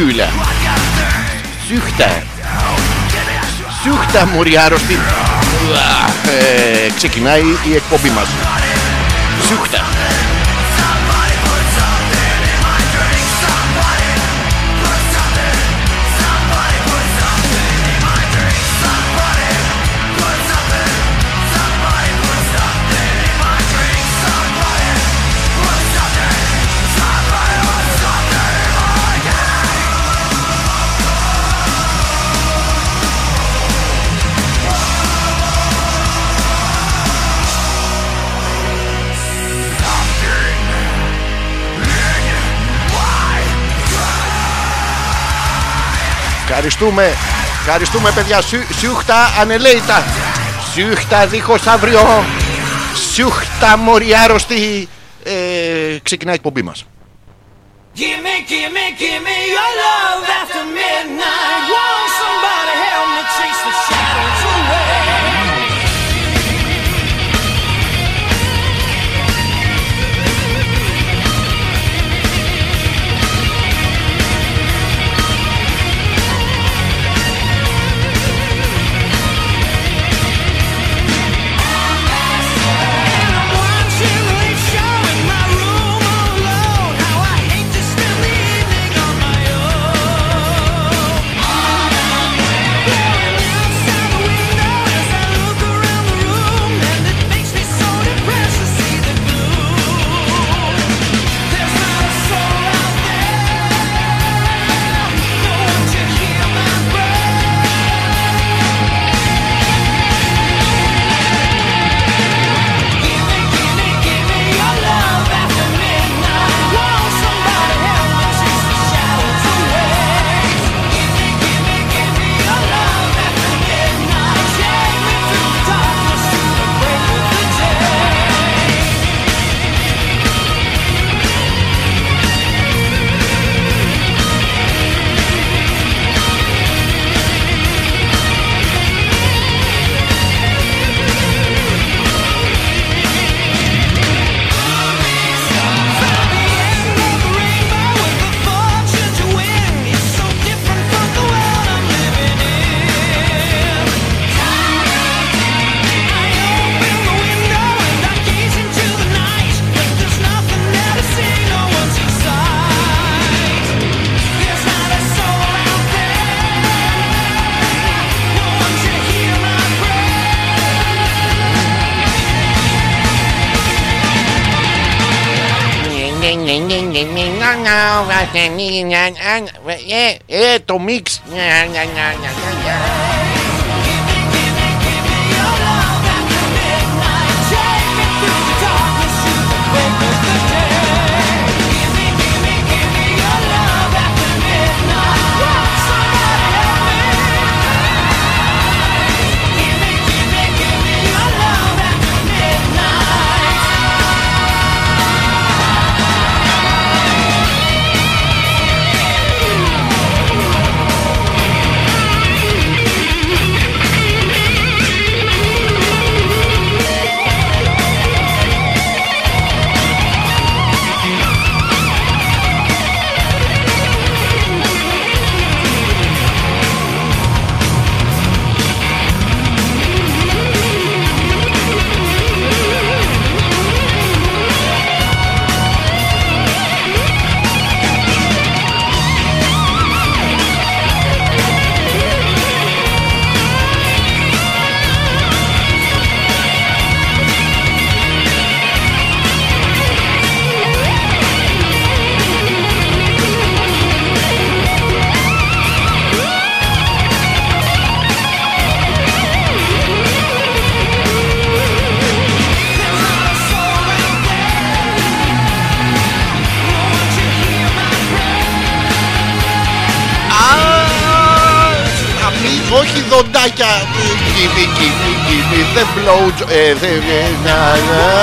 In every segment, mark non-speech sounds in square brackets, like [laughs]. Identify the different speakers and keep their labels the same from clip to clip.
Speaker 1: Συχτά, Σούχτα. Σούχτα μωρή ε, ξεκινάει η εκπομπή μας. Σούχτα. Ευχαριστούμε. Ευχαριστούμε παιδιά. Σιούχτα ανελέητα. Σιούχτα δίχως αύριο. Σιούχτα μοριάρωστη. Ε, ξεκινάει η εκπομπή μας.
Speaker 2: Esto mix. Τσο...
Speaker 1: Ε, δε. Ε,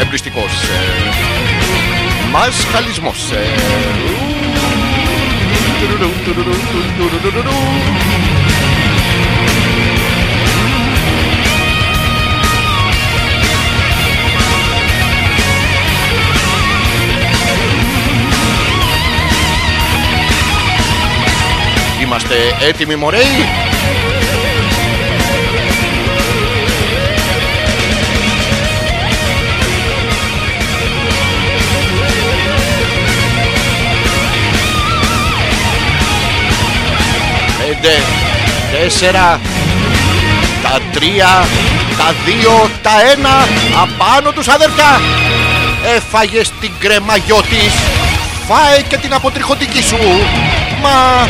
Speaker 1: Εμπριστικός ε.
Speaker 2: Μας χαλισμός ε. Είμαστε έτοιμοι μωρέοι τέσσερα, τα τρία, τα δύο, τα ένα, απάνω τους αδερφιά. Έφαγες την κρεμαγιό της, φάε και την αποτριχωτική σου. Μα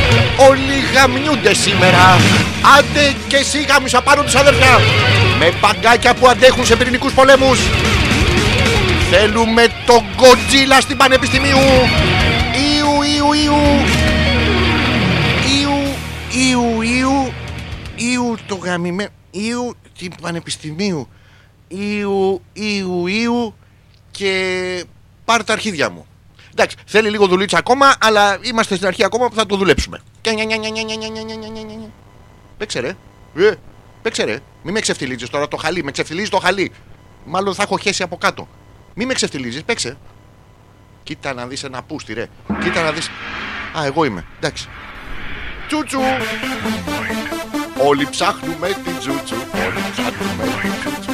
Speaker 2: όλοι γαμιούνται σήμερα. Άντε και εσύ γάμισα πάνω τους αδερφιά. Με μπαγκάκια που αντέχουν σε πυρηνικούς πολέμους. Θέλουμε τον Godzilla στην Πανεπιστημίου. Ιου, ιου, ιου. Ιου, Το γαμημένο. Ήου του Πανεπιστημίου. Ήου, Ήου, και πάρ τα αρχίδια μου. Εντάξει, θέλει λίγο δουλίτσα ακόμα, αλλά είμαστε στην αρχή ακόμα που θα το δουλέψουμε. Παίξε ρε. Ε, παίξε ρε. Μην με ξεφτιλίζει τώρα το χαλί. Με ξεφτυλίζει το χαλί. Μάλλον θα έχω χέσει από κάτω. Μην με ξεφτιλίζει, παίξε. Κοίτα να δει ένα πούστη, ρε. Κοίτα να δει. Α, εγώ είμαι. Εντάξει. Τσούτσου. Όλοι ψάχνουμε την τσούτσου. Όλοι ψάχνουμε την τσούτσου.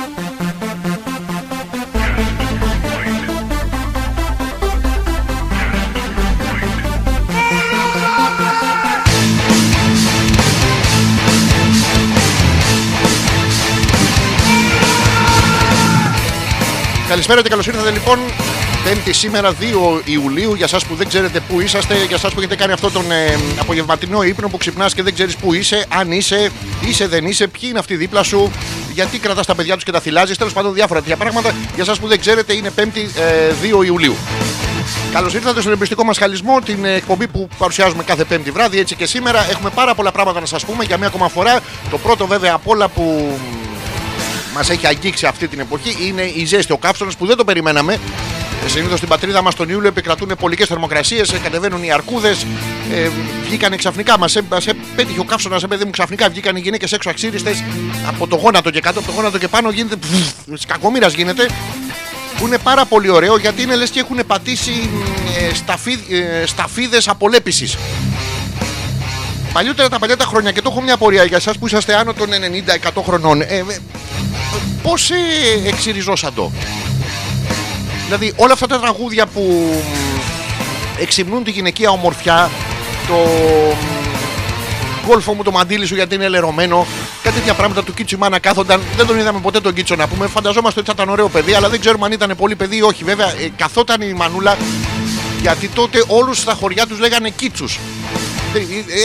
Speaker 2: Καλησπέρα και καλώς ήρθατε λοιπόν. Πέμπτη σήμερα 2 Ιουλίου. Για εσά που δεν ξέρετε πού είσαστε, για εσά που έχετε κάνει αυτό τον ε, απογευματινό ύπνο που ξυπνάς και δεν ξέρεις πού είσαι, αν είσαι, είσαι, δεν είσαι, ποιοι είναι αυτοί δίπλα σου, γιατί κρατάς τα παιδιά τους και τα θυλάζεις. Τέλος πάντων, διάφορα τέτοια πράγματα. Για εσά που δεν ξέρετε, είναι Πέμπτη ε, 2 Ιουλίου. Καλώς ήρθατε στον εμπιστικό μας χαλισμό, την ε, εκπομπή που παρουσιάζουμε κάθε Πέμπτη βράδυ. Έτσι και σήμερα έχουμε πάρα πολλά πράγματα να σας πούμε για μία ακόμα φορά. Το πρώτο, βέβαια, απ' όλα που μας έχει αγγίξει αυτή την εποχή είναι η ζέστη. Ο καύσωνας που δεν το περιμέναμε. Συνήθως στην πατρίδα μας τον Ιούλιο επικρατούν πολικέ θερμοκρασίες, κατεβαίνουν οι αρκούδες. Ε, βγήκανε ξαφνικά, μας πέτυχε ο καύσωνας, ε, παιδί μου ξαφνικά. Βγήκαν οι γυναίκες έξω αξίριστες από το γόνατο και κάτω, από το γόνατο και πάνω γίνεται. Κακομήρα γίνεται. Που είναι πάρα πολύ ωραίο γιατί είναι λες και έχουν πατήσει ε, σταφί, ε, σταφίδες απολέπιση. Παλιότερα τα παλιά τα χρόνια και το έχω μια απορία για εσάς που είσαστε άνω των 90-100 χρονών. Ε, ε, Πώς ε, εξυριζώσαν το; Δηλαδή όλα αυτά τα τραγούδια που εξυμνούν τη γυναικεία ομορφιά, το γκολφο μου το μαντίλι σου γιατί είναι λερωμένο, κάτι τέτοια πράγματα του Κίτσου η μάνα κάθονταν. Δεν τον είδαμε ποτέ τον Κίτσο να πούμε. Φανταζόμαστε ότι θα ήταν ωραίο παιδί, αλλά δεν ξέρουμε αν ήταν πολύ παιδί ή όχι. Βέβαια, ε, καθόταν η μανούλα γιατί τότε όλους στα χωριά τους λέγανε Κίτσους.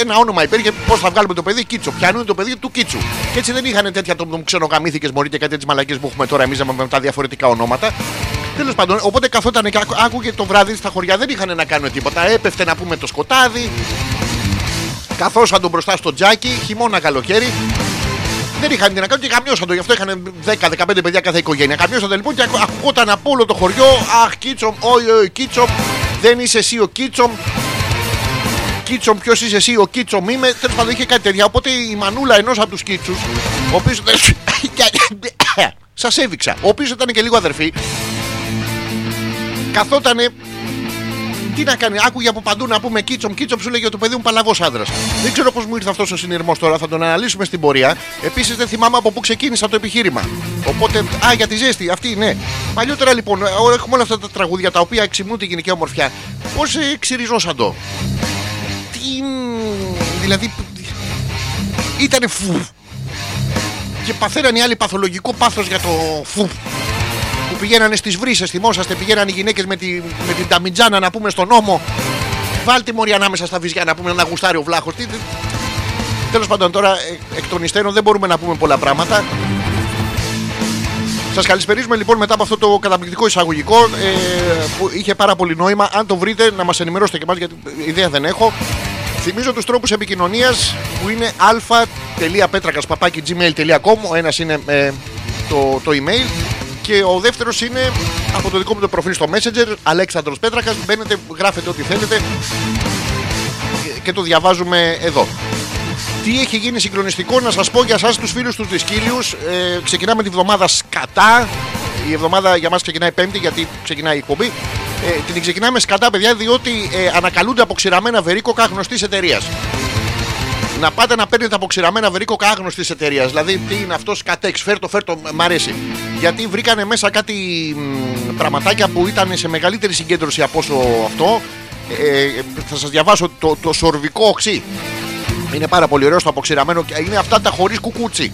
Speaker 2: Ένα όνομα υπήρχε πώς θα βγάλουμε το παιδί Κίτσο. Πιάνουν το παιδί του Κίτσου. Και έτσι δεν είχαν τέτοια το ξενογαμίθηκε μωρή και κάτι τέτοιε μαλακίε που έχουμε τώρα εμείς με τα διαφορετικά ονόματα. Τέλος πάντων, οπότε καθόταν και άκου- άκουγε το βράδυ στα χωριά, δεν είχαν να κάνουν τίποτα. Έπεφτε να πούμε το σκοτάδι. Καθόσαν τον μπροστά στο τζάκι, χειμώνα καλοκαίρι. Δεν είχαν τι να κάνουν και καμιώσαν το. Γι' αυτό είχαν 10-15 παιδιά κάθε οικογένεια. Καμιώσαν το λοιπόν και ακου- ακουγόταν από όλο το χωριό. Αχ, Κίτσομ, όχι, όχι, Κίτσομ. Δεν είσαι εσύ ο Κίτσομ. Κίτσομ, ποιος είσαι εσύ, ο Κίτσομ είμαι. Τέλος πάντων είχε κάτι τέτοια. Οπότε η μανούλα ενός από τους Κίτσους, ο οποίο. [coughs] Σας έβηξα. Ο οποίος ήταν και λίγο αδερφή. Καθότανε τι να κάνει, άκουγε από παντού να πούμε κίτσομ, κίτσομ, σου λέγε το παιδί μου παλαβός άντρας. Δεν ξέρω πώς μου ήρθε αυτός ο συνειρμός τώρα, θα τον αναλύσουμε στην πορεία. Επίσης δεν θυμάμαι από πού ξεκίνησα το επιχείρημα. Οπότε, α, για τη ζέστη, αυτή ναι. Παλιότερα λοιπόν, ε, έχουμε όλα αυτά τα τραγούδια τα οποία εξυμνούν τη γυναικεία ομορφιά. Πώς ε, ξυριζώσαν το; Τι. μ, Δηλαδή. Ήτανε φου. Και παθαίναν οι άλλοι παθολογικό πάθος για το φου που πηγαίνανε στις βρύσες, θυμόσαστε, πηγαίνανε οι γυναίκες με, τη, με την ταμιτζάνα να πούμε στον νόμο. Βάλτε μωρή ανάμεσα στα βυζιά να πούμε να γουστάρει ο βλάχος. Τέλος πάντων, τώρα ε, εκ των υστέρων δεν μπορούμε να πούμε πολλά πράγματα. Σας καλησπερίζουμε λοιπόν μετά από αυτό το καταπληκτικό εισαγωγικό ε, που είχε πάρα πολύ νόημα. Αν το βρείτε, να μας ενημερώσετε και εμά γιατί ιδέα δεν έχω. Θυμίζω τους τρόπους επικοινωνίας που είναι .πέτρακα.gmail.com Ο ένας είναι ε, το, το email και ο δεύτερος είναι από το δικό μου το προφίλ στο Messenger Αλέξανδρος Πέτρακας. Μπαίνετε, γράφετε ό,τι θέλετε και- και το διαβάζουμε εδώ. Τι έχει γίνει συγκλονιστικό να σας πω για εσάς τους φίλους τους Δισκύλιους ε, Ξεκινάμε τη βδομάδα σκατά. Η εβδομάδα για μας ξεκινάει πέμπτη γιατί ξεκινάει η εκπομπή. Ε, Την ξεκινάμε σκατά παιδιά διότι ε, ανακαλούνται αποξηραμένα βερίκοκα γνωστής εταιρείας. Να πάτε να παίρνετε αποξηραμένα βερίκοκα άγνωστη εταιρείας. Δηλαδή, τι είναι αυτός, κατέξ, φέρτο, φέρτο, μ' αρέσει. Γιατί βρήκανε μέσα κάτι μ, πραγματάκια που ήταν σε μεγαλύτερη συγκέντρωση από όσο αυτό. Ε, θα σας διαβάσω το, το σορβικό οξύ. Είναι πάρα πολύ ωραίο στο αποξηραμένο και είναι αυτά τα χωρίς κουκούτσι.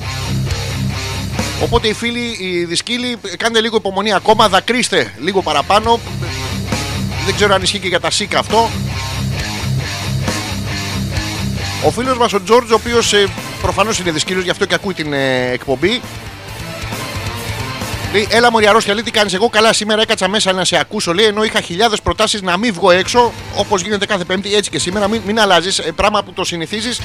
Speaker 2: Οπότε οι φίλοι, οι δισκύλοι, κάντε λίγο υπομονή ακόμα, δακρύστε λίγο παραπάνω. Δεν ξέρω αν ισχύει και για τα σίκα αυτό. Ο φίλος μας ο Τζόρτζ, ο οποίος ε, προφανώς είναι δισκύλιος, γι' αυτό και ακούει την ε, εκπομπή. Λέει, έλα μωρή αρρώστια, λέει τι κάνεις εγώ; Καλά σήμερα έκατσα μέσα να σε ακούσω λέει ενώ είχα χιλιάδες προτάσεις να μην βγω έξω όπως γίνεται κάθε πέμπτη έτσι και σήμερα μην, μην αλλάζεις ε, πράγμα που το συνηθίζεις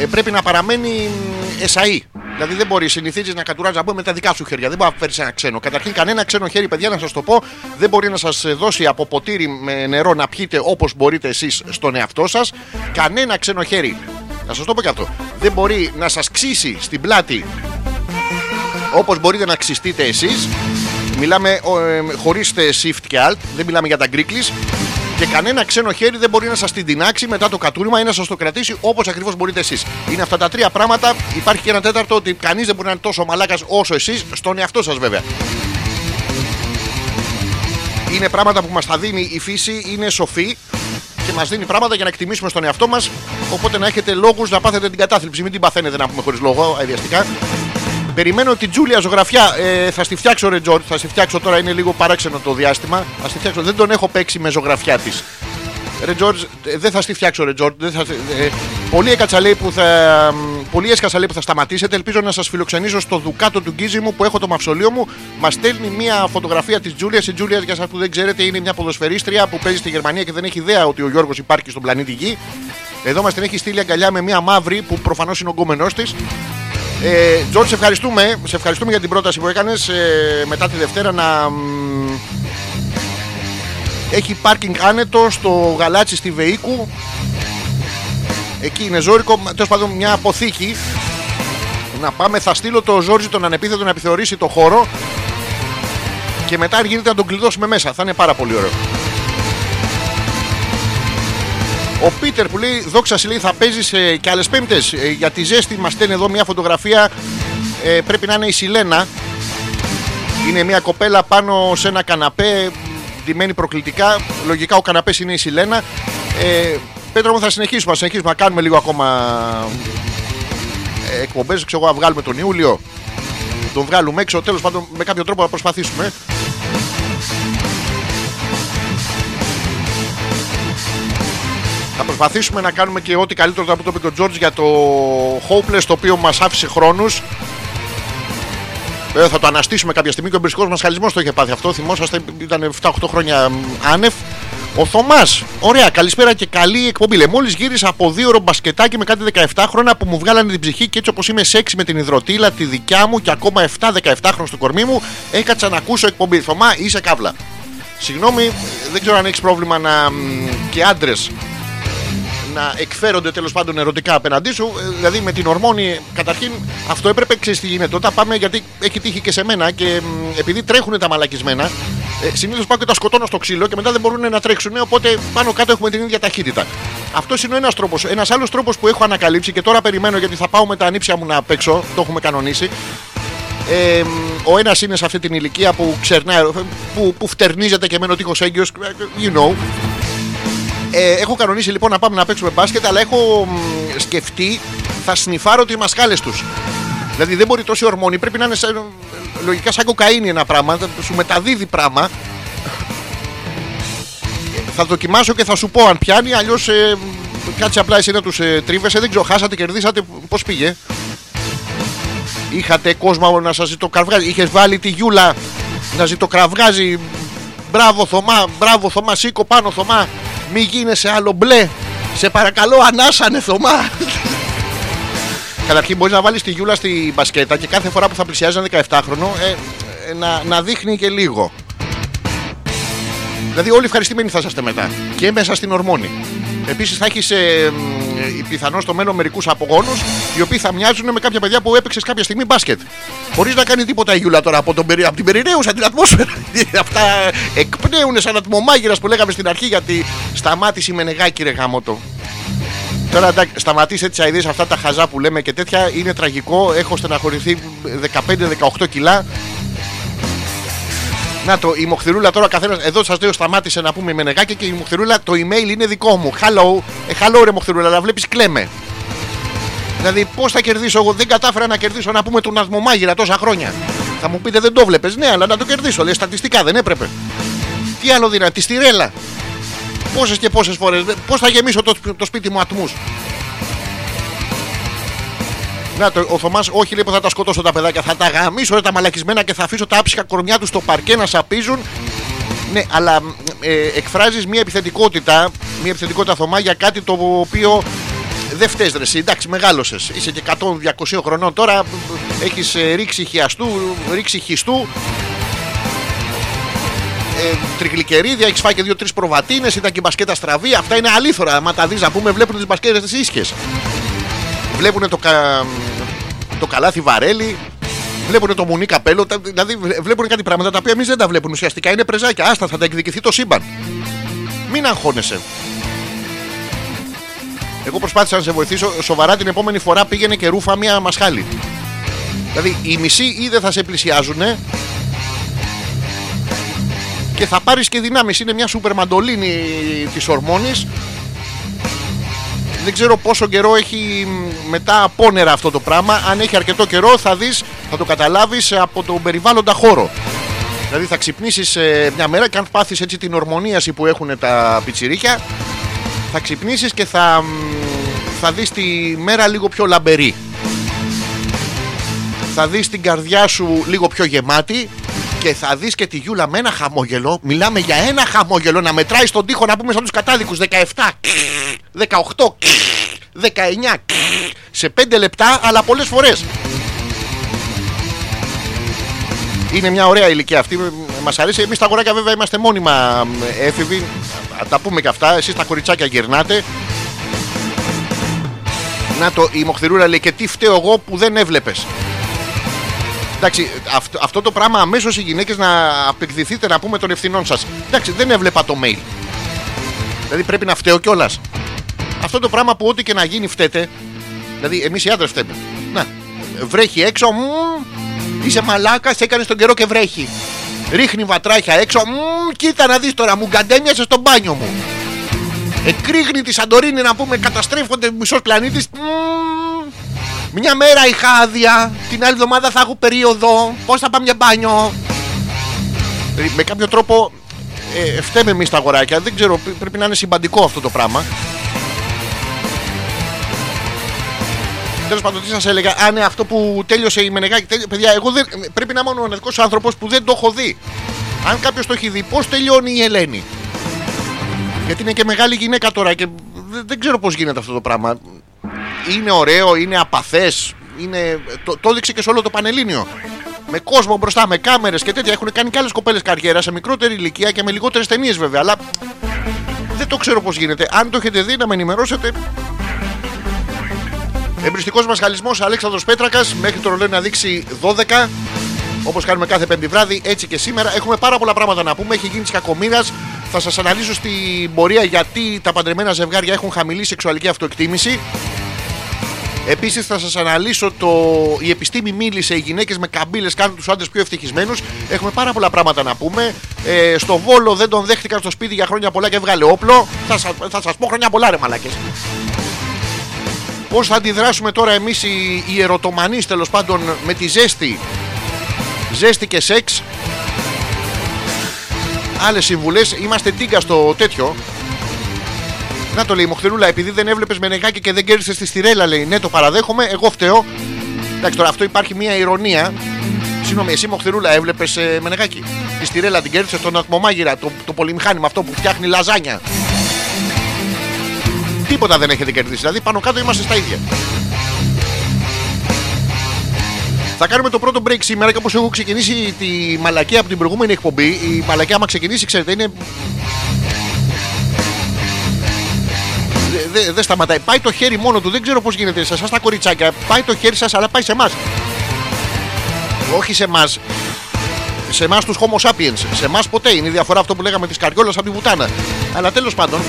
Speaker 2: ε, πρέπει να παραμένει μ, εσαΐ Δηλαδή δεν μπορείς, συνηθίζεις να κατουράζεις να με τα δικά σου χέρια. Δεν μπορεί να φέρεις ένα ξένο. Καταρχήν, κανένα ξένο χέρι, παιδιά, να σας το πω, δεν μπορεί να σας δώσει από ποτήρι με νερό να πιείτε όπως μπορείτε εσείς στον εαυτό σας. Κανένα ξένο χέρι, να σας το πω και αυτό, δεν μπορεί να σας ξύσει στην πλάτη όπως μπορείτε να ξυστείτε εσείς Μιλάμε ε, χωρίς ε, shift και alt Δεν μιλάμε για τα γκρίκλεις και κανένα ξένο χέρι δεν μπορεί να σας την τεινάξει μετά το κατούριμα ή να σας το κρατήσει όπως ακριβώς μπορείτε εσείς. Είναι αυτά τα τρία πράγματα. Υπάρχει και ένα τέταρτο ότι κανείς δεν μπορεί να είναι τόσο μαλάκας όσο εσείς, στον εαυτό σας βέβαια. Είναι πράγματα που μας τα δίνει η φύση, είναι σοφή και μας δίνει πράγματα για να εκτιμήσουμε στον εαυτό μας. Οπότε να έχετε λόγους να πάθετε την κατάθλιψη. Μην την παθαίνετε να πούμε χωρίς λόγο, αειδιαστικά. Περιμένω την Τζούλια ζωγραφιά. Ε, θα στη φτιάξω, ρε Τζορτ. Θα στη φτιάξω τώρα, είναι λίγο παράξενο το διάστημα. Θα στη φτιάξω. Δεν τον έχω παίξει με ζωγραφιά της. Ρε Τζορτ, ε, δεν θα στη φτιάξω, ρε Τζορτ. Δεν θα, ε, πολύ έκατσα λέει που θα. μ, Πολύ έσκασα λέει που θα σταματήσετε. Ελπίζω να σας φιλοξενήσω στο Δουκάτο του Γκίζι μου που έχω το μαυσολείο μου. Μας στέλνει μια φωτογραφία της Τζούλιας. Η Τζούλια, για εσά που δεν ξέρετε, είναι μια ποδοσφαιρίστρια που παίζει στη Γερμανία και δεν έχει ιδέα ότι ο Γιώργος υπάρχει στον πλανήτη Γη. Εδώ μας την έχει στείλει αγκαλιά με μια μαύρη που προφανώς είναι ο γκόμενός της. Ε, Τζόρτ, σε ευχαριστούμε. Σε ευχαριστούμε για την πρόταση που έκανες μετά τη Δευτέρα να. μ, Έχει πάρκινγκ άνετο στο γαλάτσι στη Βεϊκού. Εκεί είναι ζώρικο. Τέλος πάντων, μια αποθήκη. Να πάμε, θα στείλω το Ζόρζι τον ανεπίθετο να επιθεωρήσει το χώρο. Και μετά, αν γίνεται, να τον κλειδώσουμε μέσα. Θα είναι πάρα πολύ ωραίο. Ο Πίτερ που λέει δόξα σε λέει θα παίζεις ε, και άλλες πέμπτες. για τη ζέστη μας στέλνει εδώ μια φωτογραφία. Ε, πρέπει να είναι η Σιλένα. Είναι μια κοπέλα πάνω σε ένα καναπέ. Ντυμένη προκλητικά. Λογικά ο καναπές είναι η Σιλένα. Ε, Πέτρο μου θα συνεχίσουμε, θα συνεχίσουμε να κάνουμε λίγο ακόμα ε, εκπομπές, ξέρω εγώ να βγάλουμε τον Ιούλιο τον βγάλουμε έξω, τέλος πάντων με κάποιο τρόπο να προσπαθήσουμε Θα προσπαθήσουμε να κάνουμε και ό,τι καλύτερο από το είπε και ο Τζόρτζ για το Hopeless το οποίο μας άφησε χρόνους Βέβαια θα το αναστήσουμε κάποια στιγμή και ο εμπριστικός μας χαλισμός το είχε πάθει αυτό. Θυμόσαστε, ήταν 7-8 χρόνια μ, άνευ. Ο Θωμάς, ωραία, καλησπέρα και καλή εκπομπή. Λέει, μόλις γύρισα από δύο ώρο μπασκετάκι με κάτι 17 χρόνια που μου βγάλανε την ψυχή και έτσι όπως είμαι σεξ με την υδροτήλα, τη δικιά μου και ακόμα 7-17 χρόνια στο κορμί μου, έκατσα να ακούσω εκπομπή. Θωμά, είσαι καύλα. Συγγνώμη, δεν ξέρω αν έχεις πρόβλημα να. μ, και άντρες να εκφέρονται τέλος πάντων ερωτικά απέναντί σου. Ε, Δηλαδή με την ορμόνη, καταρχήν αυτό έπρεπε ξέρεις τι γίνεται. Όταν πάμε, γιατί έχει τύχει και σε μένα και μ, επειδή τρέχουν τα μαλακισμένα, ε, συνήθως πάω και τα σκοτώνω στο ξύλο και μετά δεν μπορούν να τρέξουν. Οπότε πάνω κάτω έχουμε την ίδια ταχύτητα. Αυτός είναι ο ένας τρόπος. Ένας άλλος τρόπος που έχω ανακαλύψει και τώρα περιμένω γιατί θα πάω με τα ανήψια μου να παίξω. Το έχουμε κανονίσει. Ε, μ, ο ένας είναι σε αυτή την ηλικία που ξερνάει, που, που φτερνίζεται και μένω τείχος έγκυος. You know. Ε, έχω κανονίσει λοιπόν να πάμε να παίξουμε μπάσκετ, αλλά έχω μ, σκεφτεί θα σνιφάρω τις μασχάλε τους. Δηλαδή δεν μπορεί τόση ορμόνη, πρέπει να είναι σαν, λογικά σαν κοκαίνη ένα πράγμα, θα σου μεταδίδει πράγμα. θα δοκιμάσω και θα σου πω αν πιάνει, αλλιώς ε, κάτσε απλά εσύ να τους ε, τρίβεσαι. Δεν ξέρω, χάσατε, κερδίσατε, πώς πήγε. Είχατε κόσμο να σας ζητοκραυγάζει. Είχες βάλει τη Γιούλα να ζητοκραυγάζει. Μπράβο Θωμά, μπράβο Θωμά, σήκω πάνω Θωμά. Μη γίνεσαι άλλο μπλε. Σε παρακαλώ, ανάσανε Θωμά. Καταρχήν μπορείς να βάλεις τη Γιούλα στη μπασκέτα και κάθε φορά που θα πλησιάζει ένα 17χρονο ε, ε, να, να δείχνει και λίγο. Δηλαδή, όλοι ευχαριστημένοι θα είσαστε μετά. Και μέσα στην ορμόνη. Επίσης, θα έχεις ε, πιθανώς στο μέλλον μερικούς απογόνου οι οποίοι θα μοιάζουν με κάποια παιδιά που έπαιξες κάποια στιγμή μπάσκετ. Χωρί να κάνει τίποτα η Γιούλα τώρα από, τον, περι- από την περιραίουσα την ατμόσφαιρα. [laughs] Αυτά εκπνέουν σαν ατμομάγειρας που λέγαμε στην αρχή γιατί σταμάτησε η Μενεγάκη ρε γαμότο. Τώρα εντάξει, σταματήστε τις αειδίε αυτά τα χαζά που λέμε και τέτοια. Είναι τραγικό. Έχω στεναχωρηθεί 15-18 κιλά. Να το, η Μοχθηρούλα τώρα καθένας. Εδώ σας λέω σταμάτησε να πούμε με νεγάκι και η Μοχθηρούλα το email είναι δικό μου. Hello, ε, hello ρε Μοχθηρούλα, αλλά βλέπεις κλαίμε. Δηλαδή, πώς θα κερδίσω εγώ, δεν κατάφερα να κερδίσω να πούμε τον Ασμομάγειρα τόσα χρόνια. Θα μου πείτε δεν το βλέπεις; Ναι, αλλά να το κερδίσω. Λέει στατιστικά δεν έπρεπε. Τι άλλο δυνατή, τη στηρέλα. Πόσες και πόσες φορές. Πώς θα γεμίσω το, το σπίτι μου ατμούς; Να το, ο Θωμάς, όχι λέει που θα τα σκοτώσω τα παιδάκια. Θα τα γαμίσω ρε, τα μαλακισμένα και θα αφήσω τα άψυχα κορμιά τους στο παρκέ να σαπίζουν. Ναι, αλλά ε, εκφράζεις μια επιθετικότητα, μια επιθετικότητα Θωμά για κάτι το οποίο δεν φταίεις ρε. εσύ. Εντάξει, μεγάλωσες. Είσαι και 100-200 χρονών τώρα. Έχεις ρίξει χιαστού, ρίξει χιστού. Ε, τριγλικερίδια, έχεις φάει και δύο-τρεις προβατίνες. Ήταν και η μπασκέτα στραβή. Αυτά είναι αλήθωρα. Μα τα δεις να πούμε, βλέπουν τις μπασκέτες τις ίσχες. Βλέπουν το, κα... το καλάθι βαρέλι. Βλέπουν το μουνί καπέλο. τα- Δηλαδή βλέπουν κάτι πράγματα τα οποία εμείς δεν τα βλέπουν. Ουσιαστικά είναι πρεζάκια. Άστα, θα τα εκδικηθεί το σύμπαν. Μην αγχώνεσαι. Εγώ προσπάθησα να σε βοηθήσω. Σοβαρά την επόμενη φορά πήγαινε και ρούφα μία μασχάλη. Δηλαδή οι μισοί ή δεν θα σε πλησιάζουν και θα πάρεις και δυνάμεις. Είναι μια σούπερ μαντολίνη της ορμόνης. Δεν ξέρω πόσο καιρό έχει μ, μετά απόνερα αυτό το πράγμα. Αν έχει αρκετό καιρό θα δεις, θα το καταλάβεις από τον περιβάλλοντα χώρο. Δηλαδή θα ξυπνήσεις ε, μια μέρα και αν πάθεις έτσι την ορμονίαση που έχουν τα πιτσιρίκια θα ξυπνήσεις και θα, μ, θα δεις τη μέρα λίγο πιο λαμπερή. Θα δεις την καρδιά σου λίγο πιο γεμάτη και θα δεις και τη Γιούλα με ένα χαμόγελο. Μιλάμε για ένα χαμόγελο να μετράει στον τοίχο να πούμε σαν τους κατάδικους 17, 18, 19 σε 5 λεπτά αλλά πολλές φορές. Είναι μια ωραία ηλικία αυτή. Μας αρέσει. Εμείς τα αγοράκια βέβαια είμαστε μόνιμα μ, έφηβοι. Α, Τα πούμε και αυτά. Εσείς τα κοριτσάκια γυρνάτε. Να το, η Μοχθηρούρα λέει και τι φταίω εγώ που δεν έβλεπες. Εντάξει, αυτό, αυτό το πράγμα αμέσως οι γυναίκες να απεκδηθείτε να πούμε των ευθυνών σας. Εντάξει, δεν έβλεπα το mail. Δηλαδή πρέπει να φταίω κιόλας. Αυτό το πράγμα που ό,τι και να γίνει φταίτε. Δηλαδή εμείς οι άντρες φταίμε. Να, βρέχει έξω. μμμ, είσαι μαλάκας, έκανες τον καιρό και βρέχει. Ρίχνει βατράχια έξω. μμμ, κοίτα να δεις τώρα, μου γκαντέμιασες στο μπάνιο μου. Εκρήγνει τη Σαντορίνη να πούμε, καταστρέφονται μισός πλανήτης. Μια μέρα είχα άδεια, την άλλη εβδομάδα θα έχω περίοδο. Πώς θα πάμε για μπάνιο. Ε, Με κάποιο τρόπο ε, φταίμε εμείς τα αγοράκια. Δεν ξέρω, πρέ- πρέπει να είναι συμπαντικό αυτό το πράγμα. Τέλος πάντων, τι σας έλεγα, αν είναι αυτό που τέλειωσε η Μενεγάκη. τέλει- Παιδιά, εγώ δεν, πρέπει να είμαι ο μοναδικός άνθρωπος που δεν το έχω δει. Αν κάποιος το έχει δει, πώς τελειώνει η Ελένη; Γιατί είναι και μεγάλη γυναίκα τώρα και δεν, δεν ξέρω πώς γίνεται αυτό το πράγμα. Είναι ωραίο, είναι απαθές. Είναι... Το, το έδειξε και σε όλο το Πανελλήνιο. Με κόσμο μπροστά, με κάμερες και τέτοια. Έχουν κάνει και άλλες κοπέλες καριέρα σε μικρότερη ηλικία και με λιγότερες ταινίες βέβαια. Αλλά δεν το ξέρω πώς γίνεται. Αν το έχετε δει, να με ενημερώσετε. Εμπριστικός μα χαλισμό Αλέξανδρος Πέτρακας. Μέχρι το ρολόι να δείξει 12. Όπως κάνουμε κάθε πέμπτη βράδυ, έτσι και σήμερα. Έχουμε πάρα πολλά πράγματα να πούμε. Έχει γίνει της κακομοίρας. Θα σας αναλύσω στην πορεία γιατί τα παντρεμένα ζευγάρια έχουν χαμηλή σεξουαλική αυτοεκτίμηση. Επίσης θα σας αναλύσω το. Η επιστήμη μίλησε, οι γυναίκες με καμπύλες κάνουν τους άντρες πιο ευτυχισμένους. Έχουμε πάρα πολλά πράγματα να πούμε. Ε, στο Βόλο δεν τον δέχτηκαν στο σπίτι για χρόνια πολλά και έβγαλε όπλο. Θα, σας θα σας πω χρόνια πολλά, ρε μαλάκες. Πώς θα αντιδράσουμε τώρα εμείς οι, οι ερωτομανείς τέλος πάντων με τη ζέστη; Ζέστη και σεξ. Άλλες συμβουλές. Είμαστε τίγκα στο τέτοιο. Να το λέει η Μοχθηρούλα, επειδή δεν έβλεπες με νεγάκι και δεν κέρδισε τη στηρέλα, λέει. Ναι, το παραδέχομαι, εγώ φταίω. Εντάξει, τώρα αυτό υπάρχει μια ηρωνία. Συγγνώμη, εσύ Μοχθηρούλα έβλεπες ε, με νεγάκι. Τη στηρέλα την κέρδισε στον ατμομάγειρα, το, το πολυμηχάνημα αυτό που φτιάχνει λαζάνια. Τίποτα δεν έχετε κερδίσει. Δηλαδή πάνω κάτω είμαστε στα ίδια. Θα κάνουμε το πρώτο break σήμερα και όπω έχω ξεκινήσει τη μαλακία από την προηγούμενη εκπομπή. Η μαλακία, άμα ξεκινήσει, ξέρετε, είναι. Δεν δε σταματάει. Πάει το χέρι μόνο του. Δεν ξέρω πώς γίνεται σε εσά τα κοριτσάκια. Πάει το χέρι σας, αλλά πάει σε εμάς. Όχι σε εμάς. Σε εμάς τους Homo sapiens. Σε εμάς ποτέ. Είναι η διαφορά αυτό που λέγαμε της καριόλας από τη βουτάνα. Αλλά τέλος πάντων,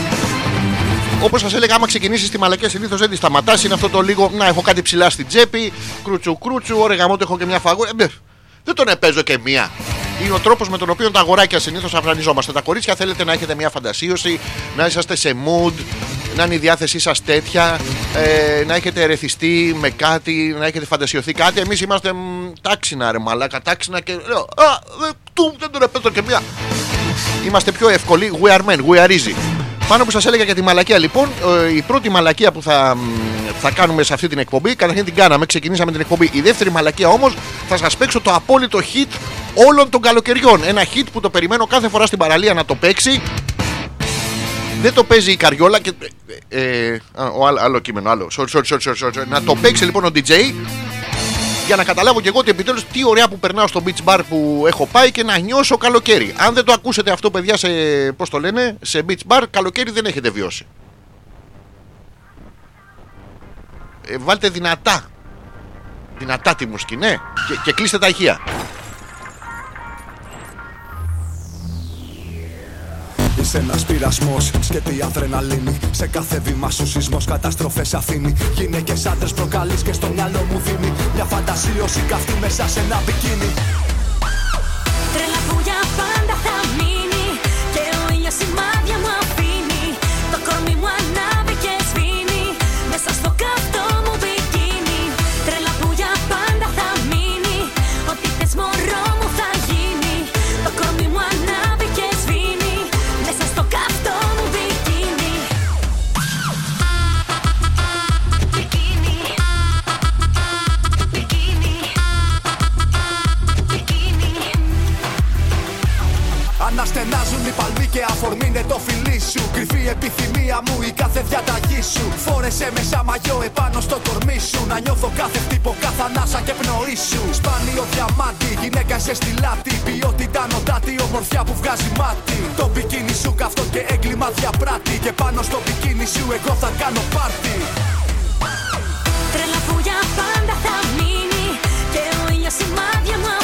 Speaker 2: Όπως σας έλεγα, άμα ξεκινήσεις τη μαλακία συνήθως δεν τη σταματάς. Είναι αυτό το λίγο να έχω κάτι ψηλά στην τσέπη. Κρούτσου κρούτσου, ωραία γαμό έχω και μια φαγούρα. Ε, δεν τον επέζω και μία. Είναι ο τρόπος με τον οποίο τα αγοράκια συνήθως αφρανιζόμαστε. Τα κορίτσια θέλετε να έχετε μια φαντασίωση, να είσαστε σε mood, να είναι η διάθεσή σας τέτοια, ε, να έχετε ερεθιστεί με κάτι, να έχετε φαντασιωθεί κάτι. Εμείς είμαστε μ, τάξινα ρε μαλάκα, τάξινα και λέω Α, δε, του, δεν τον επέζω και μία. Είμαστε πιο εύκολοι. We are men, we are easy. Πάνω που σας έλεγα για τη μαλακία, λοιπόν, ε, η πρώτη μαλακία που θα, μ, θα κάνουμε σε αυτή την εκπομπή, καταρχήν την κάναμε, ξεκινήσαμε την εκπομπή. Η δεύτερη μαλακία όμως θα σας παίξω το απόλυτο hit όλων των καλοκαιριών. Ένα hit που το περιμένω κάθε φορά στην παραλία να το παίξει. Δεν το παίζει η καριόλα και. Ε, ε, α, ο, άλλο, άλλο κείμενο, άλλο. Sorry, sorry, sorry, sorry, sorry. Να το παίξει λοιπόν ο DJ για να καταλάβω και εγώ ότι επιτέλους τι ωραία που περνάω στο beach bar που έχω πάει και να νιώσω καλοκαίρι. Αν δεν το ακούσετε αυτό, παιδιά, σε. Πώς το λένε, σε beach bar, καλοκαίρι δεν έχετε βιώσει. Ε, βάλτε δυνατά. Δυνατά τη μουσική, ναι. Και, και κλείστε τα ηχεία.
Speaker 3: Ένας πειρασμός, σκέτη αδρεναλίνη. Σε κάθε βήμα σου σεισμός καταστροφές αφήνει. Γυναίκες άντρες προκαλείς και στο μυαλό μου δίνει. Μια φαντασίωση καυτή μέσα σε ένα μπικίνι. Αφορμή είναι το φιλί σου. Κρυφή επιθυμία μου η κάθε διαταγή σου. Φόρεσε μέσα μαγιό επάνω στο κορμί σου. Να νιώθω κάθε χτύπο, κάθε ανάσα και πνοή σου. Σπάνιο διαμάτι, γυναίκα σε στη λάτη. Ποιότητα νοτάτη, ομορφιά που βγάζει μάτι. Το μπικίνι σου καυτό και έγκλημα διαπράττει. Και πάνω στο μπικίνι σου εγώ θα κάνω πάρτι.
Speaker 4: Τρέλα που για πάντα θα μείνει Και ο ήλιος σημάδια μου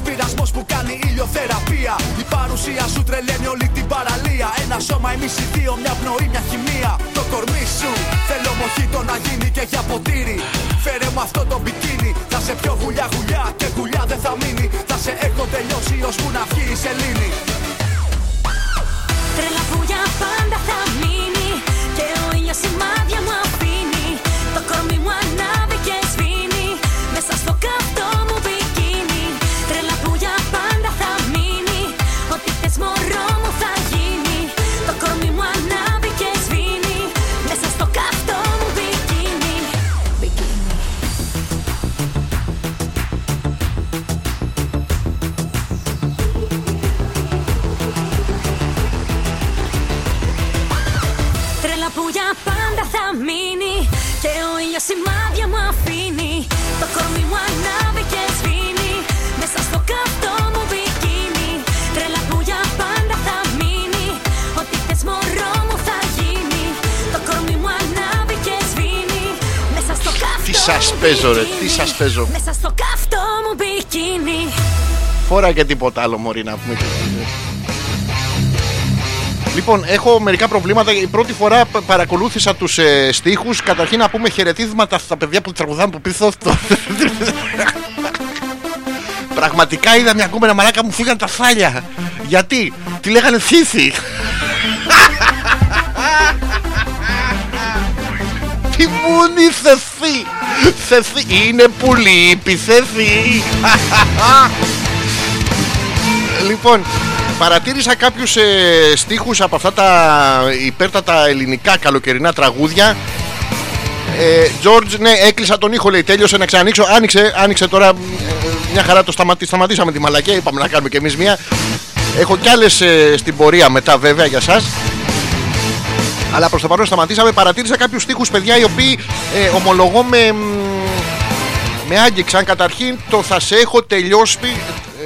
Speaker 4: πειρασμός που
Speaker 3: κάνει ηλιοθεραπεία. Η παρουσία σου τρελαίνει όλη την παραλία. Ένα σώμα, εμείς οι δύο, μια πνοή, μια χημεία. Το κορμί σου θέλω μοχίτο να γίνει και για ποτήρι. Φέρε μου αυτό το μπικίνι. Θα σε πιο γουλιά γουλιά και γουλιά δεν θα μείνει. Θα σε έχω τελειώσει ώσπου να βγει η σελήνη.
Speaker 4: Τρέλα που για πάντα θα μείνει για πάντα θα μείνει Και ο ήλιος σημάδια μου αφήνει Το κορμί μου ανάβει και σβήνει Μέσα στο καυτό μου μπικίνι Τρέλα που για πάντα θα μείνει Ό,τι θες μωρό μου θα γίνει Το κορμί μου ανάβει και σβήνει Μέσα στο καυτό
Speaker 2: Τι σας
Speaker 4: μου
Speaker 2: παίζω, ρε,
Speaker 4: μπικίνι.
Speaker 2: τι σας παίζω.
Speaker 4: Μέσα στο καυτό μου μπικίνι
Speaker 2: Φορά και τίποτα άλλο, Μωρή, να πούμε. Λοιπόν, έχω μερικά προβλήματα. Η πρώτη φορά π- παρακολούθησα τους ε, στίχους. Καταρχήν να πούμε χαιρετίσματα στα παιδιά που τραγουδάνε από πίσω. στο- Πραγματικά είδα μια κούμενα μαλάκα μου φύγαν τα φάλια. Γιατί, τη λέγανε Θήθη. Τι μου ήρθε εσύ. Θεθεί, είναι πουλί, επιθέθη. λοιπόν, παρατήρησα κάποιους ε, στίχους από αυτά τα υπέρτατα ελληνικά καλοκαιρινά τραγούδια. Ε, George, ναι, έκλεισα τον ήχο, λέει. Τέλειωσε να ξανανοίξω. Άνοιξε, άνοιξε τώρα. ε, μια χαρά το σταματή, σταματήσαμε τη μαλακία. Είπαμε να κάνουμε κι εμείς μια. Έχω κι άλλες στην πορεία μετά, βέβαια, για σας Αλλά προς το παρόν σταματήσαμε. Παρατήρησα κάποιους στίχους, παιδιά, οι οποίοι ε, ομολογώ με, μ, με άγγιξαν. Καταρχήν, το θα σε έχω τελειώσει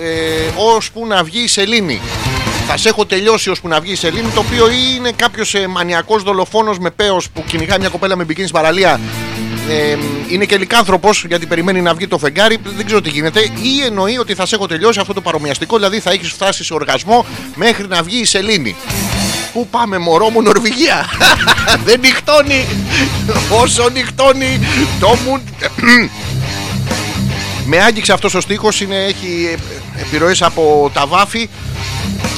Speaker 2: ε, ώσπου να βγει η σελήνη. Θα σε έχω τελειώσει ώσπου να βγει η σελήνη, το οποίο είναι κάποιος ε, μανιακός δολοφόνος με πέος που κυνηγάει μια κοπέλα με μπικίνι στην παραλία. Ε, είναι και λικάνθρωπος γιατί περιμένει να βγει το φεγγάρι. Δεν ξέρω τι γίνεται. Ή εννοεί ότι θα σε έχω τελειώσει αυτό το παρομοιαστικό, δηλαδή θα έχεις φτάσει σε οργασμό μέχρι να βγει η σελήνη. Πού πάμε, μωρό μου, Νορβηγία; [laughs] Δεν νυχτώνει. Όσο νυχτώνει, το μου. [clears throat] Με άγγιξε αυτός ο στίχος είναι, έχει ε, επιρροές από τα βάφη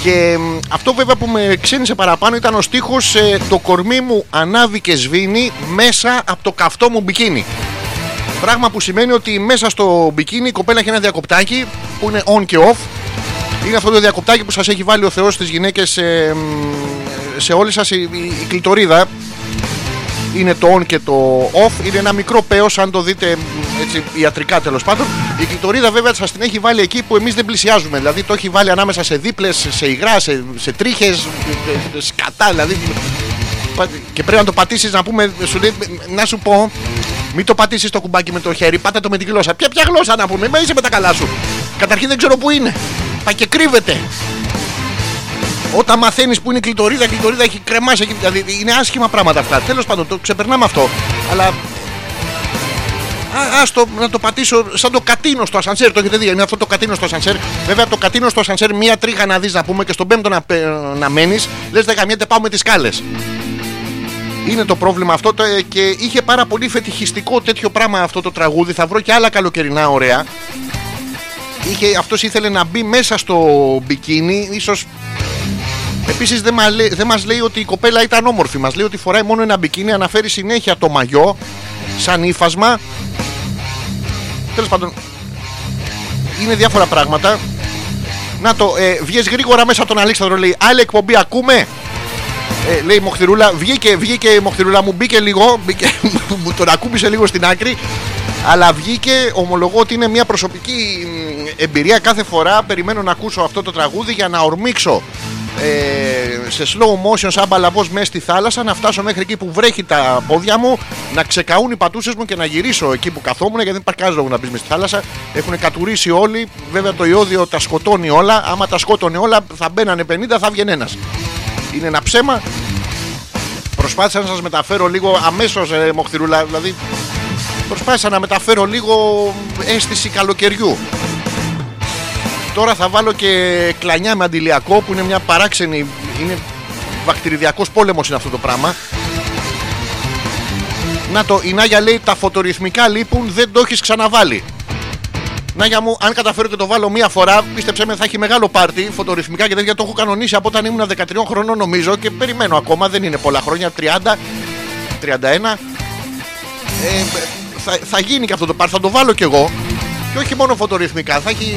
Speaker 2: και μ, αυτό βέβαια που με ξένησε παραπάνω ήταν ο στίχος ε, «Το κορμί μου ανάβει και σβήνει μέσα από το καυτό μου μπικίνι». Πράγμα που σημαίνει ότι μέσα στο μπικίνι η κοπέλα έχει ένα διακοπτάκι που είναι on και off. Είναι αυτό το διακοπτάκι που σας έχει βάλει ο Θεός στις γυναίκες ε, μ, σε όλες σας η, η, η κλειτορίδα είναι το on και το off. Είναι ένα μικρό πέος, αν το δείτε μ, έτσι, ιατρικά τέλος πάντων. Η κλειτορίδα βέβαια σας την έχει βάλει εκεί που εμείς δεν πλησιάζουμε. Δηλαδή το έχει βάλει ανάμεσα σε δίπλες, σε υγρά, σε, σε τρίχες, σκατά. Δηλαδή. πα- Και πρέπει να το πατήσεις να πούμε, σου λέει, να σου πω, μην το πατήσεις το κουμπάκι με το χέρι, πάτα το με την γλώσσα. Ποια, ποια γλώσσα να πούμε, μα είσαι με τα καλά σου. Καταρχήν δεν ξέρω που είναι. Πάει και κρύβεται. Όταν μαθαίνεις που είναι η κλειτορίδα, η κλειτορίδα έχει κρεμάσει. Έχει, δηλαδή είναι άσχημα πράγματα αυτά. Τέλος πάντων, το ξεπερνάμε αυτό. Αλλά. Α, ας το, να το πατήσω σαν το κατίνο στο ασανσέρ. Το έχετε δει, είναι αυτό το κατίνο στο ασανσέρ. Βέβαια, το κατίνο στο ασανσέρ, μία τρίχα να δεις να πούμε και στον πέμπτο να, πε- να μένεις. Λες, δεν καμιέται, πάω με τις κάλε. Είναι το πρόβλημα αυτό το, ε, και είχε πάρα πολύ φετιχιστικό τέτοιο πράγμα αυτό το τραγούδι. Θα βρω και άλλα καλοκαιρινά ωραία. Είχε, αυτός ήθελε να μπει μέσα στο μπικίνι, ίσως Επίσης δεν, μας λέει- δεν μας λέει ότι η κοπέλα ήταν όμορφη. Μας λέει ότι φοράει μόνο ένα μπικίνι, αναφέρει συνέχεια το μαγιό σαν ύφασμα. Τέλος πάντων, είναι διάφορα πράγματα. Να το, ε, βγες γρήγορα μέσα από τον Αλέξανδρο, λέει. Άλλη εκπομπή ακούμε; Ε, λέει η Μοχθηρούλα, βγήκε, βγήκε η Μοχθηρούλα μου, μπήκε λίγο, μπήκε, [laughs] μου τον ακούμπησε λίγο στην άκρη. Αλλά βγήκε, ομολογώ ότι είναι μια προσωπική μ, εμπειρία. Κάθε φορά περιμένω να ακούσω αυτό το τραγούδι για να ορμήξω ε, σε slow motion σαν μπαλαβός μέσα στη θάλασσα να φτάσω μέχρι εκεί που βρέχει τα πόδια μου να ξεκαούν οι πατούσες μου και να γυρίσω εκεί που καθόμουν γιατί δεν υπάρχει κανένας λόγος να μπεις στη θάλασσα έχουν κατουρίσει όλοι βέβαια το ιόδιο τα σκοτώνει όλα άμα τα σκότωνε όλα θα μπαίνανε 50 θα βγαίνει ένας είναι ένα ψέμα προσπάθησα να σας μεταφέρω λίγο αμέσως ε, Μοχθηρούλα δηλαδή προσπάθησα να μεταφέρω λίγο αίσθηση καλοκαιριού Τώρα θα βάλω και κλανιά με αντιλιακό που είναι μια παράξενη. Είναι βακτηριδιακός πόλεμος είναι αυτό το πράγμα. Να το, η Νάγια λέει τα φωτορυθμικά λείπουν, δεν το έχεις ξαναβάλει. Νάγια μου, αν καταφέρω και το βάλω μία φορά, πίστεψέ με, θα έχει μεγάλο πάρτι φωτορυθμικά και τέτοια το έχω κανονίσει από όταν ήμουν 13 χρονών νομίζω και περιμένω ακόμα, δεν είναι πολλά χρόνια, 30, 31. Ε, θα, θα γίνει και αυτό το πάρτι, θα το βάλω κι εγώ. Και όχι μόνο φωτορυθμικά, θα έχει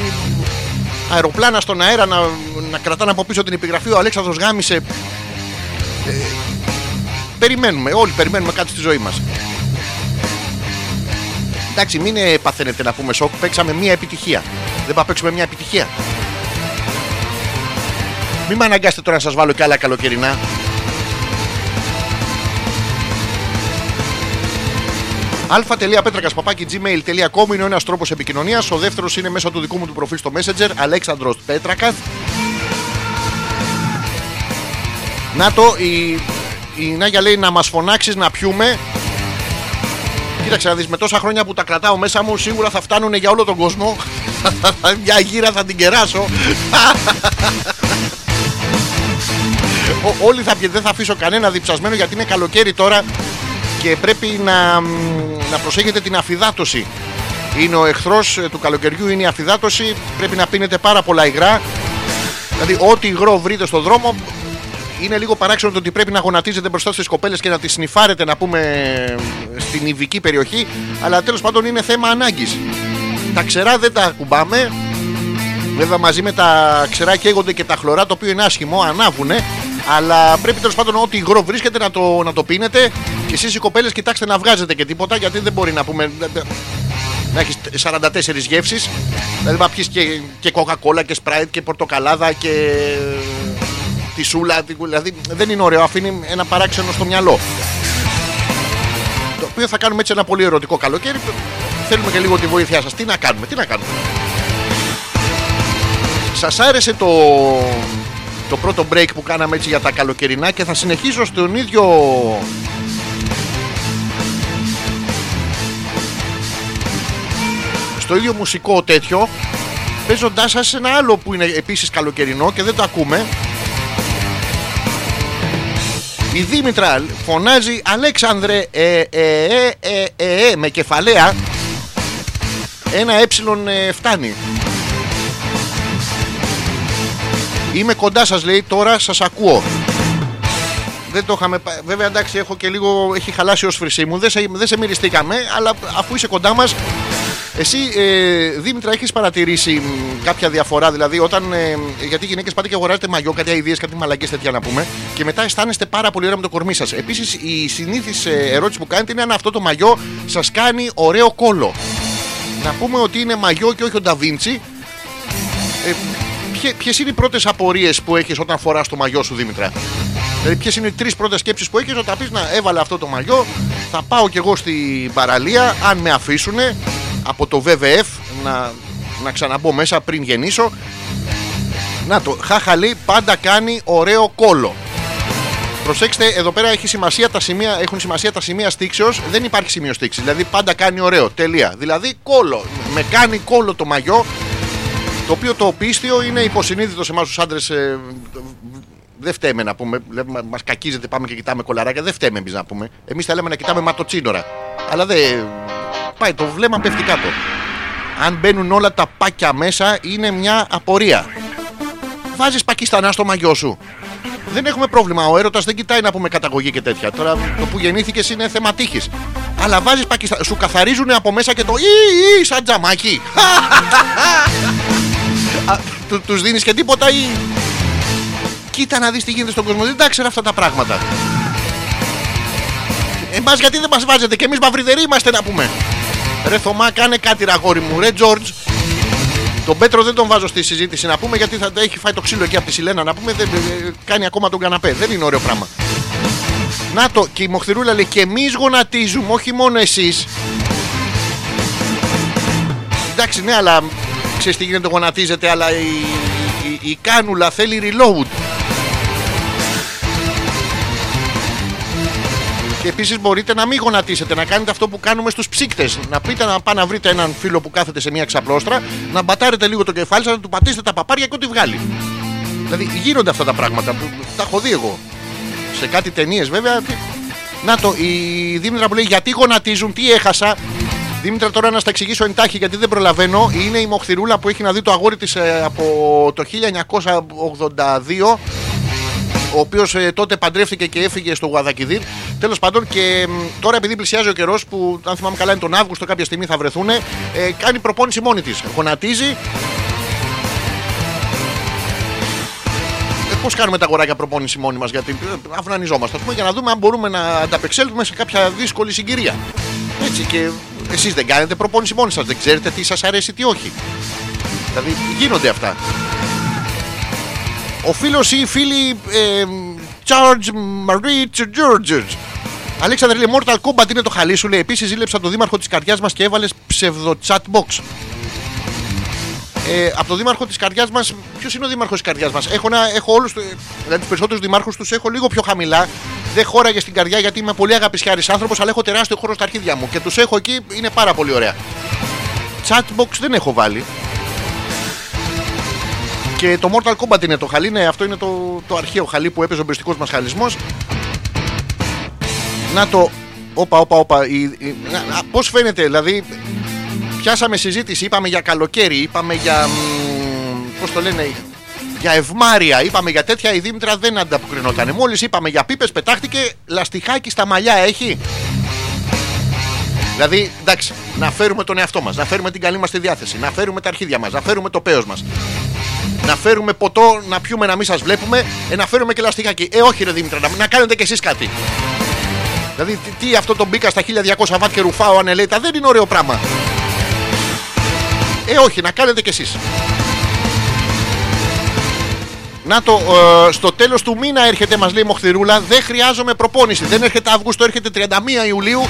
Speaker 2: αεροπλάνα στον αέρα να, να κρατάνε από πίσω την επιγραφή. Ο Αλέξανδρος γάμισε. Ε, περιμένουμε, όλοι περιμένουμε κάτι στη ζωή μας. Εντάξει, μην ε, παθαίνετε να πούμε σοκ. Παίξαμε μία επιτυχία. Δεν πάμε να παίξουμε μία επιτυχία. Μην με αναγκάσετε τώρα να σας βάλω και άλλα καλοκαιρινά. αλφα.πέτρακα.gmail.com είναι ο ένας τρόπος επικοινωνίας. Ο δεύτερος είναι μέσω του δικού μου του προφίλ στο Messenger, Αλέξανδρος Πέτρακας. Να το, η, η Νάγια λέει να μας φωνάξεις να πιούμε. Κοίταξε να δεις, με τόσα χρόνια που τα κρατάω μέσα μου σίγουρα θα φτάνουν για όλο τον κόσμο. [laughs] Μια γύρα θα την κεράσω. Ο- όλοι θα πιείτε, δεν θα αφήσω κανένα διψασμένο γιατί είναι καλοκαίρι τώρα και πρέπει να, μ, να προσέχετε την αφυδάτωση. Είναι ο εχθρός ε, του καλοκαιριού, είναι η αφυδάτωση. Πρέπει να πίνετε πάρα πολλά υγρά. Δηλαδή, ό,τι υγρό βρείτε στον δρόμο, είναι λίγο παράξενο το ότι πρέπει να γονατίζετε μπροστά στις κοπέλες και να τις σνιφάρετε, να πούμε, στην ιβική περιοχή. Αλλά τέλος πάντων είναι θέμα ανάγκης. Τα ξερά δεν τα κουμπάμε. Βέβαια μαζί με τα ξερά καίγονται και τα χλωρά, το οποίο είναι άσχημο, ανάβουνε. Αλλά πρέπει τέλος πάντων ό,τι υγρό βρίσκεται να το, να το πίνετε. Και εσείς οι κοπέλες κοιτάξτε να βγάζετε και τίποτα, γιατί δεν μπορεί να πούμε. Να έχεις 44 γεύσεις. Δηλαδή να πιει και, και κοκακόλα και σπράιτ και πορτοκαλάδα και τη σούλα. Δηλαδή δεν είναι ωραίο, αφήνει ένα παράξενο στο μυαλό. Το οποίο θα κάνουμε έτσι ένα πολύ ερωτικό καλοκαίρι. Θέλουμε και λίγο τη βοήθειά σας. Τι να κάνουμε, τι να κάνουμε. Σας άρεσε το, το πρώτο break που κάναμε έτσι για τα καλοκαιρινά και θα συνεχίσω στον ίδιο στο ίδιο μουσικό τέτοιο παίζοντάς σας ένα άλλο που είναι επίσης καλοκαιρινό και δεν το ακούμε η Δήμητρα φωνάζει Αλέξανδρε ε, ε, ε, ε, ε, ε, με κεφαλαία ένα ε ε, φτάνει Είμαι κοντά σας λέει τώρα σας ακούω δεν το είχαμε. πα- Βέβαια, εντάξει, έχω και λίγο. Έχει χαλάσει η όσφρησή μου. Δεν σε, δεν σε μυριστήκαμε, αλλά αφού είσαι κοντά μας. Εσύ, ε, Δήμητρα, έχεις παρατηρήσει μ, κάποια διαφορά; Δηλαδή, όταν. Ε, γιατί οι γυναίκες πάτε και αγοράζετε μαγιό, κάτι αειδίε, κάτι μαλακές τέτοια να πούμε. Και μετά αισθάνεστε πάρα πολύ ωραία με το κορμί σας. Επίσης, η συνήθις ερώτηση που κάνετε είναι αν αυτό το μαγιό σας κάνει ωραίο κόλο. Να πούμε ότι είναι μαγιό και όχι ο Νταβίντσι. Ε, Ποιες είναι οι πρώτες απορίες που έχεις όταν φοράς το μαγιό σου, Δήμητρα; Δηλαδή, ποιες είναι οι τρεις πρώτες σκέψεις που έχεις όταν πεις να έβαλα αυτό το μαγιό, θα πάω κι εγώ στην παραλία, αν με αφήσουν από το WWF να, να ξαναμπω μέσα πριν γεννήσω. Να το, χαχαλή πάντα κάνει ωραίο κόλο. Προσέξτε, εδώ πέρα έχει σημασία τα σημεία, έχουν σημασία τα σημεία στήξεως. Δεν υπάρχει σημείο στήξης. Δηλαδή πάντα κάνει ωραίο. Τελεία. Δηλαδή κόλο. Με κάνει κόλο το μαγιό. Το οποίο το πίστιο είναι υποσυνείδητο σε εμάς τους άντρες. Ε, δεν φταίμε να πούμε. Μα κακίζεται, πάμε και κοιτάμε κολαράκια. Δεν φταίμε εμείς να πούμε. Εμείς θέλαμε να κοιτάμε ματοτσίνορα. Αλλά δεν. Πάει, το βλέμμα πέφτει κάτω. Αν μπαίνουν όλα τα πάκια μέσα, είναι μια απορία. Βάζεις πακιστανά στο μαγιό σου. Δεν έχουμε πρόβλημα. Ο έρωτας δεν κοιτάει να πούμε καταγωγή και τέτοια. Τώρα το που γεννήθηκες είναι θέμα τύχης. Αλλά βάζεις πακιστα... Σου καθαρίζουν από μέσα και το ή, ή σαν τζαμάκι. [laughs] Α, του, τους δίνεις και τίποτα ή κοίτα να δεις τι γίνεται στον κόσμο δεν τα ξέρω αυτά τα πράγματα Εμάς γιατί δεν μας βάζετε και εμείς μαυριδεροί είμαστε να πούμε. Ρε Θωμά κάνε κάτι ραγόρι μου Ρε Τζόρτζ τον Πέτρο δεν τον βάζω στη συζήτηση να πούμε γιατί θα έχει φάει το ξύλο εκεί από τη Σιλένα να πούμε δεν ε, κάνει ακόμα τον καναπέ. Δεν είναι ωραίο πράγμα. Να το και η Μοχθηρούλα λέει και εμείς γονατίζουμε όχι μόνο εσείς Εντάξει, ναι, αλλά ξέρεις τι γίνεται, γονατίζεται, αλλά η, η, η κάνουλα θέλει reload. Και επίσης μπορείτε να μην γονατίσετε, να κάνετε αυτό που κάνουμε στους ψύκτες. Να πείτε να πάτε να βρείτε έναν φίλο που κάθεται σε μια ξαπλώστρα, να μπατάρετε λίγο το κεφάλι σας, να του πατήσετε τα παπάρια και ό,τι βγάλει. Δηλαδή γίνονται αυτά τα πράγματα που τα έχω δει εγώ. Σε κάτι ταινίες βέβαια. τι- Να το, η Δήμητρα που λέει γιατί γονατίζουν, τι έχασα; Δήμητρα, τώρα να στα εξηγήσω εντάχει γιατί δεν προλαβαίνω. Είναι η Μοχθηρούλα που έχει να δει το αγόρι της από το 1982. Ο οποίος τότε παντρεύτηκε και έφυγε στο Γουαδακιδίρ. Τέλος πάντων, και μ, τώρα επειδή πλησιάζει ο καιρός που, αν θυμάμαι καλά, είναι τον Αύγουστο κάποια στιγμή θα βρεθούν, ε, κάνει προπόνηση μόνη της. Γονατίζει. Ε, Πώς κάνουμε τα αγοράκια προπόνηση μόνοι μας, γιατί ε, αυνανιζόμαστε, ας πούμε, για να δούμε αν μπορούμε να ανταπεξέλθουμε σε κάποια δύσκολη συγκυρία. Έτσι και εσείς δεν κάνετε προπόνηση μόνοι σας, δεν ξέρετε τι σας αρέσει, τι όχι. Δηλαδή γίνονται αυτά. Ο φίλος ή η φίλη ε, Charge Marie Georges. Αλέξανδρε λέει Mortal Kombat είναι το χαλί σου λέει. Επίσης ζήλεψα το δήμαρχο της καρδιάς μας και έβαλες ψευδο chat box. Ε, από το δήμαρχο της καρδιάς μας, ποιος είναι ο δήμαρχος της καρδιάς μας; Έχω, ένα- έχω όλους, δηλαδή τους περισσότερους δημάρχους τους έχω λίγο πιο χαμηλά. Δεν χώραγε στην καρδιά γιατί είμαι πολύ αγαπησιάρης άνθρωπος, αλλά έχω τεράστιο χώρο στα αρχίδια μου και τους έχω εκεί, είναι πάρα πολύ ωραία. Chatbox δεν έχω βάλει. Και το Mortal Kombat είναι το χαλί, ναι, αυτό είναι το, το αρχαίο χαλί που έπαιζε ο μπριστικό μας χαλισμός. Να το. Όπα, όπα, όπα. η- η- να- να- Πώς φαίνεται, δηλαδή, πιάσαμε συζήτηση, είπαμε για καλοκαίρι, είπαμε για. μ, Πώς το λένε, Για ευμάρια, είπαμε για τέτοια η Δήμητρα δεν ανταποκρινόταν. Μόλις είπαμε για πίπες, πετάχτηκε λαστιχάκι στα μαλλιά έχει. Δηλαδή, εντάξει, να φέρουμε τον εαυτό μας, να φέρουμε την καλή μας τη διάθεση, να φέρουμε τα αρχίδια μας, να φέρουμε το πέος μας. Να φέρουμε ποτό, να πιούμε να μην σας βλέπουμε, ε, να φέρουμε και λαστιχάκι. Ε, όχι, ρε Δήμητρα, να, να κάνετε κι εσείς κάτι. Δηλαδή, τι, τι αυτό το μπήκα στα 1200 βάτ και ρουφάω ανελέητα, δεν είναι ωραίο πράγμα. Ε, όχι, να κάνετε κι εσείς. Να το, ε, στο τέλος του μήνα έρχεται, μας λέει η Μοχθηρούλα, δεν χρειάζομαι προπόνηση. Δεν έρχεται Αύγουστο, έρχεται 31 Ιουλίου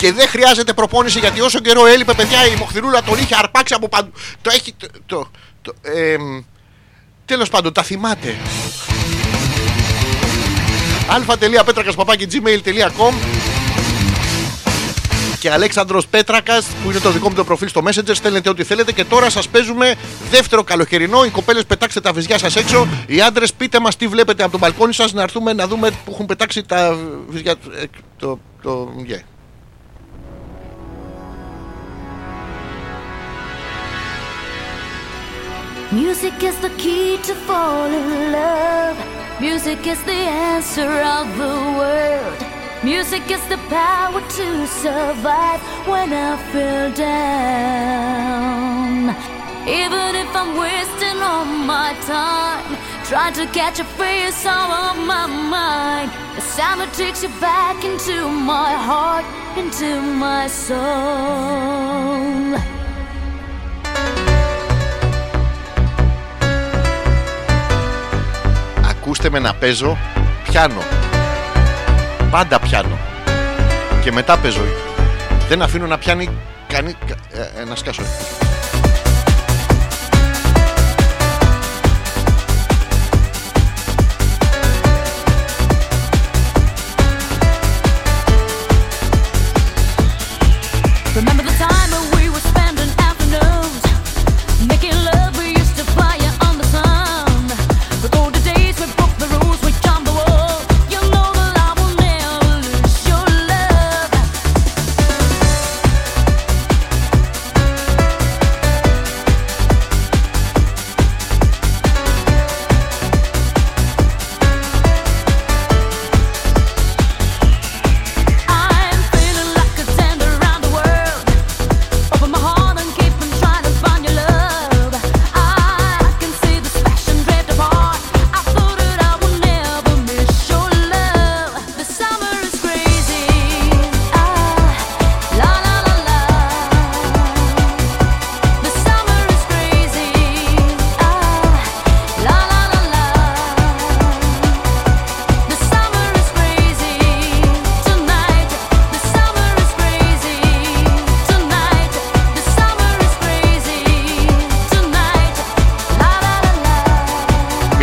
Speaker 2: και δεν χρειάζεται προπόνηση γιατί όσο καιρό έλειπε, παιδιά, η Μοχθηρούλα τον είχε αρπάξει από παντού. Το έχει. Το, το, το, εμ, τέλος πάντων, τα θυμάται. αλφα.πέτρακας.gmail.com και Αλέξανδρος Πέτρακας που είναι το δικό μου το προφίλ στο Messenger στέλνετε ό,τι θέλετε και τώρα σας παίζουμε δεύτερο καλοκαιρινό οι κοπέλες πετάξτε τα βυζιά σας έξω οι άντρες πείτε μας τι βλέπετε από το μπαλκόνι σας να έρθουμε να δούμε που έχουν πετάξει τα βυζιά ε, το, το, yeah.
Speaker 1: Music is the key to fall in love. Music is the answer of the world. Music is the power to survive when I feel down. Even if I'm wasting all my time, trying to catch a face out of my mind. The sound that takes you back into my heart, into my soul.
Speaker 2: Ακούστε με να παίζω πιάνω. Πάντα πιάνω. Και μετά παίζω. Δεν αφήνω να πιάνει κανεί. Ε, ε, να σκάσω.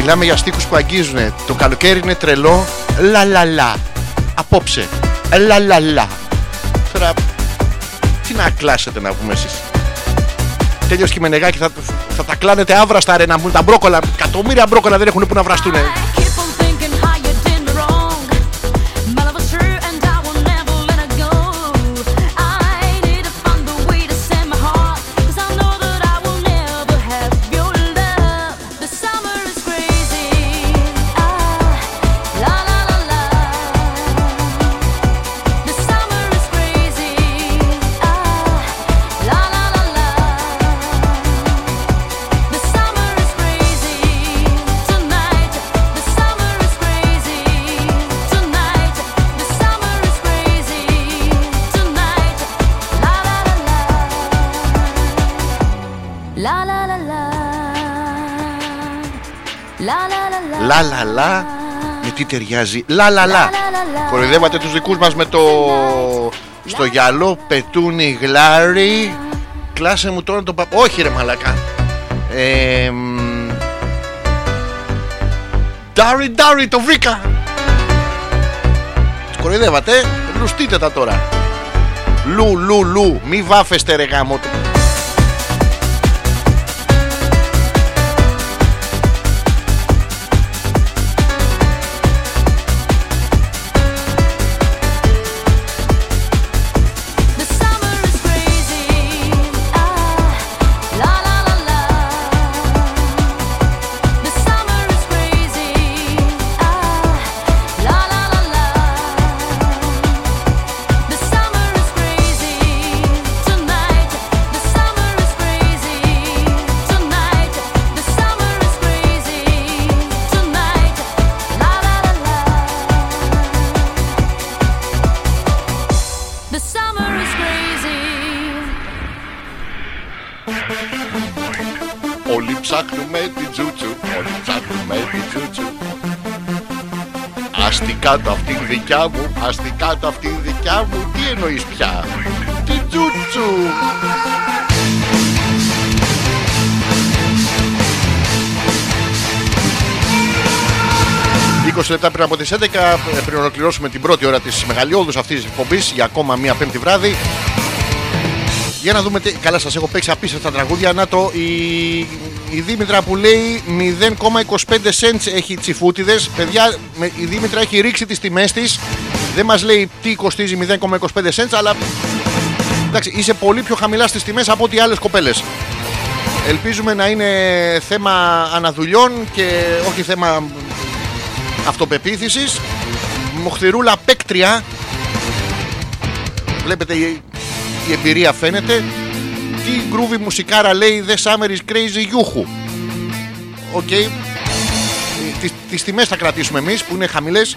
Speaker 2: Μιλάμε για στίχους που αγγίζουν. Το καλοκαίρι είναι τρελό. Λα λα λα. Απόψε. Λα λα λα. Τώρα, τι να κλάσετε να πούμε εσείς. Τέλειος και μενεγάκι θα, θα τα κλάνετε άβραστα ρε να μπουν τα μπρόκολα. Εκατομμύρια μπρόκολα δεν έχουν που να βραστούν. Λα λα λα. Με τι ταιριάζει. Λα λα λα.
Speaker 1: La la la la.
Speaker 2: Κοροϊδεύατε τους δικούς μας με το... Στο γυαλό πετούνι γλάρι. Κλάσε μου τώρα το πα... Όχι ρε μαλακά. Ε, μ, Ντάρι ντάρι το βρήκα. Τους κοροϊδεύατε. Λουστείτε τα τώρα. Λου λου λου. Μη βάφεστε ρε γάμο. Αστικά το αυτή δικιά μου, αστικά το αυτή δικιά μου. Τι εννοείς πια, την τζούτσου. 20 λεπτά πριν από τις 11 ε, πριν ολοκληρώσουμε την πρώτη ώρα της μεγαλειώδους αυτής της εκπομπής για ακόμα μία πέμπτη βράδυ για να δούμε τι... Καλά σας έχω παίξει απίστευτα τραγούδια Να το η, η Δήμητρα που λέει 0,25 cents έχει τσιφούτιδες. Παιδιά με- η Δήμητρα έχει ρίξει τις τιμές της. Δεν μας λέει τι κοστίζει 0,25 cents Αλλά εντάξει, είσαι πολύ πιο χαμηλά στις τιμές από ό,τι άλλες κοπέλες. Ελπίζουμε να είναι θέμα αναδουλειών και όχι θέμα αυτοπεποίθησης. Μοχθηρούλα παίκτρια Βλέπετε η, η εμπειρία φαίνεται Τι groovy μουσικάρα λέει The Summer is crazy γιούχου Οκ. Ε, τις, τις τιμές θα κρατήσουμε εμείς που είναι χαμηλές.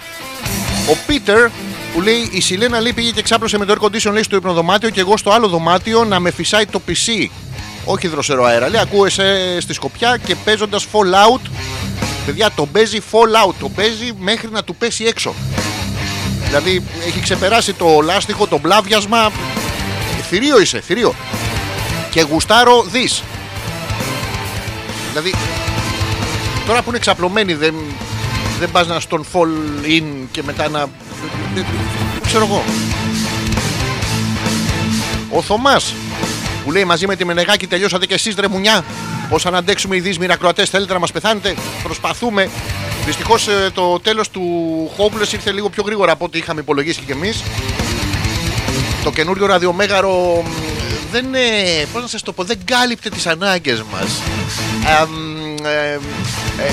Speaker 2: Ο Πίτερ που λέει η Σιλένα λέει πήγε και ξάπλωσε με το air condition λέει στο υπνοδωμάτιο και εγώ στο άλλο δωμάτιο να με φυσάει το PC όχι δροσερό αέρα λέει ακούω εσέ στη σκοπιά και παίζοντας Fallout παιδιά το παίζει Fallout το παίζει μέχρι να του πέσει έξω. Δηλαδή έχει ξεπεράσει το λάστιχο, το μπλάβιασμα. Θηρίο είσαι, θηρίο. Και γουστάρω δις. Δηλαδή, τώρα που είναι ξαπλωμένοι δεν, δεν πας να στον fall in και μετά να... Δεν ξέρω εγώ. Ο Θωμάς που λέει μαζί με τη Μενεγάκη τελειώσατε και εσείς ρε μουνιά. Πώς αν αντέξουμε οι δύσμοι ακροατές θέλετε να μας πεθάνετε; Προσπαθούμε. Δυστυχώς το τέλος του Hopeless ήρθε λίγο πιο γρήγορα από ό,τι είχαμε υπολογίσει και εμείς. Το καινούριο ραδιομέγαρο μ, δεν είναι, πώς να σας το πω, δεν κάλυπτε τις ανάγκες μας. Α, μ, ε, ε,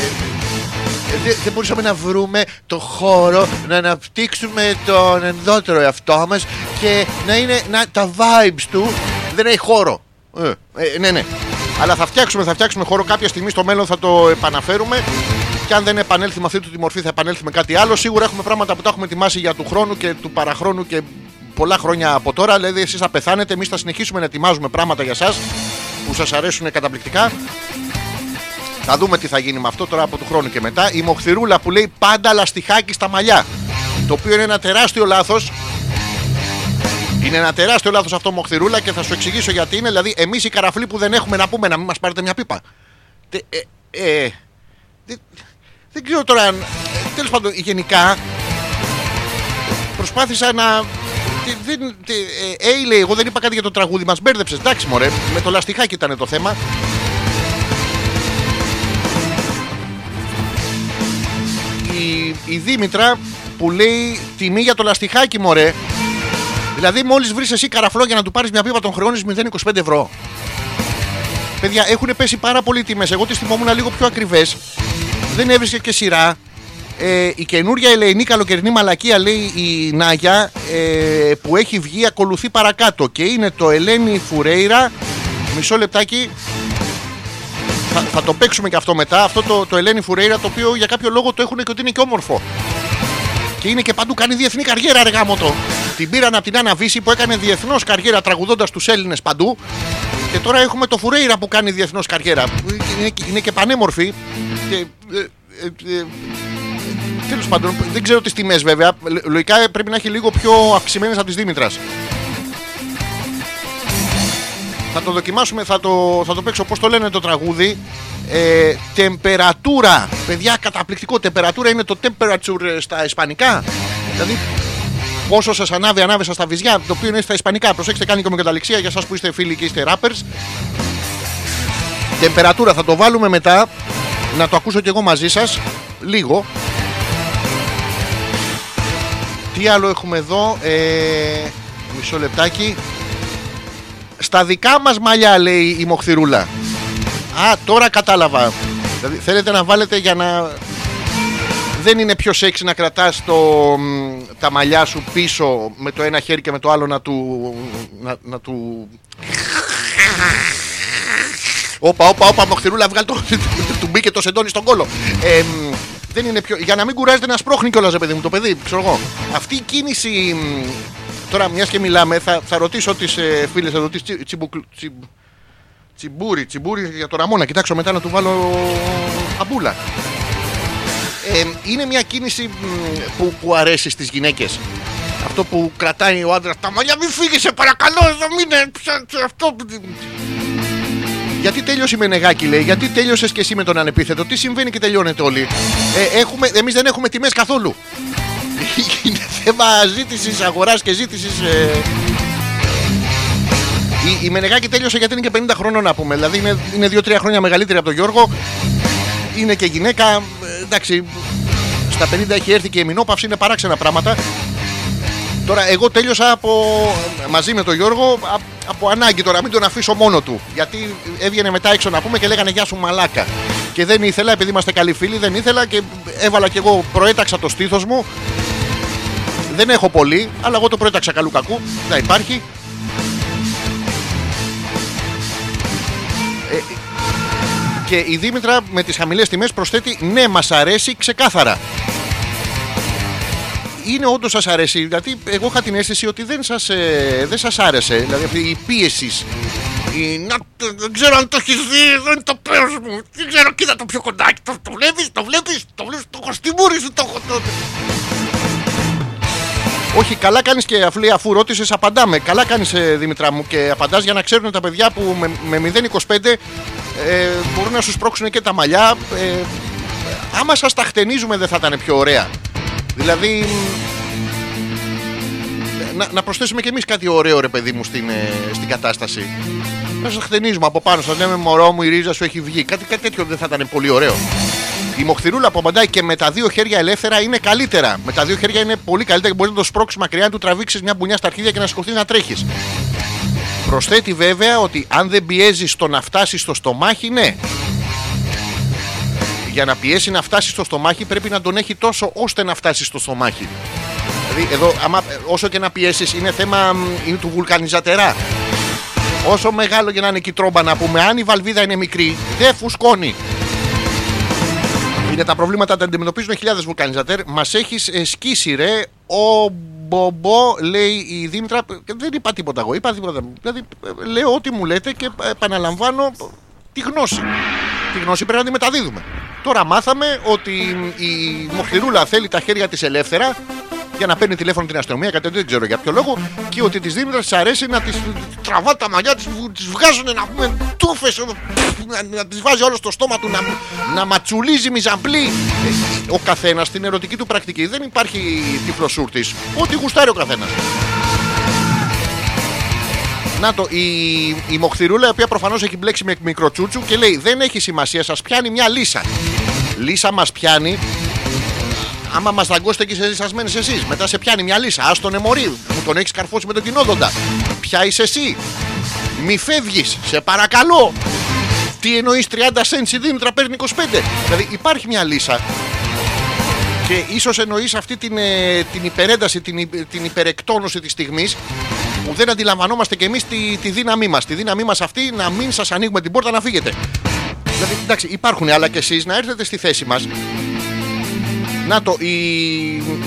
Speaker 2: δεν, δεν μπορούσαμε να βρούμε το χώρο να αναπτύξουμε τον ενδότερο εαυτό μας και να είναι να, τα vibes του δεν έχει χώρο. Ε, ε, ναι, ναι. Αλλά θα φτιάξουμε, θα φτιάξουμε χώρο κάποια στιγμή στο μέλλον θα το επαναφέρουμε. Και αν δεν επανέλθει με αυτή του τη μορφή, θα επανέλθει με κάτι άλλο. Σίγουρα έχουμε πράγματα που τα έχουμε ετοιμάσει για του χρόνου και του παραχρόνου και πολλά χρόνια από τώρα. Δηλαδή, εσείς θα πεθάνετε, εμείς θα συνεχίσουμε να ετοιμάζουμε πράγματα για εσά που σας αρέσουν καταπληκτικά. Θα δούμε τι θα γίνει με αυτό τώρα από του χρόνου και μετά. Η Μοχθηρούλα που λέει πάντα λαστιχάκι στα μαλλιά. Το οποίο είναι ένα τεράστιο λάθος. Είναι ένα τεράστιο λάθος αυτό, Μοχθηρούλα, και θα σου εξηγήσω γιατί είναι. Δηλαδή, εμείς οι καραφλοί που δεν έχουμε να πούμε να μην μας πάρετε μια πίπα. Τε- ε, ε, δεν, δεν ξέρω τώρα αν. Τέλος πάντων, γενικά προσπάθησα να. Τι- Δεν, τι, ε, ε, λέει, εγώ δεν είπα κάτι για το τραγούδι, μας μπέρδεψες. Εντάξει, μωρέ, με το λαστιχάκι ήταν το θέμα. η, η Δήμητρα που λέει τιμή για το λαστιχάκι μωρέ Δηλαδή μόλις βρεις εσύ καραφλό για να του πάρεις μια πίπα τον χρεώνεις 0,25 ευρώ. Παιδιά έχουν πέσει πάρα πολύ τιμές. Εγώ τις θυμόμουν λίγο πιο ακριβές. Δεν έβρισκε και σειρά ε, η καινούρια ελεηνή καλοκαιρινή μαλακία λέει η Νάγια ε, που έχει βγει ακολουθεί παρακάτω και είναι το Ελένη Φουρέιρα μισό λεπτάκι θα, θα το παίξουμε και αυτό μετά. Αυτό το, το Ελένη Φουρέιρα το οποίο για κάποιο λόγο το έχουν και ότι είναι και όμορφο. Και είναι και παντού κάνει διεθνή καριέρα, ρε γάμο το. Την πήραν από την Άννα Βύση που έκανε διεθνώς καριέρα τραγουδώντας τους Έλληνες παντού. Και τώρα έχουμε το Φουρέιρα που κάνει διεθνώς καριέρα. Είναι, είναι και πανέμορφη. Και, ε, ε, ε, Τέλος πάντων, δεν ξέρω τις τιμές βέβαια. Λο- Λογικά ε, πρέπει να έχει λίγο πιο αυξημένες από τη Δήμητρας. Θα το δοκιμάσουμε, θα το, θα το παίξω πώς το λένε το τραγούδι; Ε, τεμπερατούρα. Παιδιά, καταπληκτικό. Τεμπερατούρα είναι το temperature ε, στα ισπανικά. Δηλαδή, πόσο σας ανάβει ανάβεσα στα βυζιά, το οποίο είναι στα ισπανικά. Προσέξτε, κάνει και με καταληξία για εσάς που είστε φίλοι και είστε rappers. Τεμπερατούρα θα το βάλουμε μετά. Να το ακούσω κι εγώ μαζί σας. Λίγο. Τι άλλο έχουμε εδώ. Ε, μισό λεπτάκι. Στα δικά μας μαλλιά λέει η Μοχθηρούλα. Α, τώρα κατάλαβα. Δηλαδή θέλετε να βάλετε για να... Δεν είναι πιο σεξι να κρατάς το, μ, τα μαλλιά σου πίσω με το ένα χέρι και με το άλλο να του... Να, να του... Όπα, όπα, όπα, Μοχθηρούλα, βγάλει το... [laughs] του μπήκε το σεντόνι στον κόλο. Ε, μ, δεν είναι πιο... Για να μην κουράζεται να σπρώχνει κιόλας, ρε παιδί μου, το παιδί, ξέρω εγώ. Αυτή η κίνηση... μ, Τώρα, μιας και μιλάμε, θα, θα ρωτήσω τις ε, φίλες εδώ, τις τσι- τσιμπουκλ- τσιμπ- Τσιμπούρι, τσιμπούρι για το Ραμόνα. Κοιτάξω μετά να του βάλω αμπούλα. Ε, είναι μια κίνηση μ, που, που αρέσει στις γυναίκες. Αυτό που κρατάει ο άντρας τα μαλλιά, μην φύγεις σε παρακαλώ, εδώ μην είναι αυτό. Γιατί τέλειωσε η Μενεγάκη, λέει; Γιατί τέλειωσες και εσύ με τον ανεπίθετο; Τι συμβαίνει και τελειώνετε όλοι; Ε, έχουμε, εμείς δεν έχουμε τιμές καθόλου. [laughs] Είναι θέμα ζήτησης, αγοράς και ζήτησης. Ε... Η, η Μενεγάκη τέλειωσε γιατί είναι και 50 χρονών να πούμε. Δηλαδή είναι, είναι 2-3 χρόνια μεγαλύτερη από τον Γιώργο. Είναι και γυναίκα. ε, εντάξει, στα 50 έχει έρθει και η μηνόπαυση, είναι παράξενα πράγματα. Τώρα, εγώ τέλειωσα από, μαζί με τον Γιώργο α- από ανάγκη τώρα, μην τον αφήσω μόνο του. Γιατί έβγαινε μετά έξω να πούμε και λέγανε Γεια σου μαλάκα. Και δεν ήθελα, επειδή είμαστε καλοί φίλοι, δεν ήθελα και έβαλα κι εγώ, προέταξα το στήθος μου. Δεν έχω πολύ, αλλά εγώ το προέταξα καλού κακού. Να υπάρχει. Ε, και η Δήμητρα με τις χαμηλές τιμές προσθέτει ναι μας αρέσει ξεκάθαρα είναι όντως σας αρέσει. Δηλαδή, εγώ είχα την αίσθηση ότι δεν σας ε, δεν σας άρεσε. Δηλαδή, αυτή η πίεση. Η, να, το- δεν ξέρω αν το έχεις δει, δεν είναι το πέρας μου. Δεν ξέρω, κοίτα το πιο κοντάκι. Το, το βλέπεις, το βλέπεις, το βλέπεις. Το έχω στη μούρη σου, το έχω. Το... Όχι, καλά κάνεις και αφού, λέει, αφού ρώτησες, απαντάμε. Καλά κάνεις, Δημητρά μου, και απαντάς για να ξέρουν τα παιδιά που με, με 0,25 ε, μπορούν να σου σπρώξουν και τα μαλλιά. Ε, άμα σας τα χτενίζουμε, δεν θα ήταν πιο ωραία. Δηλαδή. Να, να προσθέσουμε κι εμείς κάτι ωραίο, ρε παιδί μου, στην, ε, στην κατάσταση. Να σα χτενίζουμε από πάνω, σα λέμε Μωρό μου, η ρίζα σου έχει βγει. Κάτι, κάτι τέτοιο δεν θα ήταν πολύ ωραίο. Η μοχθηρούλα που απαντάει και με τα δύο χέρια ελεύθερα είναι καλύτερα. Με τα δύο χέρια είναι πολύ καλύτερα και μπορείς να το σπρώξεις μακριά, να του τραβήξεις μια μπουνιά στα αρχίδια και να σηκωθείς να τρέχεις. Προσθέτει βέβαια ότι αν δεν πιέζεις το να φτάσεις στο στομάχι, ναι. Για να πιέσει να φτάσει στο στομάχι πρέπει να τον έχει τόσο ώστε να φτάσει στο στομάχι. Δηλαδή εδώ άμα, όσο και να πιέσεις είναι θέμα μ, είναι του βουλκανιζατερά. Όσο μεγάλο και να είναι και η τρόμπα να πούμε, αν η βαλβίδα είναι μικρή, δεν φουσκώνει. Είναι τα προβλήματα τα αντιμετωπίζουν χιλιάδες βουλκανιζατέρ. Μας έχεις σκίσει, ρε. Ο Μπομπό, λέει η Δήμητρα. και Δεν είπα τίποτα εγώ. Είπα τίποτα. Δηλαδή, ε, λέω ό,τι μου λέτε και επαναλαμβάνω τη γνώση. Τη γνώση πρέπει να τη μεταδίδουμε. Τώρα μάθαμε ότι η Μοχθηρούλα θέλει τα χέρια της ελεύθερα για να παίρνει τηλέφωνο την αστυνομία, κάτι τέτοιο δεν ξέρω για ποιο λόγο. Και ότι της Δήμητρας της αρέσει να της τραβά τα μαλλιά της, της βγάζουν να πούμε τούφες, να, να της βάζει όλο στο στόμα του, να, να ματσουλίζει μιζαμπλή. Ε, Ο καθένας στην ερωτική του πρακτική δεν υπάρχει τυφλοσούρτης. Ό,τι γουστάρει ο καθένας. Να το, η, η Μοχθηρούλα, η οποία προφανώς έχει μπλέξει με μικροτσούτσου και λέει: Δεν έχει σημασία, σας πιάνει μια λύσα. Λύσα μας πιάνει άμα μας δαγκώσετε και σε λυσασμένε εσείς. Μετά σε πιάνει μια λύσα. Α τον εμορεί. Μου τον έχεις καρφώσει με τον κοινόδοντα. Ποια είσαι εσύ; Μη φεύγεις. Σε παρακαλώ. Τι εννοείς 30 cents η Δήμητρα παίρνει 25. Δηλαδή υπάρχει μια λύσα. Και ίσως εννοείς αυτή την, ε, την υπερένταση, την, υ- την υπερεκτόνωση της στιγμής που δεν αντιλαμβανόμαστε κι εμείς τη, τη δύναμή μας. Τη δύναμή μας αυτή να μην σας ανοίγουμε την πόρτα να φύγετε. Δηλαδή, εντάξει, υπάρχουν άλλα κι εσείς να έρθετε στη θέση μας να το, η...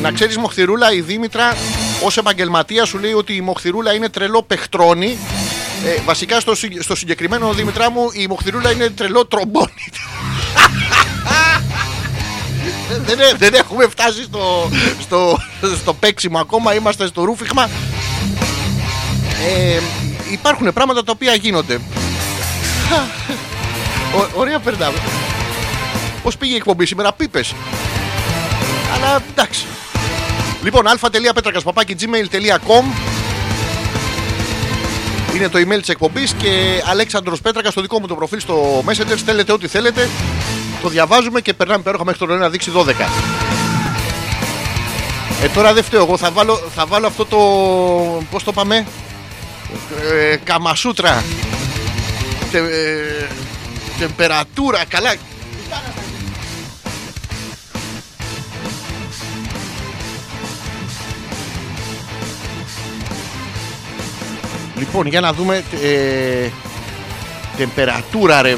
Speaker 2: να ξέρεις Μοχθηρούλα, η Δήμητρα ως επαγγελματία σου λέει ότι η Μοχθηρούλα είναι τρελό παιχτρόνι. Ε, βασικά στο, συ- στο συγκεκριμένο Δήμητρά μου η Μοχθηρούλα είναι τρελό τρομπόνι. [laughs] δεν, δεν, έ- δεν έχουμε φτάσει στο, στο, στο παίξιμο ακόμα, είμαστε στο ρούφιχμα. Ε, υπάρχουν πράγματα τα οποία γίνονται. Ω- ωραία περνάμε. Πώς πήγε η εκπομπή σήμερα, πίπες. Αλλά εντάξει. Λοιπόν, α.πέτρακα.gmail.com είναι το email της εκπομπής και Αλέξανδρος Πέτρακας στο δικό μου το προφίλ στο Messenger. Στέλνετε ό,τι θέλετε. Το διαβάζουμε και περνάμε υπέροχα μέχρι το νερό να δείξει 12. Ε, τώρα δεν φταίω εγώ. Θα βάλω, θα βάλω αυτό το. Πώς το πάμε, ε, Καμασούτρα. Τε, ε, τεμπερατούρα. Καλά. Λοιπόν, για να δούμε. Ε, τεμπερατούρα, ρε.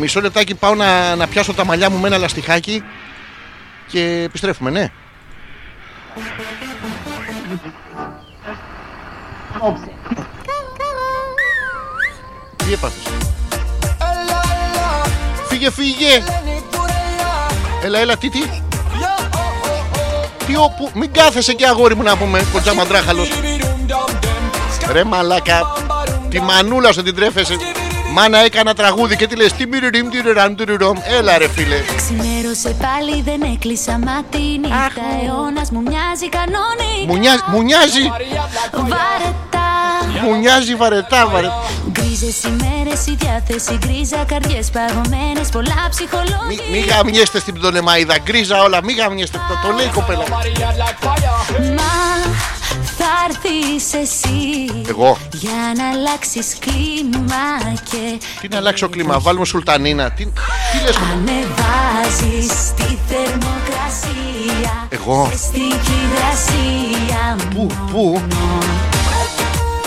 Speaker 2: Μισό λεπτάκι πάω να, να πιάσω τα μαλλιά μου με ένα λαστιχάκι και επιστρέφουμε, ναι. Τι έπαθες; Φύγε, φύγε. Έλα, έλα, τι, τι. Τι όπου, μην κάθεσαι και αγόρι μου να πούμε, κοντζά μαντράχαλος. Ρε μαλάκα, τη μανούλα σου την τρέφεσαι. Μάνα έκανα τραγούδι και τι λες, τι μυριριμ, τι ριραν, τι ριρομ. Έλα ρε φίλε.
Speaker 4: Ξημέρωσε πάλι, δεν έκλεισα μάτι νύχτα. Αιώνας μου μοιάζει κανόνικα.
Speaker 2: Μου νοιάζει, μου νοιάζει,
Speaker 4: Βαρετά.
Speaker 2: μου νοιάζει βαρετά, βαρετά.
Speaker 4: Γκρίζες ημέρες, η διάθεση γκρίζα. Καρδιές παγωμένες, πολλά
Speaker 2: Μη,
Speaker 4: ψυχολόγια.
Speaker 2: μη γαμιέστε στην πτωνεμαίδα, γκρίζα όλα, μη γαμιέστε. Το, το λέει η κοπέλα.
Speaker 4: Μα θα έρθεις εσύ
Speaker 2: Εγώ.
Speaker 4: Για να αλλάξεις κλίμα και
Speaker 2: Τι να αλλάξω κλίμα, βάλουμε σουλτανίνα. Τι, τι λες κοπέλα.
Speaker 4: Ανεβάζεις τη θερμοκρασία
Speaker 2: Εγώ.
Speaker 4: Στην υγρασία
Speaker 2: Πού, πού,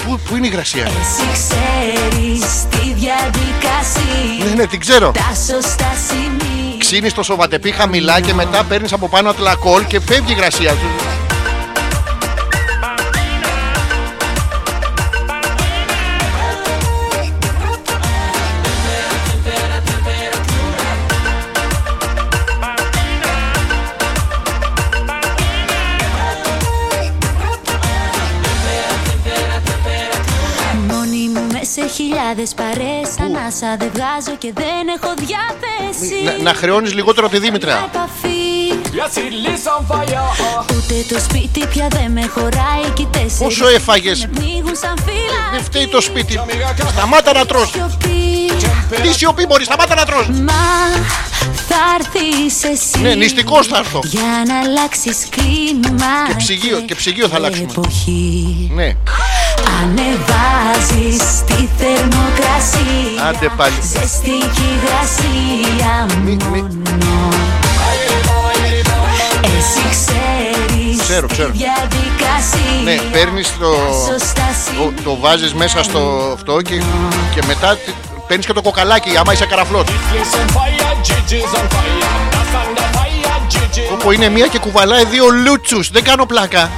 Speaker 2: πού, πού είναι η υγρασία;
Speaker 4: Εσύ ξέρεις τη διαδικασία
Speaker 2: Ναι, ναι, την ξέρω.
Speaker 4: Τα σωστά σημεία
Speaker 2: Ξύνεις το σοβατεπί χαμηλά και μετά παίρνεις από πάνω ατλακόλ και φεύγει η υγρασία.
Speaker 4: Σε χιλιάδες παρές Ανάσα δεν βγάζω και δεν έχω διάθεση
Speaker 2: Να, να χρεώνεις λιγότερο τη Δήμητρα.
Speaker 4: Επαφή
Speaker 5: Yes, it lives on fire.
Speaker 4: Ούτε το σπίτι πια δεν με χωράει κι οι τέσσερις
Speaker 2: Πόσο έφαγες;
Speaker 4: Με πνίγουν σαν φύλλα
Speaker 2: Δεν φταίει το σπίτι. Σταμάτα να τρως. Τι σιωπή μπορεί, σταμάτα να τρως.
Speaker 4: Μα θα έρθεις εσύ
Speaker 2: Ναι, νηστικός θα έρθω.
Speaker 4: Για να αλλάξεις κλίμα
Speaker 2: Και ψυγείο- και ψυγείο θα αλλάξουμε.
Speaker 4: Εποχή
Speaker 2: Ναι,
Speaker 4: Ανεβάζεις τη θερμοκρασία
Speaker 2: Άντε πάλι.
Speaker 4: Ζεστή και υγρασία
Speaker 2: Μη- μη-
Speaker 4: μόνο Εσύ ξέρεις
Speaker 2: Ξέρω, ξέρω.
Speaker 4: τη διαδικασία
Speaker 2: ναι, παίρνεις το,
Speaker 4: Τα σωστά
Speaker 2: το, το βάζεις μέσα στο αυτό και, και μετά τε- παίρνεις και το κοκαλάκι άμα είσαι καραφλός.
Speaker 5: Lives on fire, Gigi's on fire. That's under fire, Gigi.
Speaker 2: Όπου είναι μία και κουβαλάει δύο λούτσους. Δεν κάνω πλάκα.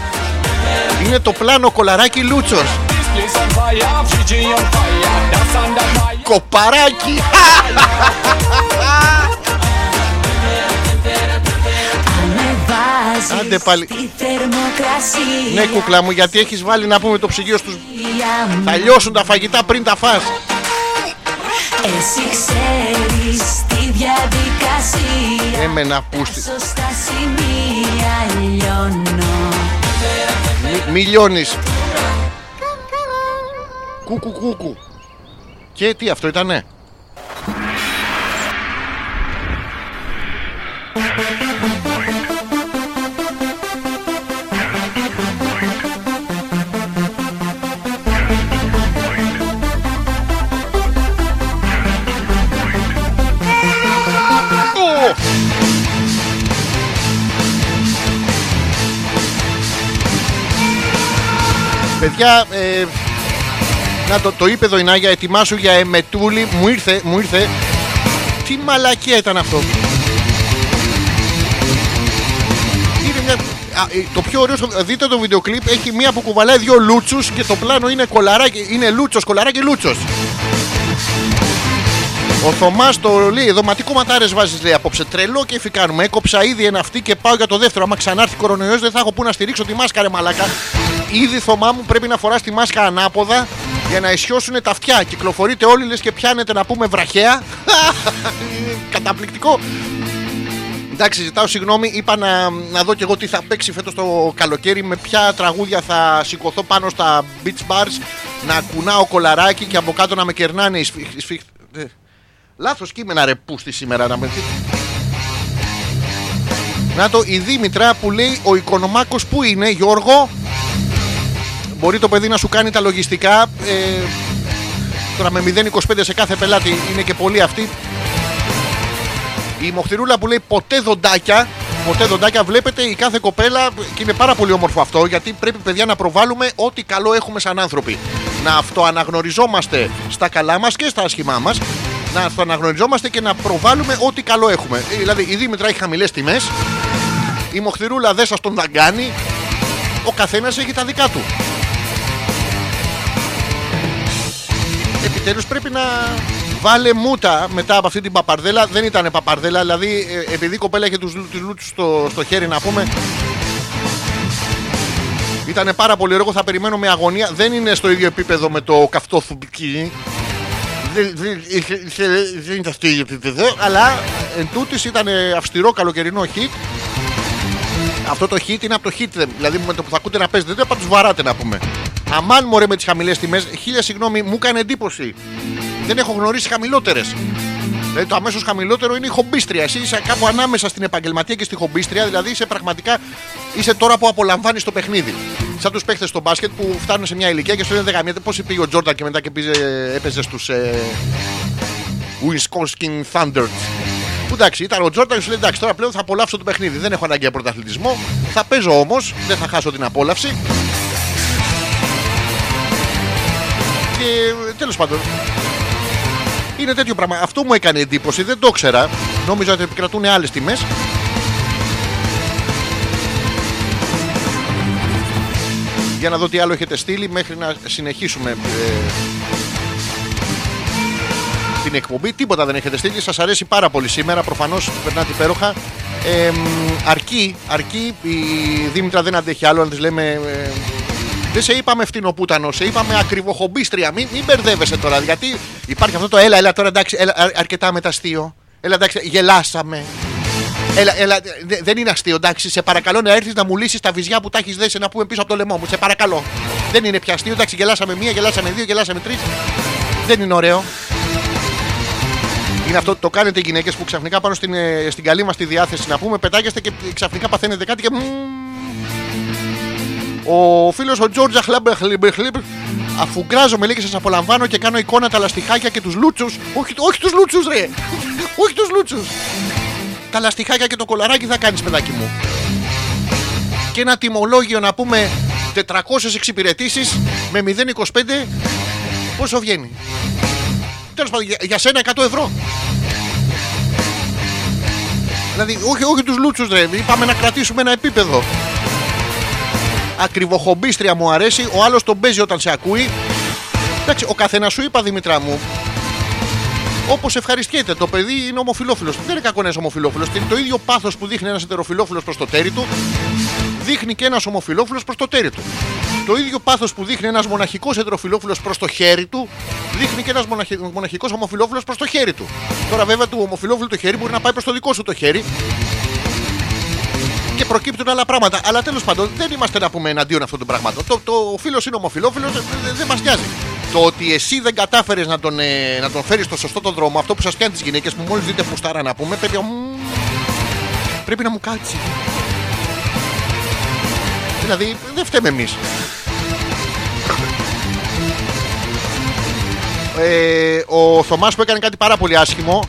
Speaker 2: Είναι το πλάνο κολαράκι λούτσος.
Speaker 5: This place on fire, Gigi on fire. That's under fire.
Speaker 2: Κοπαράκι.
Speaker 4: Ανεβάζεις
Speaker 2: Άντε πάλι.
Speaker 4: τη θερμοκρασία
Speaker 2: ναι κουκλά μου γιατί έχεις βάλει να πούμε το ψυγείο στους...
Speaker 4: μου.
Speaker 2: Θα λιώσουν τα φαγητά πριν τα φας.
Speaker 4: Εσύ ξέρεις τη διαδικασία
Speaker 2: Έμενα πούστη.
Speaker 4: Σωστά σημεία λιώνω
Speaker 2: Μη, μη λιώνεις. Κούκου κούκου. Και τι αυτό ήτανε; Παιδιά, ε, να το, το είπε εδώ η Νάγια, ετοιμάσου για εμετούλη. Μου ήρθε, μου ήρθε. Τι μαλακία ήταν αυτό. Είναι μια... Α, ε, το πιο ωραίο, στο- δείτε το βίντεο κλιπ, έχει μία που κουβαλάει δύο λούτσους και το πλάνο είναι κολαράκι, είναι λούτσος, κολαράκι, λούτσος. Ο Θωμάς το λέει εδώ, μα τι κομματάρες βάζεις λέει απόψε. Τρελό και κάνουμε. Έκοψα ήδη ένα αυτή και πάω για το δεύτερο. Άμα ξανάρθει κορονοϊός, δεν θα έχω πού να στηρίξω τη μάσκα, ρε μαλάκα. Ήδη Θωμά μου πρέπει να φοράς τη μάσκα ανάποδα για να ισιώσουν τα αυτιά. Κυκλοφορείτε όλοι λες και πιάνετε να πούμε βραχαία. [laughs] Καταπληκτικό. Εντάξει, ζητάω συγγνώμη. Είπα να, να δω και εγώ τι θα παίξει φέτος το καλοκαίρι. Με ποια τραγούδια θα σηκωθώ πάνω στα beach bars. Να κουνάω κολαράκι και από κάτω να με κερνάνε οι σφιχ- οι σφιχ- ε, Λάθος κείμενα ρε πούστη σήμερα να με Να το η Δήμητρα που λέει ο Οικονομάκος που είναι Γιώργο Μπορεί το παιδί να σου κάνει τα λογιστικά ε, Τώρα με 0,25 σε κάθε πελάτη είναι και πολύ αυτή Η Μοχθηρούλα που λέει ποτέ δοντάκια Ποτέ δοντάκια βλέπετε η κάθε κοπέλα και είναι πάρα πολύ όμορφο αυτό γιατί πρέπει παιδιά να προβάλλουμε ό,τι καλό έχουμε σαν άνθρωποι. Να αυτοαναγνωριζόμαστε στα καλά μας και στα άσχημά μας να αυτοαναγνωριζόμαστε και να προβάλλουμε ό,τι καλό έχουμε. Ε, Δηλαδή η Δήμητρα έχει χαμηλές τιμές η Μοχθηρούλα δεν σας τον δαγκάνει ο καθένας έχει τα δικά του. Επιτέλους πρέπει να βάλε μούτα μετά από αυτή την παπαρδέλα. Δεν ήταν παπαρδέλα, δηλαδή ε, επειδή η κοπέλα είχε τους λούτσου στο, στο χέρι, να πούμε. Ήταν πάρα πολύ ωραίο. Θα περιμένω με αγωνία. Δεν είναι στο ίδιο επίπεδο με το καυτό θουμπικί. Δεν- δεν- Δεν είναι στο ίδιο επίπεδο, αλλά εν τούτης ήταν αυστηρό καλοκαιρινό hit. Αυτό το hit είναι από το hit, δηλαδή με το που θα ακούτε να παίζετε, δεν θα του βαράτε να πούμε. Αμάν μωρέ με τις χαμηλές τιμές, χίλια συγγνώμη, μου έκανε εντύπωση. Δεν έχω γνωρίσει χαμηλότερες. Δηλαδή το αμέσως χαμηλότερο είναι η χομπίστρια. Εσύ είσαι κάπου ανάμεσα στην επαγγελματία και στη χομπίστρια, δηλαδή είσαι πραγματικά είσαι τώρα που απολαμβάνεις το παιχνίδι. Σαν τους παίχτες στο μπάσκετ που φτάνουν σε μια ηλικία και σου λένε δεν γαμιέται πώς πήγε ο Τζόρνταν και μετά και πήγε, έπαιζε στους ε, Wisconsin Thunders. Που εντάξει, ήταν ο Τζόρνταν και σου λέει εντάξει, τώρα πλέον θα απολαύσω το παιχνίδι. Δεν έχω ανάγκη για πρωταθλητισμό. Θα παίζω όμως, δεν θα χάσω την απόλαυση. Και τέλος πάντων, είναι τέτοιο πράγμα. Αυτό μου έκανε εντύπωση, δεν το ξέρα. Νόμιζα ότι επικρατούν άλλες τιμές. Για να δω τι άλλο έχετε στείλει μέχρι να συνεχίσουμε ε, την εκπομπή. Τίποτα δεν έχετε στείλει. Σας αρέσει πάρα πολύ σήμερα. Προφανώς περνάτε υπέροχα. Ε, μ, αρκεί, αρκεί. Η Δήμητρα δεν αντέχει άλλο να της λέμε... ε, δεν σε είπαμε φτηνοπούτανο, σε είπαμε ακριβοχομπίστρια. Μην, μην μπερδεύεσαι τώρα. Γιατί υπάρχει αυτό το έλα, έλα τώρα εντάξει, έλα, α- αρκετά μεταστείο. Έλα εντάξει, γελάσαμε. Έλα, έλα, δε- δεν είναι αστείο, εντάξει. Σε παρακαλώ να έρθεις να μου λύσεις τα βυζιά που τα έχεις δέσει να πούμε πίσω από το λαιμό μου. Σε παρακαλώ. Δεν είναι πια αστείο, εντάξει. Γελάσαμε μία, γελάσαμε δύο, γελάσαμε τρεις. Δεν είναι ωραίο. Είναι αυτό το κάνετε οι γυναίκες που ξαφνικά πάνω στην, ε, στην καλή μας τη διάθεση να πούμε πετάγεστε και ξαφνικά παθαίνετε κάτι και. Μμμ. Ο φίλος ο Τζόρτζα Χλαμπεχλιμπεχλιμπ αφουγκράζομαι λέει και σας απολαμβάνω και κάνω εικόνα τα λαστιχάκια και τους λούτσους. Όχι, όχι τους λούτσους, ρε! όχι τους λούτσους! Τα λαστιχάκια και το κολαράκι θα κάνεις, παιδάκι μου. Και ένα τιμολόγιο να πούμε 400 εξυπηρετήσεις με 0,25 πόσο βγαίνει; Τέλος πάντων, για, για σένα 100 ευρώ. Δηλαδή, όχι, όχι τους λούτσους, ρε. Είπαμε να κρατήσουμε ένα επίπεδο. Ακριβοχομπίστρια μου αρέσει. Ο άλλος τον παίζει όταν σε ακούει. Εντάξει, ο καθένας σου είπα Δημητρά μου. Όπως ευχαριστιέται. Το παιδί είναι ομοφυλόφιλος. Δεν είναι κακό να είσαι ομοφυλόφιλος. Το ίδιο πάθος που δείχνει ένας ετεροφιλόφιλο προς το τέρι του, δείχνει και ένας ομοφυλόφιλος προς το τέρι του. Το ίδιο πάθος που δείχνει ένας μοναχικός ετεροφιλόφιλο προς το χέρι του, δείχνει και ένας μοναχικός ομοφυλόφιλος προς το χέρι του. Τώρα, βέβαια, του ομοφυλόφιλου το χέρι μπορεί να πάει προς το δικό σου το χέρι και προκύπτουν άλλα πράγματα. Αλλά τέλος πάντων δεν είμαστε να πούμε εναντίον αυτών των πραγμάτων. Το, το φίλος είναι ομοφυλόφιλο, δεν δεν μας νοιάζει. Το ότι εσύ δεν κατάφερες να τον, ε, να τον φέρεις στο σωστό τον δρόμο, αυτό που σας κάνει τις γυναίκες που μόλις δείτε φουστάρα να πούμε, πρέπει, μ, πρέπει να μου κάτσει. Δηλαδή δεν φταίμε εμείς. Ε, ο Θωμάς που έκανε κάτι πάρα πολύ άσχημο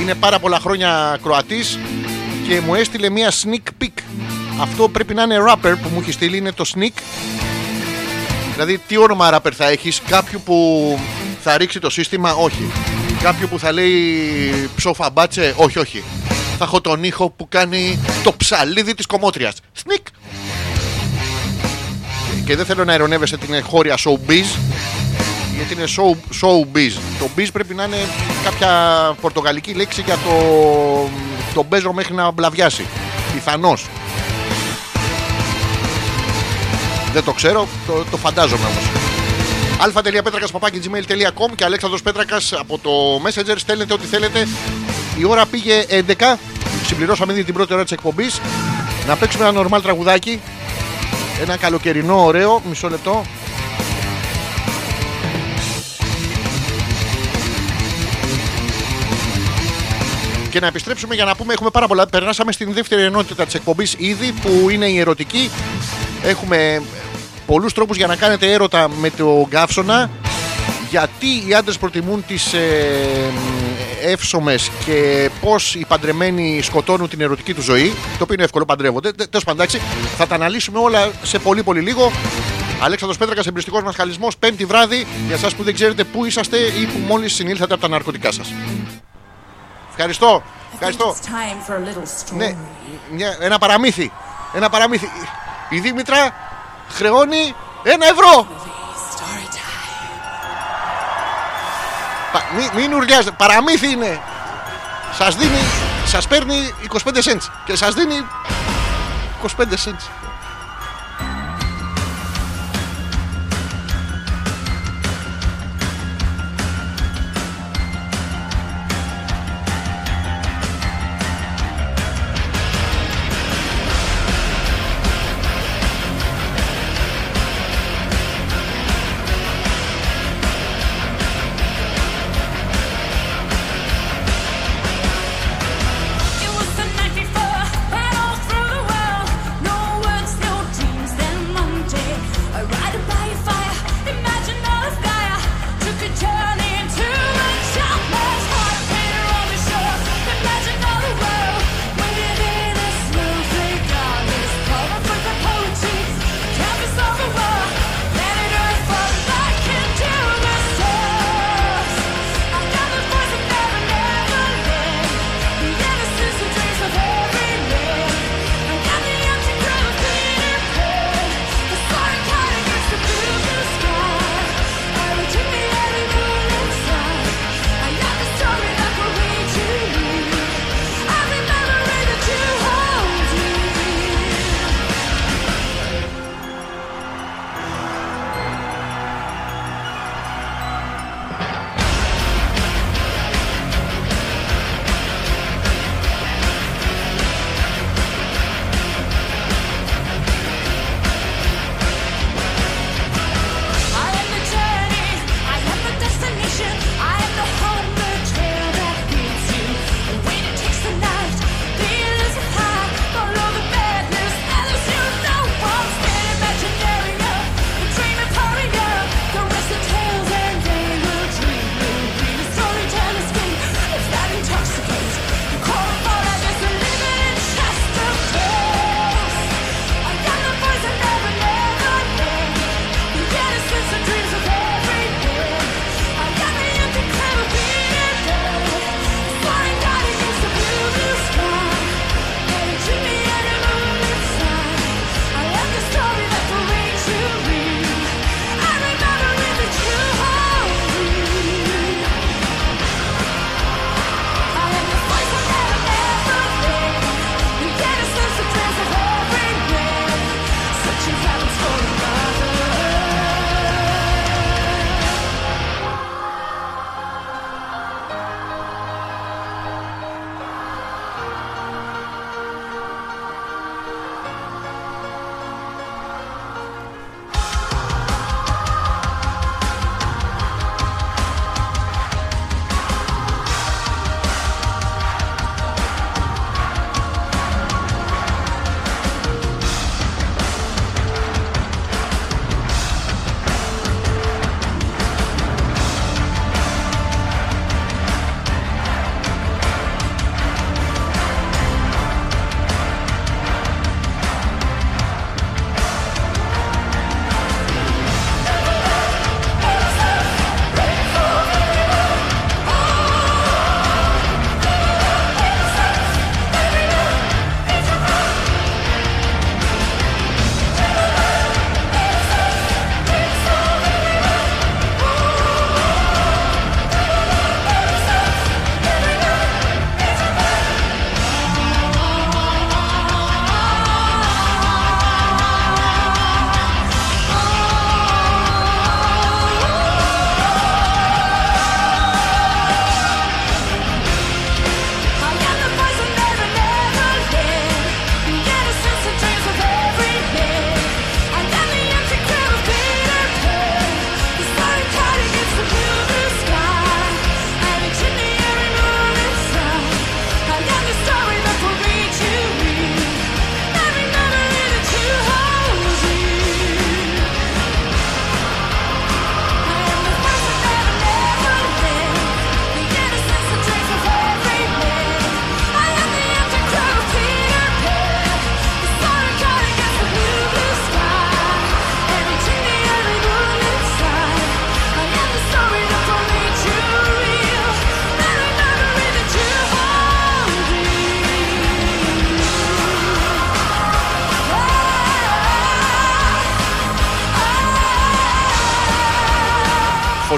Speaker 2: είναι πάρα πολλά χρόνια Κροατής και μου έστειλε μια sneak peek. Αυτό πρέπει να είναι rapper που μου έχει στείλει, είναι το sneak. Δηλαδή, τι όνομα rapper θα έχεις, κάποιου που θα ρίξει το σύστημα, όχι. Κάποιου που θα λέει ψοφαμπάτσε, όχι, όχι. Θα έχω τον ήχο που κάνει το ψαλίδι της κομμότριας. Sneak. Και δεν θέλω να ειρωνεύεσαι την χώρια showbiz, γιατί είναι show, showbiz. Το biz πρέπει να είναι κάποια πορτογαλική λέξη για το, το μπέζο μέχρι να μπλαβιάσει. Πιθανώς. Δεν το ξέρω, το, το φαντάζομαι όμως. αλφα.πέτρακα.gmail.com και Αλέξανδρος Πέτρακας από το Messenger στέλνετε ό,τι θέλετε. Η ώρα πήγε 11. Συμπληρώσαμε ήδη την πρώτη ώρα της εκπομπής. Να παίξουμε ένα normal τραγουδάκι. Ένα καλοκαιρινό ωραίο. Μισό λεπτό. Και να επιστρέψουμε για να πούμε: Έχουμε πάρα πολλά. Περνάσαμε στην δεύτερη ενότητα της εκπομπής ήδη που είναι η ερωτική. Έχουμε πολλούς τρόπους για να κάνετε έρωτα με το γκάφσονα. Γιατί οι άντρες προτιμούν τις ε, εύσομες και πώς οι παντρεμένοι σκοτώνουν την ερωτική του ζωή. Το οποίο είναι εύκολο, παντρεύονται. Τέλος πάντων, εντάξει, θα τα αναλύσουμε όλα σε πολύ πολύ λίγο. Αλέξανδρος Πέτρακας, εμπριστικός μας χαλισμός, πέμπτη βράδυ, για εσάς που δεν ξέρετε πού είσαστε ή που μόλις συνήλθατε από τα ναρκωτικά σας. Ευχαριστώ. Ευχαριστώ.
Speaker 6: It's time for a little story.
Speaker 2: Ναι, μια- ένα παραμύθι. Ένα παραμύθι. Η Δήμητρα χρεώνει ένα ευρώ.
Speaker 6: Story time.
Speaker 1: Μην, μην ουρλιάζετε. Παραμύθι είναι. Σας δίνει, σας παίρνει 25 cents και σας δίνει 25 cents.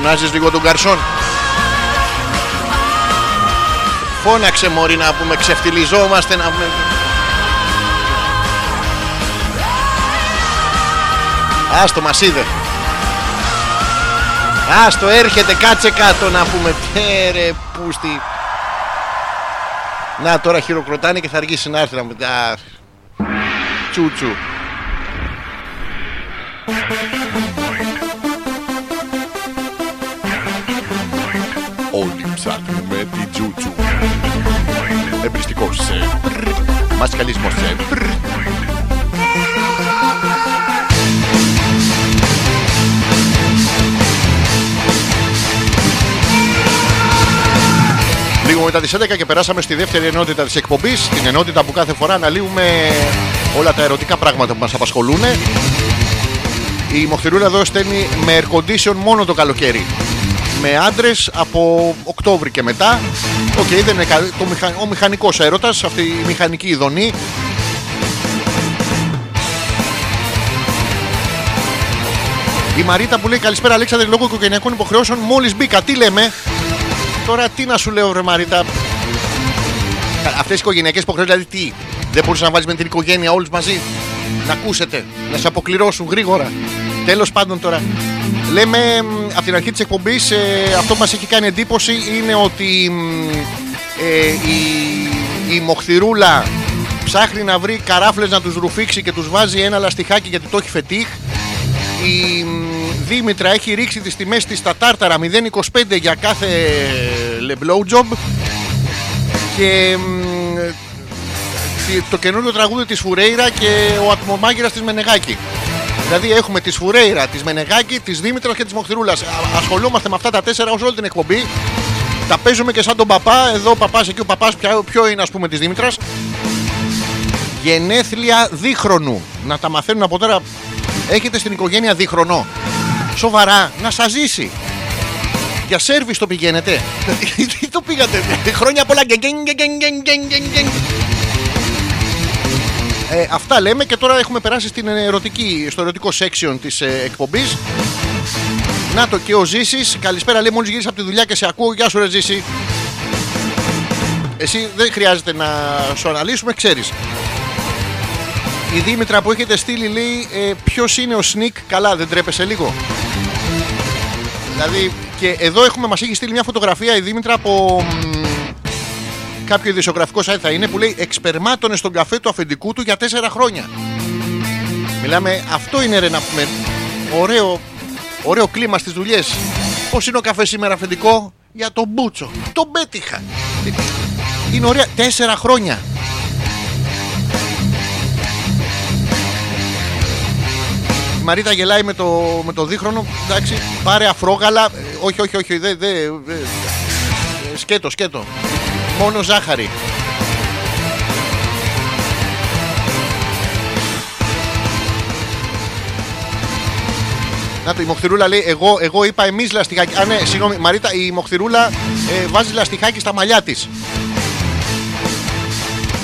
Speaker 1: Φωνάζεις λίγο τον καρσόν.
Speaker 2: Φώναξε μωρή να πούμε ξεφτυλιζόμαστε να πούμε. Άστο μας είδε. Άστο έρχεται κάτσε κάτω να πούμε. Τέρε πούστη. Να τώρα χειροκροτάνε και θα αργήσει να έρθει να πούμε. Α, Τσούτσου. Μετά τις 11 και περάσαμε στη δεύτερη ενότητα της εκπομπής Την ενότητα που κάθε φορά αναλύουμε όλα τα ερωτικά πράγματα που μας απασχολούν. Η Μοχθηρούλα εδώ στέλνει με air condition μόνο το καλοκαίρι. Με άντρες από Οκτώβρη και μετά. Οκ, δεν είναι κα- το μηχα... ο μηχανικός έρωτας, αυτή η μηχανική ηδονή. Η Μαρίτα που λέει καλησπέρα Αλέξανδρε λόγω οικογενειακών υποχρεώσεων μόλις μπήκα. Τι λέμε, Τώρα τι να σου λέω, ρε Μαρίτα. Αυτές οι οικογενειακές υποχρεώσεις, δηλαδή τι. Δεν μπορούσες να βάλεις με την οικογένεια όλους μαζί; Να ακούσετε, να σε αποκληρώσουν γρήγορα. Τέλος πάντων τώρα. Λέμε μ, από την αρχή της εκπομπής αυτό που μας έχει κάνει εντύπωση είναι ότι μ, ε, η, η Μοχθηρούλα ψάχνει να βρει καράφλες να τους ρουφήξει και τους βάζει ένα λαστιχάκι γιατί το έχει φετίχ η μ, Δήμητρα έχει ρίξει τις τιμές της στα τάρταρα 0,25 για κάθε le blowjob και μ, τι- το καινούριο τραγούδι της Φουρέιρα και ο ατμομάγειρας της Μενεγάκη. Δηλαδή έχουμε της Φουρέιρα, της Μενεγάκη, της Δήμητρας και της Μοχθηρούλας. Α- Ασχολούμαστε με αυτά τα τέσσερα ως όλη την εκπομπή. Τα παίζουμε και σαν τον παπά. Εδώ ο παπάς, εκεί ο παπάς. Ποιο, ποιο είναι ας πούμε της Δήμητρας. Γενέθλια δίχρονου. Να τα μαθαίνουν από τώρα. Έχετε στην οικογένεια δίχρονο. Σοβαρά, να σας ζήσει. Για σέρβις το πηγαίνετε. [laughs] Τι το πήγατε. Χρόνια πολλά. Γκεν, γκεν, γκεν, γκεν, γκεν, γκεν, γκεν. Ε, αυτά λέμε και τώρα έχουμε περάσει στην ερωτική, στο ερωτικό section της ε, εκπομπής. Να το και ο Ζήσης. Καλησπέρα λέει μόλις γύρισα από τη δουλειά και σε ακούω. Γεια σου ρε Ζήση. Εσύ δεν χρειάζεται να σου αναλύσουμε, ξέρεις. Η Δήμητρα που έχετε στείλει λέει ε, ποιος είναι ο Σνικ; Καλά δεν τρέπεσαι λίγο. Δηλαδή και εδώ έχουμε, μας έχει στείλει μια φωτογραφία η Δήμητρα από μ, κάποιο ειδησιογραφικό site θα είναι που λέει εξπερμάτωνε στον καφέ του αφεντικού του για τέσσερα χρόνια. Μιλάμε, αυτό είναι ρε να πούμε. Ωραίο, ωραίο κλίμα στις δουλειές. Πώς είναι ο καφέ σήμερα αφεντικό; Για τον Μπούτσο. Τον πέτυχα. Είναι ωραία. Τέσσερα χρόνια. Μαρίτα γελάει με το, με το δίχρονο. Εντάξει, πάρε αφρόγαλα. Ε, όχι, όχι, όχι. Δε, δε, δε. Ε, Σκέτο, σκέτο. Μόνο ζάχαρη. Να το, η Μοχθηρούλα λέει: Εγώ, εγώ είπα εμείς λαστιχάκι. Α, ναι, συγγνώμη, Μαρίτα, η Μοχθηρούλα ε, βάζει λαστιχάκι στα μαλλιά της.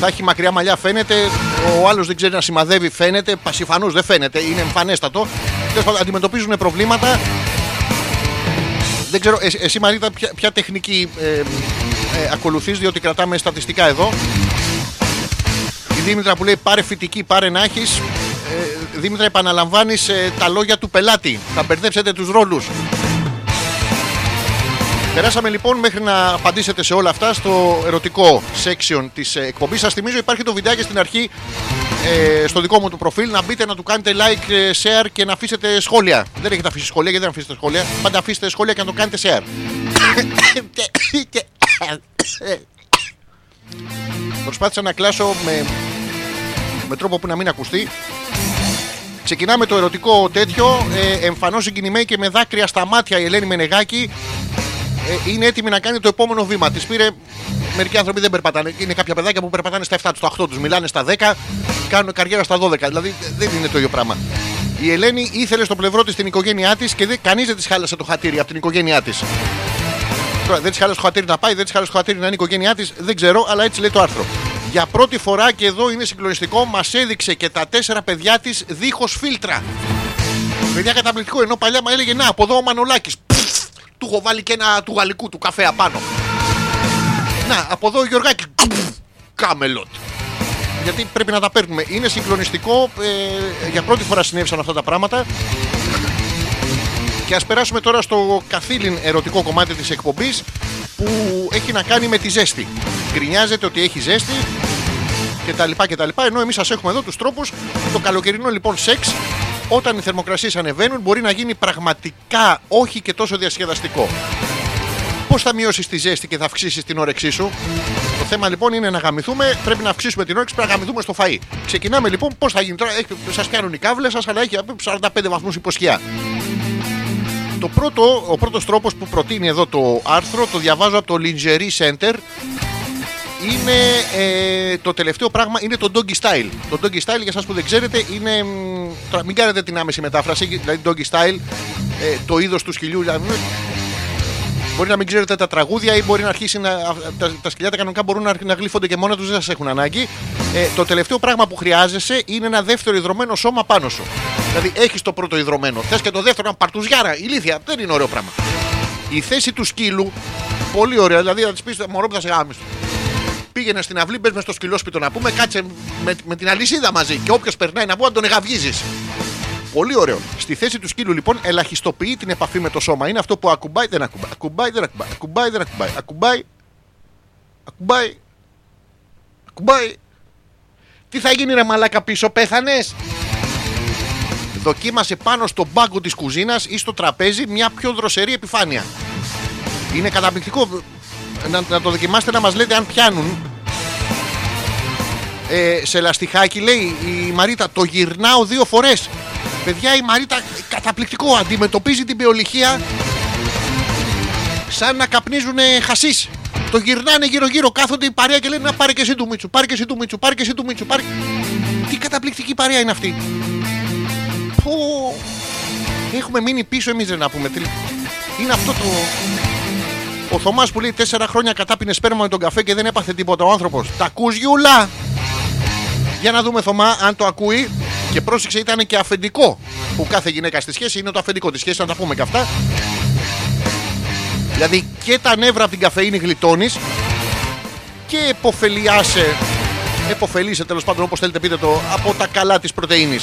Speaker 2: Θα έχει μακριά μαλλιά, φαίνεται. Ο άλλος δεν ξέρει να σημαδεύει, φαίνεται. Πασιφανώς δεν φαίνεται, είναι εμφανέστατο. Τέλος πάντων, αντιμετωπίζουν προβλήματα. Δεν ξέρω, εσύ, εσύ Μαρίτα, ποια, ποια τεχνική ε, ε, ακολουθείς, διότι κρατάμε στατιστικά εδώ. Η Δήμητρα που λέει πάρε φυτική, πάρε να έχεις. Ε, Δήμητρα, επαναλαμβάνεις ε, τα λόγια του πελάτη. Θα μπερδέψετε τους ρόλους. Περάσαμε λοιπόν μέχρι να απαντήσετε σε όλα αυτά στο ερωτικό section της ε, εκπομπής. Σας θυμίζω υπάρχει το βιντεάκι στην αρχή ε, στο δικό μου το προφίλ. Να μπείτε να του κάνετε like, ε, share και να αφήσετε σχόλια. Δεν έχετε αφήσει σχόλια γιατί δεν αφήσετε σχόλια. Πάντα αφήστε σχόλια και να το κάνετε share. [coughs] Προσπάθησα να κλάσω με, με τρόπο που να μην ακουστεί. Ξεκινάμε το ερωτικό τέτοιο. Ε, Εμφανώς συγκινημένη και με δάκρυα στα μάτια η Ελένη Μενεγάκη ε, είναι έτοιμη να κάνει το επόμενο βήμα. Της πήρε. Μερικοί άνθρωποι δεν περπατάνε. Είναι κάποια παιδάκια που περπατάνε στα 7 τους, στα 8 τους, μιλάνε στα 10, κάνουν καριέρα στα 12. Δηλαδή δεν είναι το ίδιο πράγμα. Η Ελένη ήθελε στο πλευρό της την οικογένειά της και κανείς δεν της χάλασε το χατήρι από την οικογένειά της. Τώρα δεν της χάλασε το χατήρι να πάει, δεν της χάλασε το χατήρι να είναι η οικογένειά της, δεν ξέρω, αλλά έτσι λέει το άρθρο. Για πρώτη φορά και εδώ είναι συγκλονιστικό, μας έδειξε και τα τέσσερα παιδιά της δίχως φίλτρα. Παιδιά καταπληκτικό, ενώ παλιά μου έλεγε Να, από εδώ ο Μανολάκης. Του έχω βάλει και ένα του γαλλικού του καφέ απάνω. Να, από εδώ ο Γιωργάκη. Κάμελοτ. Γιατί πρέπει να τα παίρνουμε. Είναι συγκλονιστικό. ε, για πρώτη φορά συνέβησαν αυτά τα πράγματα. Και ας περάσουμε τώρα στο καθήλυν ερωτικό κομμάτι της εκπομπής που έχει να κάνει με τη ζέστη. Γκρινιάζεται ότι έχει ζέστη και τα λοιπά και τα λοιπά, ενώ εμείς σας έχουμε εδώ τους τρόπους το καλοκαιρινό λοιπόν σεξ όταν οι θερμοκρασίες ανεβαίνουν μπορεί να γίνει πραγματικά όχι και τόσο διασκεδαστικό. Πώς θα μειώσεις τη ζέστη και θα αυξήσεις την όρεξή σου; Το θέμα λοιπόν είναι να γαμηθούμε. Πρέπει να αυξήσουμε την όρεξη, πρέπει να γαμηθούμε στο φαΐ. Ξεκινάμε λοιπόν πώς θα γίνει τώρα. Σας πιάνουν οι κάβλες σας, αλλά έχει 45 βαθμούς υποσχεία. Το πρώτο, ο πρώτος τρόπος που προτείνει εδώ το άρθρο, το διαβάζω από το Lingerie Center, είναι ε, το τελευταίο πράγμα, είναι το doggy style. Το doggy style για εσάς που δεν ξέρετε είναι, μ, τώρα μην κάνετε την άμεση μετάφραση, δηλαδή doggy style, ε, το είδος του σκυλιού, δηλαδή, Μπορεί να μην ξέρετε τα τραγούδια ή μπορεί να αρχίσει να. Τα, τα σκυλιά τα κανονικά μπορούν να, να γλύφονται και μόνα τους, δεν σας έχουν ανάγκη. Ε, το τελευταίο πράγμα που χρειάζεσαι είναι ένα δεύτερο υδρωμένο σώμα πάνω σου. Δηλαδή έχεις το πρώτο υδρωμένο. Θες και το δεύτερο να παρτουζιάρα, ηλίθεια. Δεν είναι ωραίο πράγμα. Η θέση του σκύλου, πολύ ωραία. Δηλαδή να της πεις μωρό που θα σε γάμισε. Πήγαινε στην αυλή, μπες μες στο σκυλόσπιτο να πούμε, κάτσε με, με την αλυσίδα μαζί. Και όποιος περνάει να πούμε, να τον εγαυγίζει. Πολύ ωραίο. Στη θέση του σκύλου λοιπόν ελαχιστοποιεί την επαφή με το σώμα. Είναι αυτό που ακουμπάει, δεν ακουμπάει. Ακουμπάει, δεν ακουμπάει. Ακουμπάει, δεν ακουμπάει. Ακουμπάει. Ακουμπάει. Ακουμπάει. Τι θα γίνει ρε μαλάκα πίσω, πέθανες; Δοκίμασε πάνω στον πάγκο της κουζίνας ή στο τραπέζι μια πιο δροσερή επιφάνεια. Είναι καταπληκτικό. Να, να το δοκιμάσετε να μας λέτε αν πιάνουν. Ε, σε λαστιχάκι λέει η Μαρίτα το γυρνάω δύο φορές Παιδιά η Μαρίτα καταπληκτικό αντιμετωπίζει την βιολυχία σαν να καπνίζουν χασίς. Το γυρνάνε γύρω γύρω κάθονται η παρέα και λένε να πάρε και εσύ του Μίτσου, πάρε και εσύ του Μίτσου, πάρε και εσύ του Μίτσου, πάρε... Τι καταπληκτική παρέα είναι αυτή. Πω... Έχουμε μείνει πίσω εμείς δεν να πούμε. Τι- Είναι αυτό το... Ο Θωμάς που λέει τέσσερα χρόνια κατάπινε σπέρμα με τον καφέ και δεν έπαθε τίποτα ο άνθρωπος. Τα ακούς Γιούλα! Για να δούμε Θωμά αν το ακούει. Και πρόσεξε, ήταν και αφεντικό που κάθε γυναίκα στη σχέση είναι το αφεντικό της σχέσης, να τα πούμε και αυτά. Δηλαδή και τα νεύρα από την καφεΐνη γλιτώνεις και εποφελιάσαι, εποφελείσαι τέλος πάντων όπως θέλετε πείτε το, από τα καλά της πρωτενη.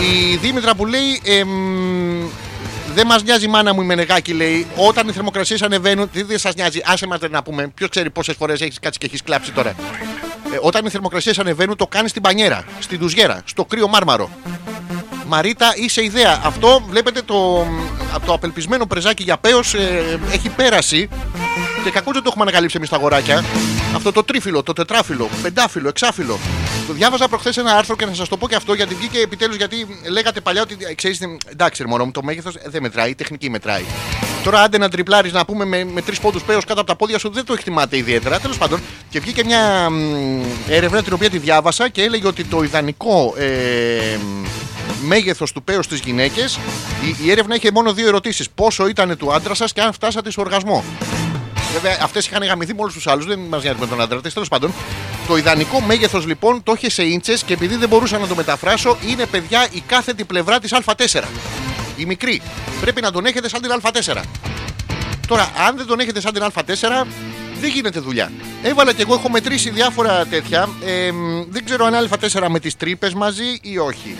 Speaker 2: Η Δήμητρα που λέει, εμ, δεν μας νοιάζει η μάνα μου η Μενεγάκη, λέει. Όταν οι θερμοκρασίες ανεβαίνουν, τι δεν σας νοιάζει, άσε μας να πούμε. Ποιος ξέρει πόσες φορές έχεις κάτσει και έχεις κλάψει τώρα. Ε, όταν οι θερμοκρασίες ανεβαίνουν, το κάνεις στην πανιέρα, στην τουζιέρα, στο κρύο μάρμαρο. Μαρίτα, είσαι ιδέα. Αυτό βλέπετε το, από το απελπισμένο πρεζάκι για πέος ε, έχει πέρασει και κακό δεν το έχουμε ανακαλύψει εμείς τα αγοράκια. Αυτό το τρίφυλλο, το τετράφυλλο, πεντάφυλλο, εξάφυλλο. Το διάβαζα προχθές ένα άρθρο και να σας το πω και αυτό γιατί βγήκε επιτέλους γιατί λέγατε παλιά ότι ξέρεις, εντάξει, ρε μωρό μου, το μέγεθος δεν μετράει, η τεχνική μετράει. Τώρα άντε να τριπλάρεις να πούμε με, με τρεις πόντους πέος κάτω από τα πόδια σου δεν το εκτιμάτε ιδιαίτερα. Τέλος πάντων, και βγήκε μια μ, έρευνα την οποία τη διάβασα και έλεγε ότι το ιδανικό ε, μέγεθος του πέος στις γυναίκες, η, η έρευνα είχε μόνο δύο ερωτήσεις. Πόσο ήταν του άντρα σας και αν φτάσατε σε οργασμό. Βέβαια, αυτές είχαν γαμηθεί με όλους τους άλλους, δεν μας νοιάζει με τον άντρα τη. Τέλος πάντων, το ιδανικό μέγεθος λοιπόν το είχε σε ίντσε και επειδή δεν μπορούσα να το μεταφράσω, είναι παιδιά η κάθετη πλευρά της Α4. Η μικρή. Πρέπει να τον έχετε σαν την Α4. Τώρα, αν δεν τον έχετε σαν την Α4, δεν γίνεται δουλειά. Έβαλα και εγώ, έχω μετρήσει διάφορα τέτοια. Ε, μ, δεν ξέρω αν Α4 με τις τρύπες μαζί ή όχι.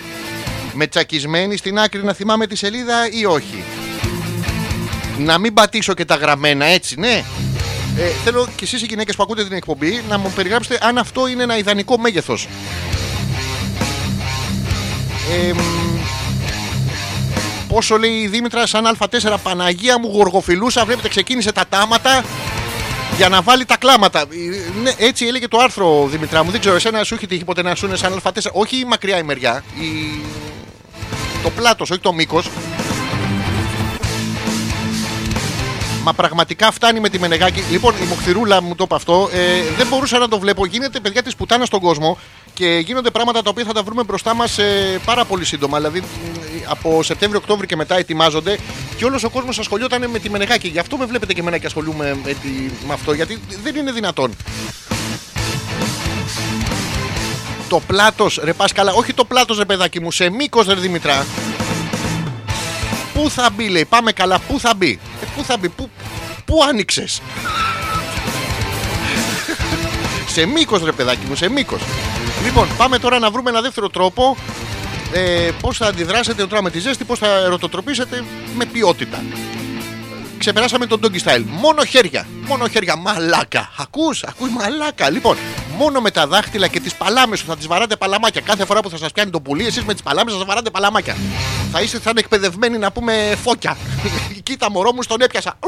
Speaker 2: Με τσακισμένη στην άκρη να θυμάμαι τη σελίδα ή όχι. Να μην πατήσω και τα γραμμένα έτσι, ναι. Ε, θέλω και εσείς οι γυναίκες που ακούτε την εκπομπή να μου περιγράψετε αν αυτό είναι ένα ιδανικό μέγεθος. Ε, μ, πόσο λέει η Δήμητρα σαν Α4 Παναγία μου γοργοφιλούσα βλέπετε ξεκίνησε τα τάματα για να βάλει τα κλάματα. Ε, Ναι, έτσι έλεγε το άρθρο Δημητρά μου. Δεν ξέρω, εσένα σου έχει τύχει ποτέ να σου είναι σαν Α4. Όχι η μακριά η μεριά. Η... Το πλάτος, όχι το μήκος. Μα πραγματικά φτάνει με τη Μενεγάκη. Λοιπόν, η Μοχθηρούλα μου το είπε αυτό. Ε, δεν μπορούσα να το βλέπω. Γίνεται παιδιά της πουτάνας στον κόσμο και γίνονται πράγματα τα οποία θα τα βρούμε μπροστά μας πάρα πολύ σύντομα. Δηλαδή μ, από Σεπτέμβριο-Οκτώβριο και μετά ετοιμάζονται και όλος ο κόσμος ασχολιόταν με τη Μενεγάκη. Γι' αυτό με βλέπετε και εμένα και ασχολούμαι με, τη, με αυτό. Γιατί δεν είναι δυνατόν. Το πλάτος, ρε πα καλά. Όχι το πλάτος, ρε παιδάκι μου, σε μήκος, ρε Δημητρά. Πού θα μπει, λέει. Πάμε καλά. Πού θα μπει. Ε, πού θα μπει. Πού, πού άνοιξες; [laughs] Σε μήκος, ρε παιδάκι μου, σε μήκος. Λοιπόν, πάμε τώρα να βρούμε ένα δεύτερο τρόπο ε, πώς θα αντιδράσετε τώρα με τη ζέστη, πώς θα ερωτοτροπήσετε με ποιότητα. Ξεπεράσαμε τον doggy style. Μόνο χέρια. Μόνο χέρια. Μαλάκα. Ακούς, ακούς μαλάκα. Λοιπόν, μόνο με τα δάχτυλα και τις παλάμες σου θα τις βαράτε παλαμάκια. Κάθε φορά που θα σας πιάνει το πουλί, εσείς με τις παλάμες σας βαράτε παλαμάκια. Θα είστε σαν εκπαιδευμένοι να πούμε φώκια. [laughs] Κοίτα, μωρό μου, τον έπιασα.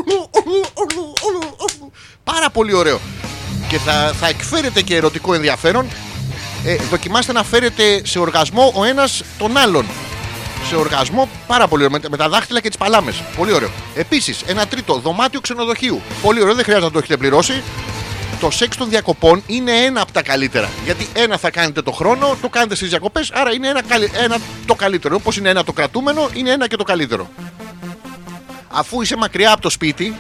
Speaker 2: Πάρα πολύ ωραίο. Και θα, θα εκφέρετε και ερωτικό ενδιαφέρον. Ε, δοκιμάστε να φέρετε σε οργασμό ο ένας τον άλλον σε οργασμό πάρα πολύ ωραίο. Με, με τα δάχτυλα και τις παλάμες. Πολύ ωραίο. Επίσης, ένα τρίτο δωμάτιο ξενοδοχείου. Πολύ ωραίο, δεν χρειάζεται να το έχετε πληρώσει. Το σεξ των διακοπών είναι ένα από τα καλύτερα. Γιατί ένα θα κάνετε το χρόνο, το κάνετε στις διακοπές, άρα είναι ένα, καλύ- ένα το καλύτερο. Όπως είναι ένα το κρατούμενο, είναι ένα και το καλύτερο. Αφού είσαι μακριά από το σπίτι,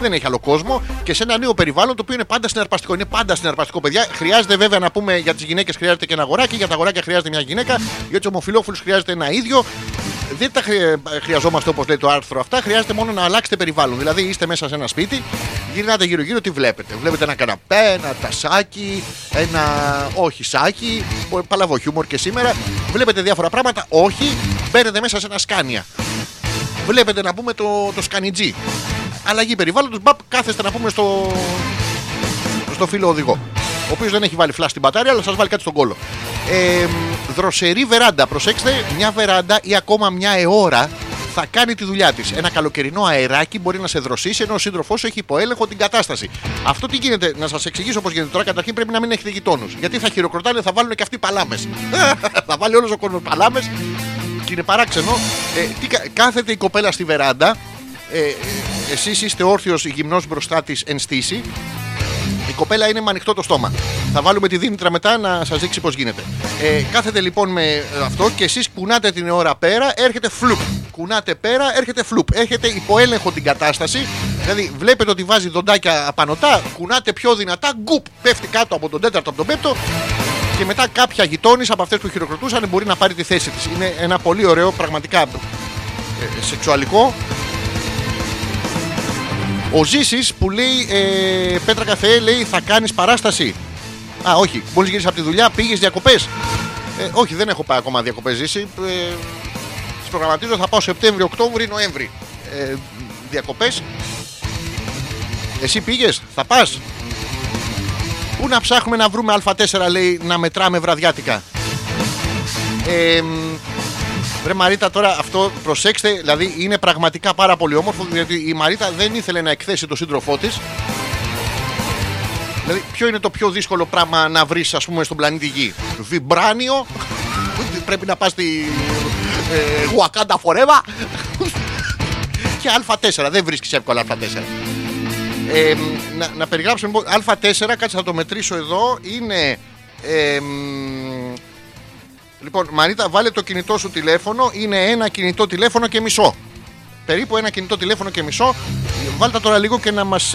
Speaker 2: δεν έχει άλλο κόσμο και σε ένα νέο περιβάλλον το οποίο είναι πάντα συναρπαστικό. Είναι πάντα συναρπαστικό, παιδιά. Χρειάζεται βέβαια να πούμε για τις γυναίκες χρειάζεται και ένα αγοράκι, για τα αγοράκια χρειάζεται μια γυναίκα, για τους ομοφυλόφιλους χρειάζεται ένα ίδιο. Δεν τα χρει- χρειαζόμαστε όπως λέει το άρθρο αυτά, χρειάζεται μόνο να αλλάξετε περιβάλλον. Δηλαδή είστε μέσα σε ένα σπίτι, γυρνάτε γύρω-γύρω, τι βλέπετε; Βλέπετε ένα καναπέ, ένα τασάκι, ένα όχι σάκι, παλαβό χιούμορ και σήμερα. Βλέπετε διάφορα πράγματα, όχι, μπαίνετε μέσα σε ένα σκάνια. Βλέπετε να πούμε το, το σκανιτζί αλλαγή περιβάλλοντος. Μπαπ, κάθεστε να πούμε στο, στο φίλο οδηγό. Ο οποίος δεν έχει βάλει φλάσ στην μπατάρια, αλλά σας βάλει κάτι στον κόλο. Ε, δροσερή βεράντα. Προσέξτε, μια βεράντα ή ακόμα μια αιώρα θα κάνει τη δουλειά της. Ένα καλοκαιρινό αεράκι μπορεί να σε δροσίσει ενώ ο σύντροφός σου έχει υποέλεγχο την κατάσταση. Αυτό τι γίνεται, να σας εξηγήσω πώς γίνεται τώρα. Καταρχήν πρέπει να μην έχετε γειτόνους. Γιατί θα χειροκροτάνε, θα βάλουν και αυτοί παλάμες. [laughs] θα βάλει όλος ο κόσμος παλάμες και είναι παράξενο. Ε, τι, κα- κάθεται η κοπέλα στη βεράντα. Ε, ε, εσείς είστε όρθιος γυμνός μπροστά της εν στήση. Η κοπέλα είναι με ανοιχτό το στόμα. Θα βάλουμε τη δίνητρα μετά να σας δείξει πώς γίνεται. Ε, κάθετε λοιπόν με ε, αυτό και εσείς κουνάτε την ώρα πέρα, έρχεται φλουπ. Κουνάτε πέρα, έρχεται φλουπ. Έχετε υποέλεγχο την κατάσταση. Δηλαδή, βλέπετε ότι βάζει δοντάκια απανωτά, κουνάτε πιο δυνατά, γκουπ, πέφτει κάτω από τον τέταρτο, από τον πέμπτο και μετά κάποια γειτόνι από αυτές που χειροκροτούσαν μπορεί να πάρει τη θέση της. Είναι ένα πολύ ωραίο, πραγματικά ε, σεξουαλικό. Ο Ζήσης που λέει ε, Πέτρα Καφέ λέει θα κάνεις παράσταση. Α, όχι. Μόλις γύρισε από τη δουλειά πήγες διακοπές. Ε, όχι, δεν έχω πάει ακόμα διακοπές Ζήση. Ε, τις προγραμματίζω θα πάω Σεπτέμβριο, Οκτώβριο, Νοέμβρη. Ε, διακοπές. Εσύ πήγες, θα πας. Πού να ψάχνουμε να βρούμε Α4 λέει να μετράμε βραδιάτικα. Ε, Βρε Μαρίτα, τώρα αυτό προσέξτε, δηλαδή είναι πραγματικά πάρα πολύ όμορφο γιατί η Μαρίτα δεν ήθελε να εκθέσει τον σύντροφό της. Δηλαδή, ποιο είναι το πιο δύσκολο πράγμα να βρεις, ας πούμε, στον πλανήτη Γη; Βιμπράνιο. Πρέπει να πας στη. Ε, Wakanda Forever. και Α4. Δεν βρίσκεις εύκολα Α4. Ε, να, να περιγράψουμε λοιπόν. Α4, κάτσε να το μετρήσω εδώ. Είναι. Ε, μ, Λοιπόν, Μαρίτα, βάλε το κινητό σου τηλέφωνο. Είναι ένα κινητό τηλέφωνο και μισό. Περίπου ένα κινητό τηλέφωνο και μισό. Βάλτε τώρα λίγο και να μας.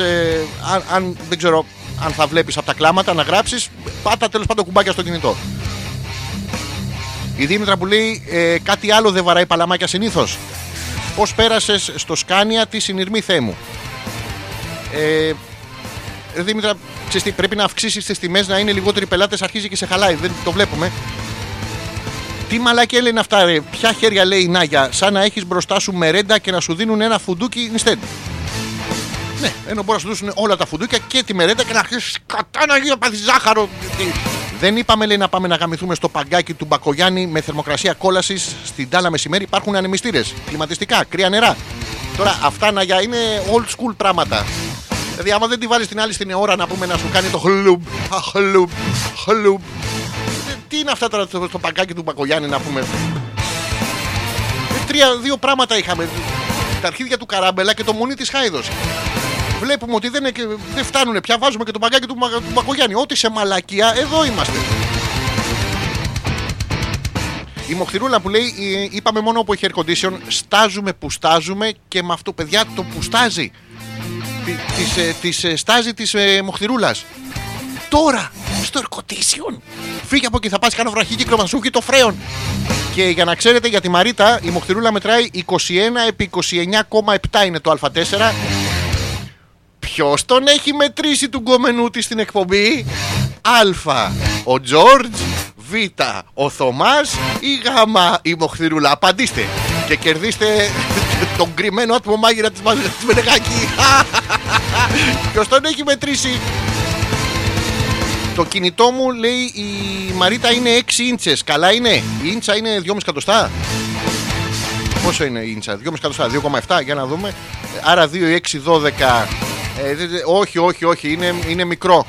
Speaker 2: αν, αν, δεν ξέρω αν θα βλέπεις από τα κλάματα να γράψεις. Πάτα τέλος πάντων κουμπάκια στο κινητό. Η Δήμητρα που λέει ε, κάτι άλλο δεν βαράει παλαμάκια συνήθως. Πώς πέρασες στο Σκάνια τη συνειρμή θέμου. Ε, ρε Δήμητρα, ξέρεις τι, πρέπει να αυξήσεις τις τιμές να είναι λιγότεροι πελάτες. Αρχίζει και σε χαλάει. Δεν το βλέπουμε. Τι μαλάκια λένε αυτά, ρε. Ποια χέρια λέει η Νάγια, σαν να έχεις μπροστά σου μερέντα και να σου δίνουν ένα φουντούκι instead. Ναι, ενώ μπορεί να σου δώσουν όλα τα φουντούκια και τη μερέντα και να αρχίσεις κατά να γίνει πάθεις ζάχαρο. Τι- Δεν είπαμε, λέει, να πάμε να γαμηθούμε στο παγκάκι του Μπακογιάννη με θερμοκρασία κόλασης στην τάλα μεσημέρι. Υπάρχουν ανεμιστήρες, κλιματιστικά, κρύα νερά. Τώρα αυτά να για είναι old school πράγματα. Δηλαδή, άμα δεν τη βάλεις την άλλη στην ώρα να πούμε να σου κάνει το χλουμπ, α, χλουμπ, χλουμπ. Ε, Τι είναι αυτά τώρα στο, στο παγκάκι του Μπακογιάννη να πούμε; Ε, Τρία, δύο πράγματα είχαμε. Τα αρχίδια του Καράμπελα και το μονί της Χάιδος. Βλέπουμε ότι δεν, είναι- δεν φτάνουν πια. Βάζουμε και το παγκάκι του, Μα- του Μπακογιάννη. Ό,τι σε μαλακία, εδώ είμαστε. Η Μοχθηρούλα που λέει, ε, είπαμε μόνο που έχει air condition, στάζουμε που στάζουμε και με αυτό, παιδιά, το που στάζει. Τη- Της, ε, της ε, στάζει της ε, Μοχθηρούλας. Τώρα, στο air condition. Φύγε από εκεί, θα πας κάνω βραχίκυκλο, μα σου βγει το φρέον. Και για να ξέρετε, για τη Μαρίτα, η Μοχθηρούλα μετράει 21 επί 29,7 είναι το Α4. Ποιος τον έχει μετρήσει του γκομενού της στην εκπομπή, Α. Ο Τζόρτζ. Β. Ο Θωμάς ή Γ. Η Μοχθηρούλα. Απαντήστε και κερδίστε [laughs] τον κρυμμένο άτομο μάγειρα της, Μα- της Μενεγάκη. [laughs] Ποιος τον έχει μετρήσει; Το κινητό μου λέει η Μαρίτα είναι 6 ίντσες. Καλά είναι. Η ίντσα είναι 2,5 εκατοστά. Πόσο είναι η ίντσα, 2,5 εκατοστά, 2,7 για να δούμε. Άρα 2, 6, 12. Ε, δε- δε- όχι, όχι, όχι, είναι, είναι μικρό.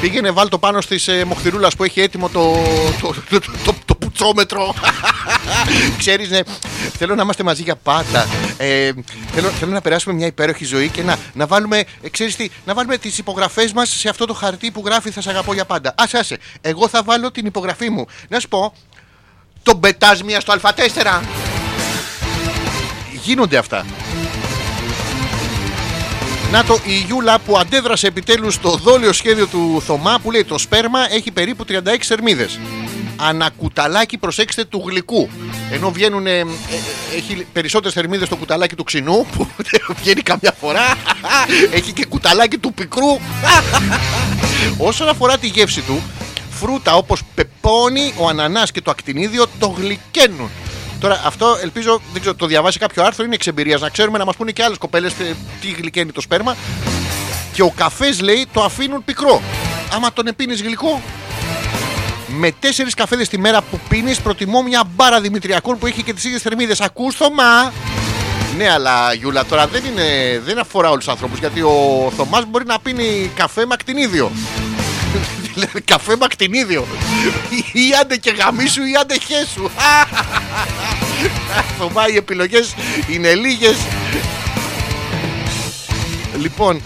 Speaker 2: Πήγαινε βάλ το πάνω στις ε, μοχθηρούλας που έχει έτοιμο το, το, το, το, το, το πουτσόμετρο. Ξέρεις, ναι, θέλω να είμαστε μαζί για πάντα. Ε, θέλω, θέλω να περάσουμε μια υπέροχη ζωή και να, να βάλουμε, ε, ξέρεις τι, να βάλουμε τις υπογραφές μας σε αυτό το χαρτί που γράφει θα σε αγαπώ για πάντα. Άσε, άσε, εγώ θα βάλω την υπογραφή μου. Να σου πω, τον πετάς μία στο α4. Γίνονται αυτά. Να το η Γιούλα που αντέδρασε επιτέλους στο δόλιο σχέδιο του Θωμά που λέει το σπέρμα έχει περίπου 36 θερμίδες. Ανακουταλάκι προσέξτε του γλυκού. Ενώ βγαίνουν. ε, ε, έχει περισσότερες θερμίδες το κουταλάκι του ξινού [laughs] που βγαίνει καμιά φορά. [laughs] έχει και κουταλάκι του πικρού. [laughs] Όσον αφορά τη γεύση του, φρούτα όπως πεπόνι, ο ανανάς και το ακτινίδιο το γλυκαίνουν. Τώρα αυτό ελπίζω, δεν ξέρω, το διαβάσει κάποιο άρθρο, είναι εξ εμπειρίας, να ξέρουμε να μας πούνε και άλλες κοπέλες τε- τι γλυκαίνει το σπέρμα. Και ο καφές λέει το αφήνουν πικρό. Άμα τον επίνεις γλυκό, με τέσσερις καφέδες τη μέρα που πίνεις, προτιμώ μια μπάρα Δημητριακών που έχει και τις ίδιες θερμίδες. Ακούς Θωμά. Ναι, αλλά Γιούλα τώρα δεν, είναι, δεν αφορά όλους τους ανθρώπους. Γιατί ο Θωμάς μπορεί να πίνει καφέ με ακτινίδιο. Δηλαδή, [laughs] καφέ με ακτινίδιο. ή άντε και γαμίσου ή άντε χέσου. [laughs] Θωμά, οι επιλογές είναι λίγες. Λοιπόν,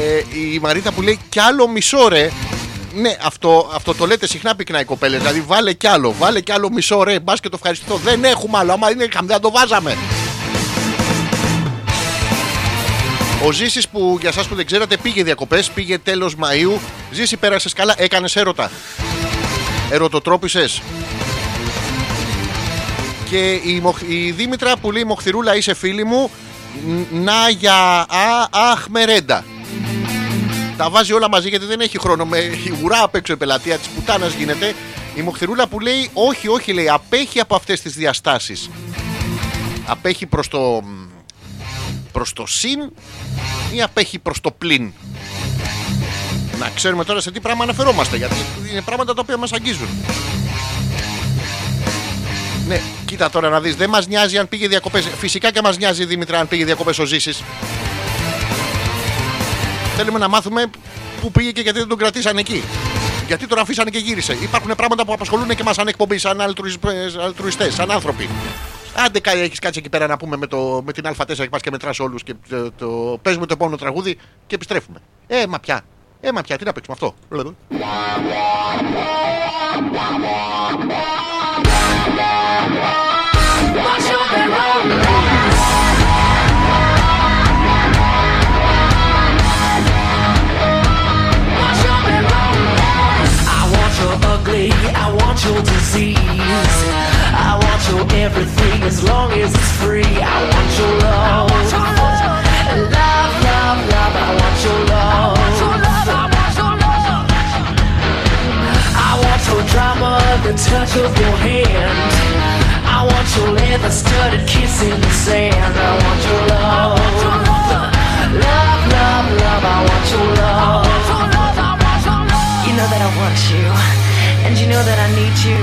Speaker 2: ε, η Μαρίτα που λέει κι άλλο μισό ρε. Ναι, αυτό, αυτό το λέτε συχνά πυκνά οι κοπέλες. Δηλαδή, βάλε κι άλλο, βάλε κι άλλο μισό ρε. Μπας και το ευχαριστώ. Δεν έχουμε άλλο. Άμα είναι καμιά, το βάζαμε. Ο Ζήσης που για εσά που δεν ξέρατε πήγε διακοπές, πήγε τέλος Μαΐου. Ζήση, πέρασες καλά, έκανες έρωτα. Ερωτοτρόπησες. Και η, Μοχ- η Δήμητρα που λέει Μοχθηρούλα είσαι φίλη μου Ν- Να για α, αχ μερέντα Τα βάζει όλα μαζί γιατί δεν έχει χρόνο Με η ουρά απ' έξω η πελατεία της πουτάνας γίνεται Η Μοχθηρούλα που λέει όχι όχι λέει Απέχει από αυτές τις διαστάσεις Απέχει προς το Προς το συν Ή απέχει προς το πλην Να ξέρουμε τώρα σε τι πράγμα αναφερόμαστε Γιατί είναι πράγματα τα οποία μας αγγίζουν ναι, κοίτα τώρα να δεις. Δεν μας νοιάζει αν πήγε διακοπές. Φυσικά και μας νοιάζει Δήμητρα αν πήγε διακοπές ο Ζήσης. Θέλουμε να μάθουμε πού πήγε και γιατί δεν τον κρατήσαν εκεί. Γιατί τον αφήσανε και γύρισε. Υπάρχουν πράγματα που απασχολούν και μας σαν εκπομπή, σαν αλτρουιστές, σαν άνθρωποι. Άντε κάτι έχεις κάτσει εκεί πέρα να πούμε με, το, με την Α4 και πα και μετράς όλους και το, το, παίζουμε το επόμενο τραγούδι και επιστρέφουμε. Ε, μα πια. Ε, μα πια, τι να παίξουμε αυτό;
Speaker 1: I want your disease. I want your everything as long as it's free. I want your love. Love, love, love, I want your love. I want your drama, the touch of your hand. I want your leather studded kiss in the sand. I want your love. Love, love, love, I want your love. You know that I want you, and you know that I need you.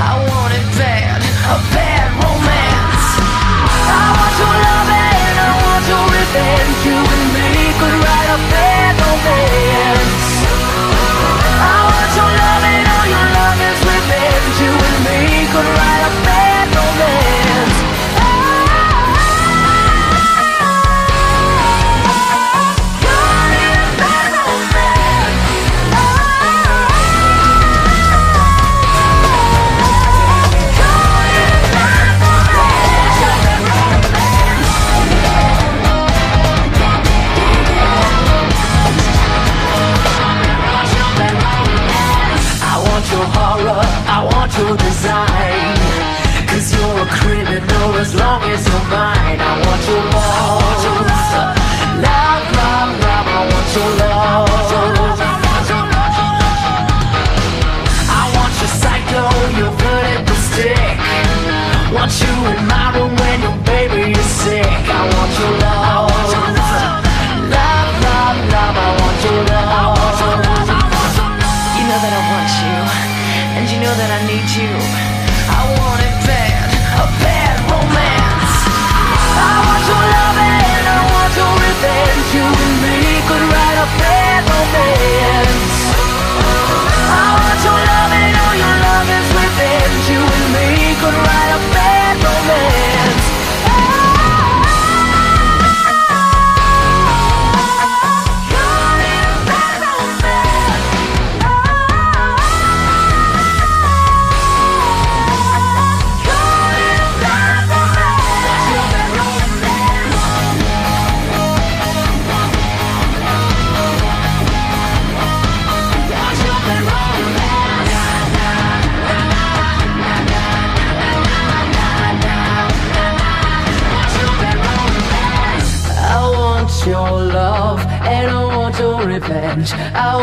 Speaker 1: I want it bad, a bad romance. I want your love and I want your revenge. You and me could write a bad romance. I want your love and all your love is revenge. You and me could write a I want your design. Cause you're a criminal as long as you're mine. I want your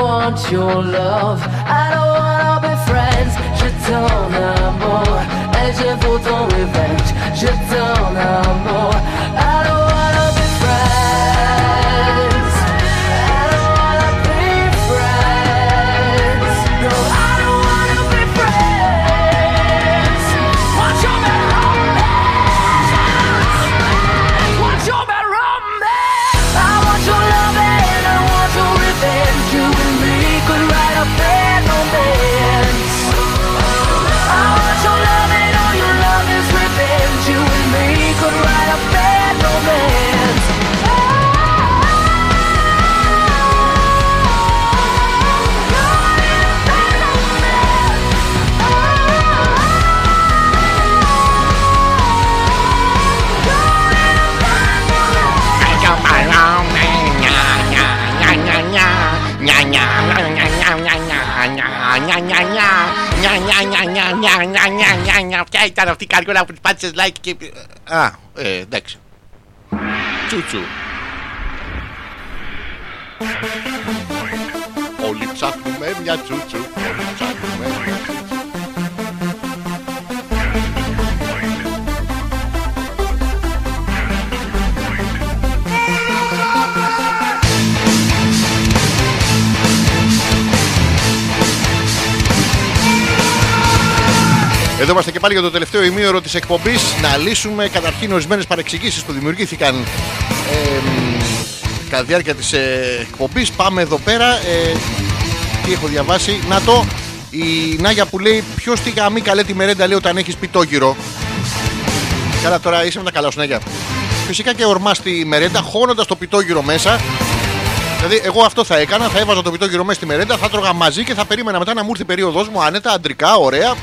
Speaker 1: want your love. I don't wanna be friends. Je t'en amour. Et je ton revenge. Je t'en amour.
Speaker 2: Ήταν αυτή η καριόλα που τη πάτησες like και. Α, ε, εντάξει. Τσούτσου. Όλοι ψάχνουμε μια τσούτσου. Όλοι ψάχνουμε μια Εδώ είμαστε και πάλι για το τελευταίο ημίωρο της εκπομπής να λύσουμε καταρχήν ορισμένες παρεξηγήσεις που δημιουργήθηκαν ε, μ, κατά τη διάρκεια της ε, εκπομπής. Πάμε εδώ πέρα. Ε, τι έχω διαβάσει. Να το. Η Νάγια που λέει ποιος στη γαμή καλέ τη μερέντα λέει όταν έχεις πιτόγυρο. Καλά τώρα είσαι με τα καλά σου Νάγια. Φυσικά και ορμάς στη μερέντα χώνοντας το πιτόγυρο μέσα. Δηλαδή, εγώ αυτό θα έκανα. Θα έβαζα το πιτόγυρο μέσα στη μερέντα, θα τρώγα μαζί και θα περίμενα μετά να μου έρθει η περίοδος μου άνετα, αντρικά, ωραία.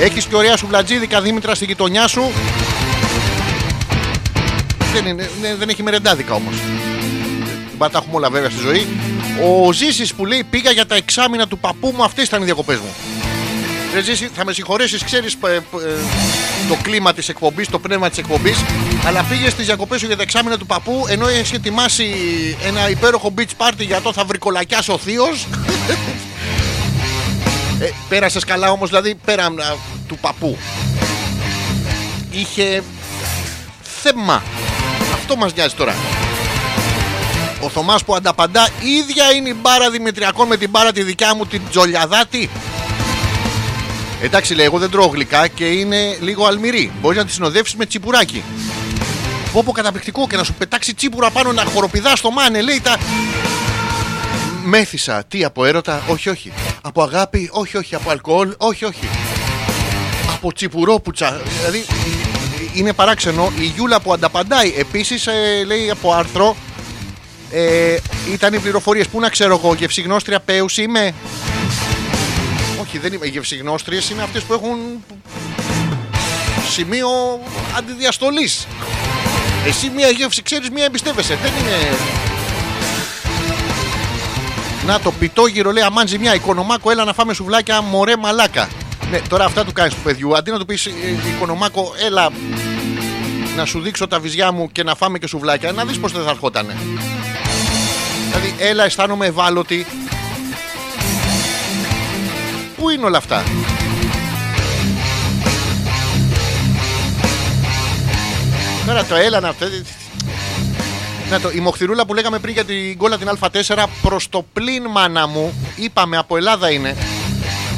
Speaker 2: Έχεις και ωραία σουβλατζίδικα Δήμητρα στη γειτονιά σου. Δεν, είναι, ναι, δεν έχει μερεντάδικα όμως. Δεν τα έχουμε όλα βέβαια στη ζωή. Ο Ζήσης που λέει πήγα για τα εξάμεινα του παππού μου, αυτές ήταν οι διακοπές μου. Ρε Ζήση, θα με συγχωρέσεις, ξέρεις το κλίμα της εκπομπής, το πνεύμα της εκπομπής. Αλλά πήγες στις διακοπές σου για τα εξάμεινα του παππού, ενώ έχεις ετοιμάσει ένα υπέροχο beach party για το θα βρικολακιάσει ο θείος. Ε, Πέρασες καλά όμως, δηλαδή πέραν α, του παππού. Είχε θέμα. Αυτό μας νοιάζει τώρα. Ο Θωμάς που ανταπαντά ίδια είναι η μπάρα Δημητριακών με την μπάρα τη δικιά μου την Τζολιαδάτη. Εντάξει λέει εγώ δεν τρώω γλυκά και είναι λίγο αλμυρή. Μπορείς να τη συνοδεύσεις με τσιπουράκι. Πω πω καταπληκτικό και να σου πετάξει τσίπουρα πάνω να χοροπηδάς στο μάνε λέει τα... Μέθησα. Τι από έρωτα, όχι, όχι. Από αγάπη, όχι, όχι. Από αλκοόλ, όχι, όχι. Από τσιπουρόπουτσα. Δηλαδή είναι παράξενο. Η Γιούλα που ανταπαντάει επίσης λέει από άρθρο. Ε, ήταν οι πληροφορίες. Πού να ξέρω εγώ, γευσιγνώστρια Πέους είμαι; Όχι, δεν είμαι. Οι γευσιγνώστριε είναι αυτές που έχουν σημείο αντιδιαστολής. Εσύ μία γεύση ξέρεις, μία εμπιστεύεσαι. Δεν είναι. Να το πιτόγυρο λέει αμάν ζημιά. Οικονομάκο, έλα να φάμε σουβλάκια, μωρέ μαλάκα. Ναι, τώρα αυτά του κάνεις του παιδιού. Αντί να του πεις Οικονομάκο, έλα να σου δείξω τα βυζιά μου και να φάμε και σουβλάκια, να δεις πώ δεν θα ερχότανε. Δηλαδή, έλα, αισθάνομαι ευάλωτη. Πού είναι όλα αυτά; Τώρα το έλα να να το, η μοχθηρούλα που λέγαμε πριν για την κόλλα την Α4 προς το πλήν μάνα μου, είπαμε από Ελλάδα είναι.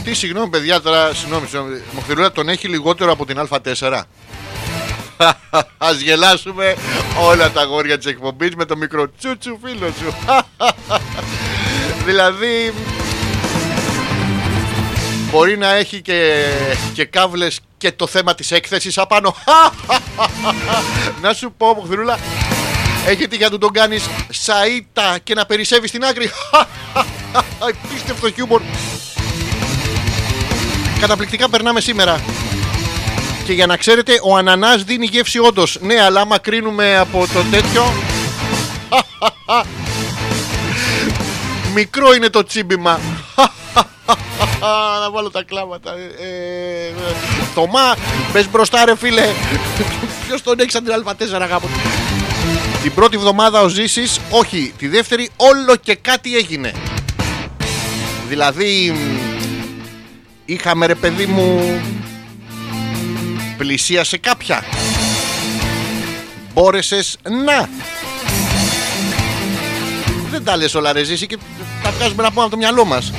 Speaker 2: Τι συγγνώμη, παιδιά, τώρα συγγνώμη, συγγνώμη. Η μοχθηρούλα τον έχει λιγότερο από την Α4. Α [laughs] γελάσουμε όλα τα γόρια της εκπομπής με το μικρό τσούτσου φίλο σου. [laughs] δηλαδή. Μπορεί να έχει και, και κάβλες και το θέμα της έκθεσης απάνω. [laughs] να σου πω, Μοχθηρούλα, έχει για να του τον κάνεις σαΐτα και να περισσεύεις στην άκρη. [laughs] Επίστευτο χιούμορ. Καταπληκτικά περνάμε σήμερα. Και για να ξέρετε, ο ανανάς δίνει γεύση όντως. Ναι, αλλά άμα κρίνουμε από το τέτοιο. [laughs] Μικρό είναι το τσίμπημα. [laughs] Να βάλω τα κλάματα. Ε, ε, Θωμά, μπες μπροστά ρε φίλε. Ποιος τον έχει σαν την Α4 αγάπη. Την πρώτη εβδομάδα ο Ζήσης, όχι. Τη δεύτερη όλο και κάτι έγινε. Δηλαδή, μ, είχαμε ρε παιδί μου πλησίασε κάποια. Μπόρεσες να. Δεν τα λες όλα ρε Ζήση και τα βγάζουμε να πούμε από το μυαλό μας.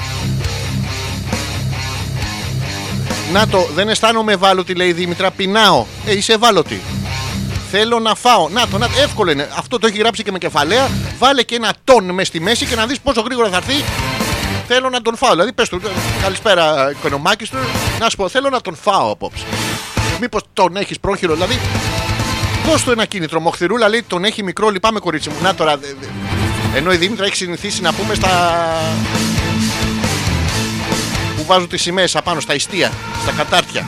Speaker 2: Να το, δεν αισθάνομαι ευάλωτη λέει η Δήμητρα, πεινάω. Ε, είσαι ευάλωτη. Θέλω να φάω. Να το, να, το, εύκολο είναι. Αυτό το έχει γράψει και με κεφαλαία. Βάλε και ένα τόν μες στη μέση και να δεις πόσο γρήγορα θα έρθει. Θέλω να τον φάω. Δηλαδή, πες του, καλησπέρα, οικονομάκης του. Να σου πω, θέλω να τον φάω απόψε. Μήπως τον έχεις πρόχειρο, δηλαδή. Δώσ' του ένα κίνητρο. Μοχθηρούλα λέει τον έχει μικρό, λυπάμαι κορίτσι μου. Να τώρα. δε- δε- Ενώ η Δήμητρα έχει συνηθίσει να πούμε στα. που βάζουν τις σημαίες απάνω, στα ιστία, στα κατάρτια.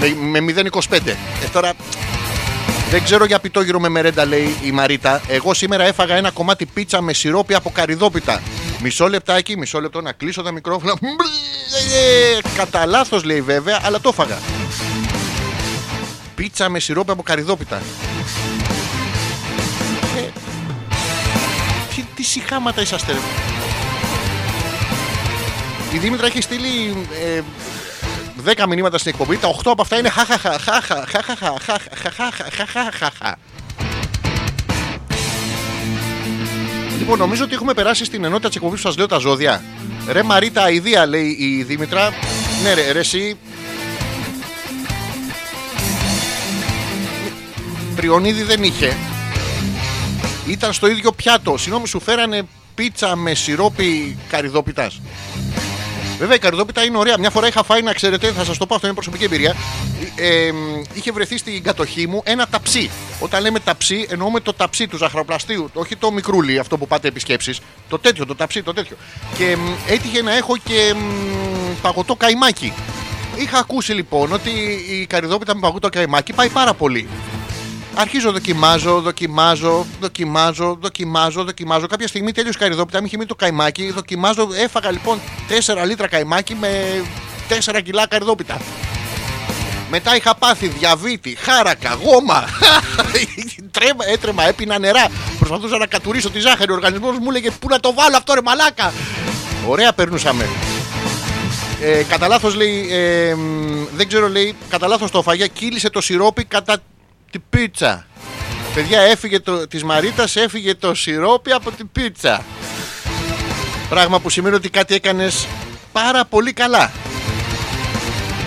Speaker 2: Με, με 0,25. Ε, τώρα. Δεν ξέρω για πιτόγυρο με μερέντα, λέει η Μαρίτα. Εγώ σήμερα έφαγα ένα κομμάτι πίτσα με σιρόπι από καριδόπιτα. Μισό λεπτάκι, μισό λεπτό να κλείσω τα μικρόφωνα. Ε, Κατά λάθος λέει βέβαια, αλλά το έφαγα. Πίτσα με σιρόπι από καριδόπιτα. Ε, τι, τι συχάματα είσαστε. ρε. Η Δήμητρα έχει στείλει ε, 10 μηνύματα στην εκπομπή. Τα 8 από αυτά είναι χαχαχα, χαχα, χαχαχα, χαχαχα, χαχαχα. Λοιπόν, νομίζω ότι έχουμε περάσει στην ενότητα τη εκπομπή που σα λέω τα ζώδια. Ρε Μαρίτα, αηδία λέει η Δήμητρα. Ναι, ρε, ρε εσύ. Πριονίδη δεν είχε. Ήταν στο ίδιο πιάτο. Συγγνώμη, σου φέρανε πίτσα με σιρόπι καριδόπιτα. Βέβαια η καριδόπιτα είναι ωραία. Μια φορά είχα φάει, να ξέρετε, θα σας το πω αυτό είναι προσωπική εμπειρία. Ε, ε, είχε βρεθεί στην κατοχή μου ένα ταψί. Όταν λέμε ταψί, εννοούμε το ταψί του ζαχαροπλαστείου. Όχι το μικρούλι, αυτό που πάτε επισκέψεις. Το τέτοιο, το ταψί, το τέτοιο. Και μ, έτυχε να έχω και μ, παγωτό καϊμάκι. Είχα ακούσει λοιπόν ότι η καριδόπιτα με παγωτό καϊμάκι πάει πάρα πολύ. Αρχίζω, δοκιμάζω, δοκιμάζω, δοκιμάζω, δοκιμάζω, δοκιμάζω. Κάποια στιγμή τέλειωσε η καριδόπιτα, μου είχε μείνει το καϊμάκι. Δοκιμάζω, έφαγα λοιπόν 4 λίτρα καϊμάκι με 4 κιλά καριδόπιτα. Μετά είχα πάθει διαβήτη, χάρακα, γόμα. [laughs] Τρέμα, έτρεμα, έπινα νερά. Προσπαθούσα να κατουρίσω τη ζάχαρη. Ο οργανισμός μου έλεγε Πού να το βάλω αυτό, ρε μαλάκα; Ωραία περνούσαμε. Ε, κατά λάθος λέει, ε, μ, δεν ξέρω λέει, κατά λάθος το φαγιά κύλησε το σιρόπι κατά την πίτσα. Παιδιά, έφυγε το, της Μαρίτας έφυγε το σιρόπι από την πίτσα. Πράγμα που σημαίνει ότι κάτι έκανες πάρα πολύ καλά.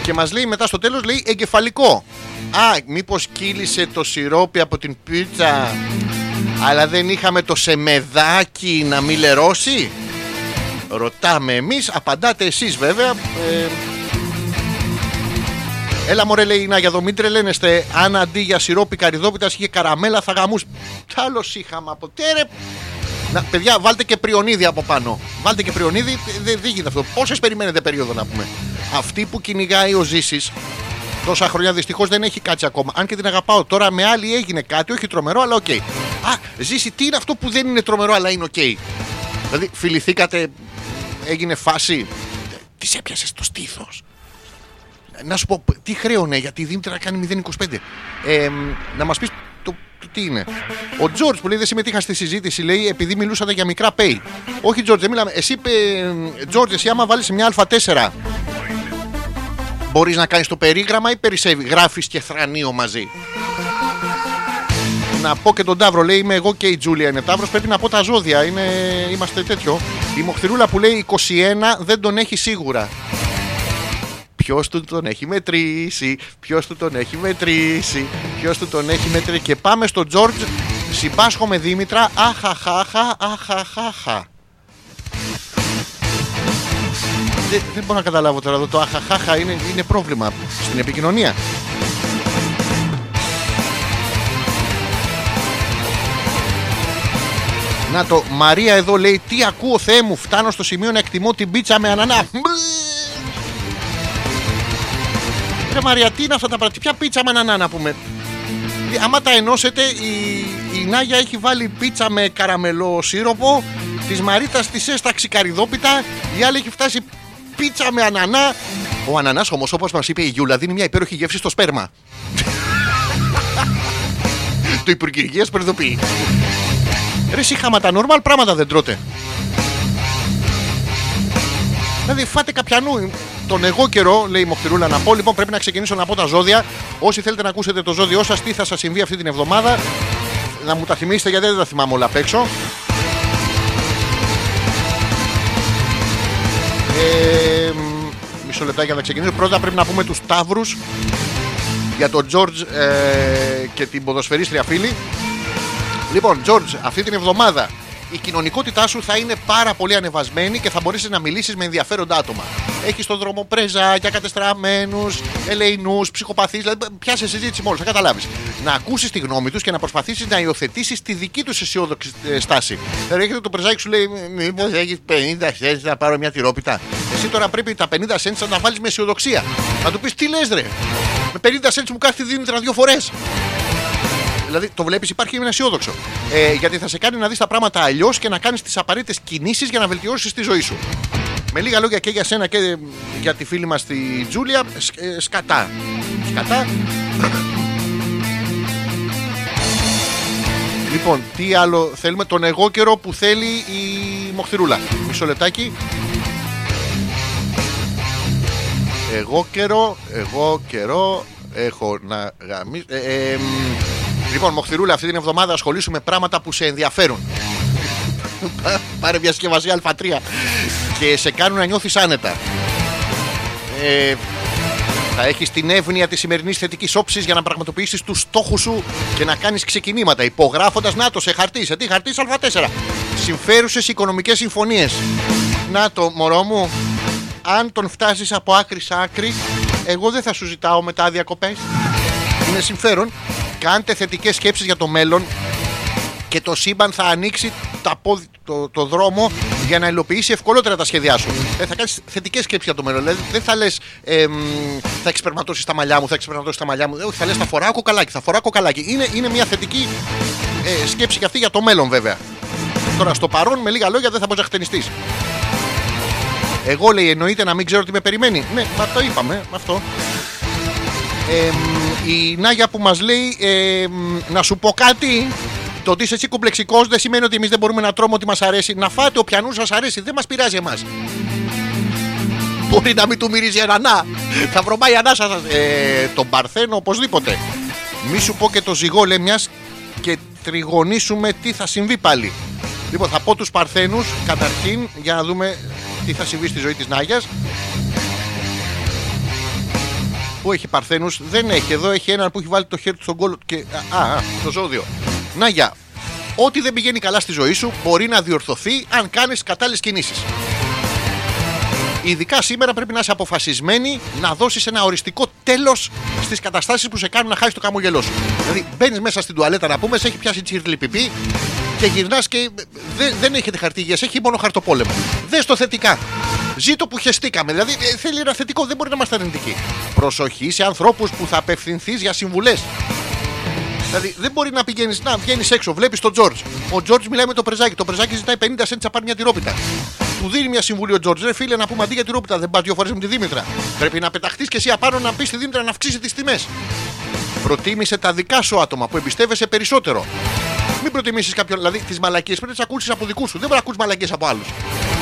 Speaker 2: Και μας λέει μετά στο τέλος, λέει εγκεφαλικό. Α, μήπως κύλησε το σιρόπι από την πίτσα, αλλά δεν είχαμε το σεμεδάκι να μην λερώσει; Ρωτάμε εμείς, απαντάτε εσείς βέβαια. Ε, Έλα μωρέ λέει η Νάγια εδώ μην τρελαίνεστε Αν αντί για σιρόπι καριδόπιτας είχε καραμέλα θα γαμούς Τι άλλος είχαμε από τέρε να, παιδιά, βάλτε και πριονίδι από πάνω. Βάλτε και πριονίδι, δεν δεν γίνεται αυτό. Πόσες περιμένετε περίοδο να πούμε. Αυτή που κυνηγάει ο Ζήσης τόσα χρόνια δυστυχώς δεν έχει κάτσει ακόμα. Αν και την αγαπάω τώρα με άλλη έγινε κάτι, όχι τρομερό, αλλά οκ. Α, Ζήση, τι είναι αυτό που δεν είναι τρομερό, αλλά είναι οκ. Δηλαδή, φιληθήκατε, έγινε φάση. Της έπιασες το στήθος. Να σου πω τι χρέωνε, γιατί η Δήμητρα κάνει 0,25. Ε, να μας πεις το, το τι είναι. Ο Τζορτζ που λέει δεν συμμετείχα στη συζήτηση, λέει επειδή μιλούσατε για μικρά pay. Όχι, Τζορτζ, δεν μιλάμε. Εσύ, Τζορτζ, εσύ άμα βάλεις μια Α4, μπορείς να κάνεις το περίγραμμα ή περισσεύει. Γράφεις και θρανίο μαζί; Να πω και τον Ταύρο, λέει είμαι εγώ και η Τζούλια είναι Ταύρος. Πρέπει να πω τα ζώδια, είναι, είμαστε τέτοιο. Η Μοχθηρούλα που λέει 21 δεν τον έχει σίγουρα. Ποιος του τον έχει μετρήσει, ποιος του τον έχει μετρήσει, ποιος του τον έχει μετρήσει. Και πάμε στο Τζόρτζ, συμπάσχω με Δήμητρα, αχαχάχα, αχαχάχα. Δεν, δεν μπορώ να καταλάβω τώρα εδώ το αχαχάχα είναι, είναι πρόβλημα στην επικοινωνία. Να το, Μαρία εδώ λέει τι ακούω Θεέ μου φτάνω στο σημείο να εκτιμώ την πίτσα με ανανά. Ρε Μαρία, τι είναι αυτά τα πράγματα, ποια πίτσα με ανανά να πούμε. Ε, Άμα τα ενώσετε, η, η Νάγια έχει βάλει πίτσα με καραμελό σύροπο, της Μαρίτας της έσταξε καριδόπιτα, η άλλη έχει φτάσει πίτσα με ανανά. Ο ανανάς όμως, όπως μας είπε η Γιούλα, δίνει μια υπέροχη γεύση στο σπέρμα. [laughs] Το Υπουργείο Υγείας προειδοποιεί. Ρε εσύ χάματα, normal πράγματα δεν τρώτε. Δηλαδή φάτε καπιανού. Τον εγώ καιρό, λέει η Μοχτηρούλα, να πω. Λοιπόν, πρέπει να ξεκινήσω να πω τα ζώδια. Όσοι θέλετε να ακούσετε το ζώδιό σας, τι θα σας συμβεί αυτή την εβδομάδα, να μου τα θυμίσετε γιατί δεν τα θυμάμαι όλα απ' έξω. Ε, μ, μισό λεπτάκι να ξεκινήσω. Πρώτα πρέπει να πούμε τους Σταύρους για τον George ε, και την ποδοσφαιρίστρια φίλη. Λοιπόν, George, αυτή την εβδομάδα η κοινωνικότητά σου θα είναι πάρα πολύ ανεβασμένη και θα μπορέσεις να μιλήσεις με ενδιαφέροντα άτομα. Έχεις στον δρόμο πρεζάκια, κατεστραμμένους, ελεηνούς, ψυχοπαθείς. Δηλαδή, πιάσε συζήτηση μόνο, θα καταλάβεις. Να ακούσεις τη γνώμη τους και να προσπαθήσεις να υιοθετήσεις τη δική τους αισιόδοξη ε, στάση. Δηλαδή, έρχεται το πρεζάκι σου λέει: Μήπως έχεις 50 cents να πάρω μια τυρόπιτα; Εσύ τώρα πρέπει τα 50 cents να τα βάλεις με αισιοδοξία. Να του πεις: Τι λες, ρε; Με 50 cents μου κάθεται τη Δήμητρα δύο φορές. Δηλαδή το βλέπεις, υπάρχει ένα αισιόδοξο. Ε, γιατί θα σε κάνει να δεις τα πράγματα αλλιώς και να κάνεις τις απαραίτητες κινήσεις για να βελτιώσεις τη ζωή σου. Με λίγα λόγια και για σένα και ε, για τη φίλη μας τη Τζούλια, σ- ε, σκατά. Σκατά. Λοιπόν, τι άλλο θέλουμε, τον εγώ καιρό που θέλει η Μοχθηρούλα. Μισό λεπτάκι. Εγώ καιρό, εγώ καιρό, έχω να γαμίσω. Ε, ε, μ, λοιπόν, Μοχθηρούλα, αυτή την εβδομάδα ασχολήσουμε με πράγματα που σε ενδιαφέρουν. Πά- Πάρε μια συσκευασία Α3 και σε κάνουν να νιώθεις άνετα. Ε, θα έχεις την εύνοια της σημερινής θετικής όψης για να πραγματοποιήσεις τους στόχους σου και να κάνεις ξεκινήματα. Υπογράφοντας, να το σε χαρτί. Σε τι χαρτί, Α4. Συμφέρουσες οικονομικές συμφωνίες. Να το, μωρό μου, αν τον φτάσεις από άκρη σε άκρη, εγώ δεν θα σου ζητάω μετά διακοπές. Είναι συμφέρον. Κάντε θετικές σκέψεις για το μέλλον και το σύμπαν θα ανοίξει τα πόδι- το, το δρόμο για να υλοποιήσει ευκολότερα τα σχέδιά σου. Ε, θα κάνεις θετικές σκέψεις για το μέλλον. Δηλαδή δεν θα λες θα εξπερματώσεις τα μαλλιά μου, θα εξπερματώσεις τα μαλλιά μου. Ε, Όχι, θα λες θα φοράω κοκαλάκι, θα φοράω κοκαλάκι. Είναι, είναι μια θετική ε, σκέψη και αυτή για το μέλλον βέβαια. Τώρα στο παρόν με λίγα λόγια δεν θα μπορείς να χτενιστείς. Εγώ λέει εννοείται να μην ξέρω τι με περιμένει. Ναι, μα το είπαμε αυτό. Ε, μ, η Νάγια που μας λέει ε, μ, να σου πω κάτι. Το ότι είσαι εσύ κουμπλεξικός δεν σημαίνει ότι εμείς δεν μπορούμε να τρώμε ό,τι μας αρέσει. Να φάτε όποιανού σας αρέσει δεν μας πειράζει εμάς. Μπορεί να μην του μυρίζει ανανά Θα βρωμάει η ανάσα σας. Ε, Τον Παρθένο οπωσδήποτε. Μη σου πω και το ζυγό λέει μιας Και τριγωνίσουμε τι θα συμβεί πάλι. Λοιπόν θα πω τους Παρθένους Καταρχήν για να δούμε τι θα συμβεί στη ζωή της Νάγιας Πού έχει Παρθένους Δεν έχει. Εδώ έχει έναν που έχει βάλει το χέρι του στον κόλλο και... Α, α, το ζώδιο. Νάγια Ό,τι δεν πηγαίνει καλά στη ζωή σου μπορεί να διορθωθεί αν κάνεις κατάλληλες κινήσεις Ειδικά σήμερα πρέπει να είσαι αποφασισμένη να δώσεις ένα οριστικό τέλος στις καταστάσεις που σε κάνουν να χάσεις το καμογελό σου. Δηλαδή μπαίνεις μέσα στην τουαλέτα να πούμε, σε έχει πιάσει τσίρλι πιπί και γυρνάς και δεν, δεν έχετε χαρτί υγείας, έχει μόνο χαρτοπόλεμο. Δες το θετικά. Ζήτω που χεστήκαμε. Δηλαδή ε, θέλει ένα θετικό, δεν μπορεί να είμαστε αρνητικοί. Προσοχή σε ανθρώπους που θα απευθυνθείς για συμβουλές. Δηλαδή δεν μπορεί να πηγαίνεις, να βγαίνεις έξω, βλέπεις τον Τζορτζ. Ο Τζορτζ μιλάει με το πρεζάκι. Το πρεζάκι ζητάει 50 cents να πάρει μια τυρόπιτα. Του δίνει μια συμβουλή ο Τζορτζ. Ρε φίλε, να πούμε αντί για τυρόπιτα, δεν πας δύο φορές με τη Δήμητρα. Πρέπει να πεταχτείς και εσύ απάνω να πεις στη Δήμητρα να αυξήσει τις τιμές. Προτίμησε τα δικά σου άτομα που εμπιστεύεσαι περισσότερο. Μην προτιμήσεις κάποιον, δηλαδή τις μαλακίες πρέπει να τις ακούσεις από δικούς σου. Δεν μπορεί να ακούσει μαλακίες από άλλους.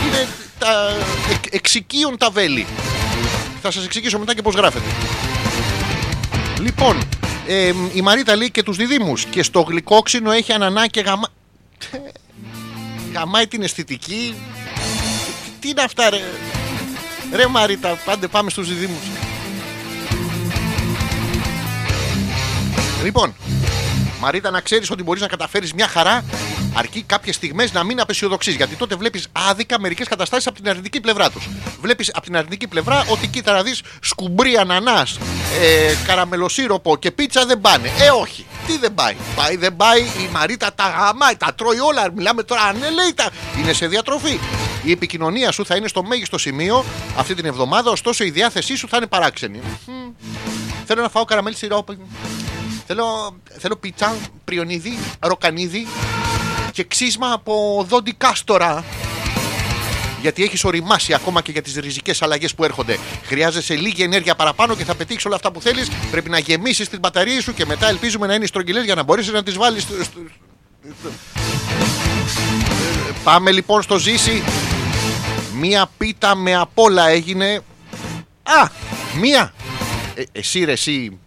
Speaker 2: Είναι τα εκ, εξοικείων τα βέλη. Θα σας εξηγήσω μετά και πώς γράφεται. Λοιπόν, ε, η Μαρίτα λέει και τους διδήμους και στο γλυκόξινο έχει ανανά και γαμα... [laughs] γαμάει την αισθητική τι είναι αυτά ρε; Ρε Μαρίτα πάντε πάμε στους διδήμους λοιπόν Μαρίτα να ξέρεις ότι μπορείς να καταφέρεις μια χαρά αρκεί κάποιες στιγμές να μην απεσιοδοξείς γιατί τότε βλέπεις άδικα μερικές καταστάσεις από την αρνητική πλευρά τους. Βλέπεις από την αρνητική πλευρά ότι κοίτα να δεις σκουμπρί ανανάς ε, καραμελοσύροπο και πίτσα δεν πάνε. Ε όχι. Τι δεν πάει. Πάει δεν πάει. Η Μαρίτα τα γαμάει τα τρώει όλα. Μιλάμε τώρα ανελέητα είναι σε διατροφή η επικοινωνία σου θα είναι στο μέγιστο σημείο αυτή την εβδομάδα ωστόσο η διάθεσή σου θα είναι παράξενη Μμμ. Θέλω να φάω καραμέλ σιρόπι Θέλω, θέλω πίτσα, πριονίδι, ροκανίδι και ξύσμα από δόντι κάστορα. Γιατί έχεις οριμάσει ακόμα και για τις ριζικές αλλαγές που έρχονται. Χρειάζεσαι λίγη ενέργεια παραπάνω και θα πετύχεις όλα αυτά που θέλεις. Πρέπει να γεμίσεις τι μπαταρίε σου και μετά ελπίζουμε να είναι στρογγυλές για να μπορέσεις να τις βάλεις. Στο... στο- Ε, Πάμε λοιπόν στο ζήσει. Μία πίτα με απ' όλα έγινε. Α! Μία! Ε, εσύ ρε εσύ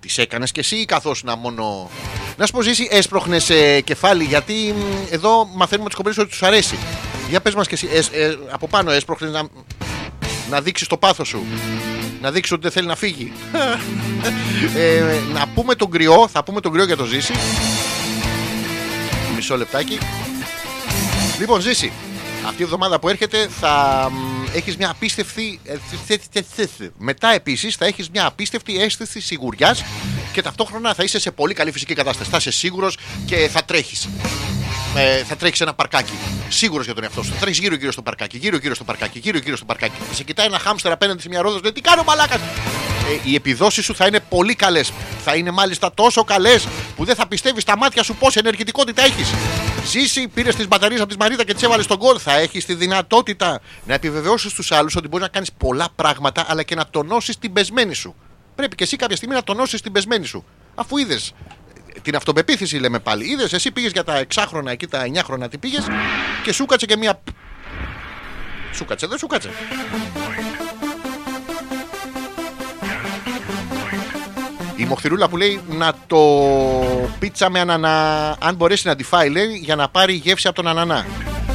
Speaker 2: τις έκανες και εσύ καθώς να μόνο... Να σου πω ζήσει έσπροχνες ε, κεφάλι γιατί μ, εδώ μαθαίνουμε τις κομπρίες ότι τους αρέσει. Για πες μας και εσύ έσ- ε, από πάνω έσπροχνες να, να δείξεις το πάθος σου. Να δείξεις ότι δεν θέλει να φύγει. [laughs] ε, να πούμε τον κρυό, θα πούμε τον κρυό για το ζήσει. Μισό λεπτάκι. Λοιπόν, ζήσει. Αυτή η εβδομάδα που έρχεται θα μ, έχεις μια απίστευτη. ε, θε- θε- θε- θε. Μετά επίσης θα έχεις μια απίστευτη αίσθηση σιγουριάς και ταυτόχρονα θα είσαι σε πολύ καλή φυσική κατάσταση. Θα είσαι σίγουρος και θα τρέχεις. Ε, θα τρέχει ένα παρκάκι. Σίγουρος για τον εαυτό σου. Θα τρέχει γύρω-γύρω στο παρκάκι, γύρω-γύρω στο παρκάκι, γύρω-γύρω στο παρκάκι. Θα σε κοιτάει ένα χάμστερ απέναντι σε μια ρόδα. λέει, Τι κάνω, μαλάκας; Ε, οι επιδόσεις σου θα είναι πολύ καλές. Θα είναι μάλιστα τόσο καλές που δεν θα πιστεύεις στα μάτια σου πόση ενεργητικότητα έχεις. Ζήσει, πήρες τις μπαταρίες από τη Μαρίτα και τις έβαλες στον κόλ. Θα έχεις τη δυνατότητα να επιβεβαιώσεις στου άλλους ότι μπορείς να κάνεις πολλά πράγματα αλλά και να τονώσεις την πεσμένη σου. Πρέπει και εσύ κάποια στιγμή να τονώσεις την πεσμένη σου. Αφού είδες την αυτοπεποίθηση λέμε πάλι. Είδες, εσύ πήγες για τα 6 χρόνια εκεί, τα 9 χρόνια τι πήγες και σου κάτσε και μία. Σου κάτσε, δεν σου κάτσε. Η Μοχθηρούλα που λέει να το πίτσα με ανανά, αν μπορέσει να τη φάει, λέει, για να πάρει γεύση από τον ανανά.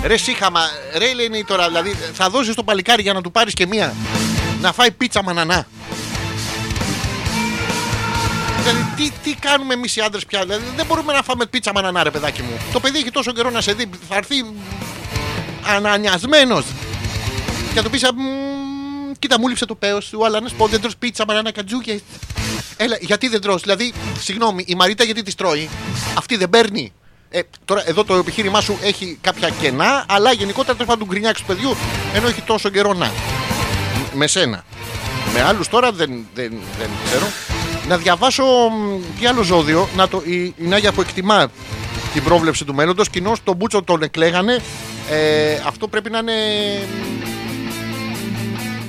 Speaker 2: Ρε σύχαμα, ρε λένε τώρα, δηλαδή θα δώσεις το παλικάρι για να του πάρεις και μία. Να φάει πίτσα με ανανά. Δηλαδή, τι, τι κάνουμε εμείς οι άντρες πια; Δηλαδή, δεν μπορούμε να φάμε πίτσα με ανανά, ρε παιδάκι μου. Το παιδί έχει τόσο καιρό να σε δει. Θα έρθει ανανιασμένος. Και θα του πεις, κοίτα, μου λείψε το πέος σου, αλλά να σου πω, δεν τρως πίτσα με ανανά κατζούκια. Έλα, γιατί δεν τρως, δηλαδή, συγγνώμη, η Μαρίτα γιατί τη τρώει; Αυτή δεν παίρνει. Ε, τώρα εδώ το επιχείρημά σου έχει κάποια κενά, αλλά γενικότερα δεν θα του γκρινιάξεις του παιδιού, ενώ έχει τόσο καιρό να. Με σένα. Με άλλους τώρα δεν, δεν, δεν ξέρω. Να διαβάσω μ, τι άλλο ζώδιο. Να το, η, η Νάγια που εκτιμά την πρόβλεψη του μέλλοντος. Κοινώ τον Μπούτσο τον εκλέγανε. Ε, αυτό πρέπει να είναι.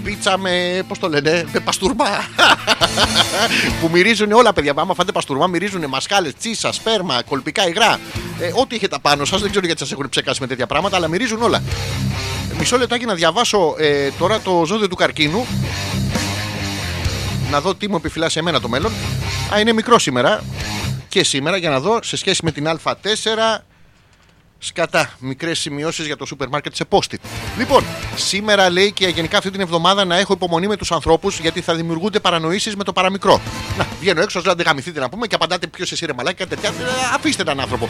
Speaker 2: μ, Πίτσα με. Πώς το λένε, με παστούρμα. [laughs] που μυρίζουν όλα, παιδιά. Άμα φάτε παστούρμα, μυρίζουν μασκάλες, τσίσα, σπέρμα, κολπικά υγρά. Ε, ό,τι έχετε πάνω σας, δεν ξέρω γιατί σας έχουν ψεκάσει με τέτοια πράγματα, αλλά μυρίζουν όλα. Μισό λεπτάκι να διαβάσω ε, τώρα το ζώδιο του καρκίνου. Να δω τι μου επιφυλάσσει εμένα το μέλλον. Α, είναι μικρό σήμερα. Και σήμερα για να δω σε σχέση με την Α4. Σκατά, μικρές σημειώσεις για το σούπερ μάρκετ σε post Λοιπόν, σήμερα λέει και γενικά αυτή την εβδομάδα να έχω υπομονή με τους ανθρώπους γιατί θα δημιουργούνται παρανοήσεις με το παραμικρό. Να, βγαίνω έξω, να γαμηθείτε να πούμε και απαντάτε ποιος εσύ ρε μαλάκα, τέτοια. Ε, Αφήστε έναν άνθρωπο.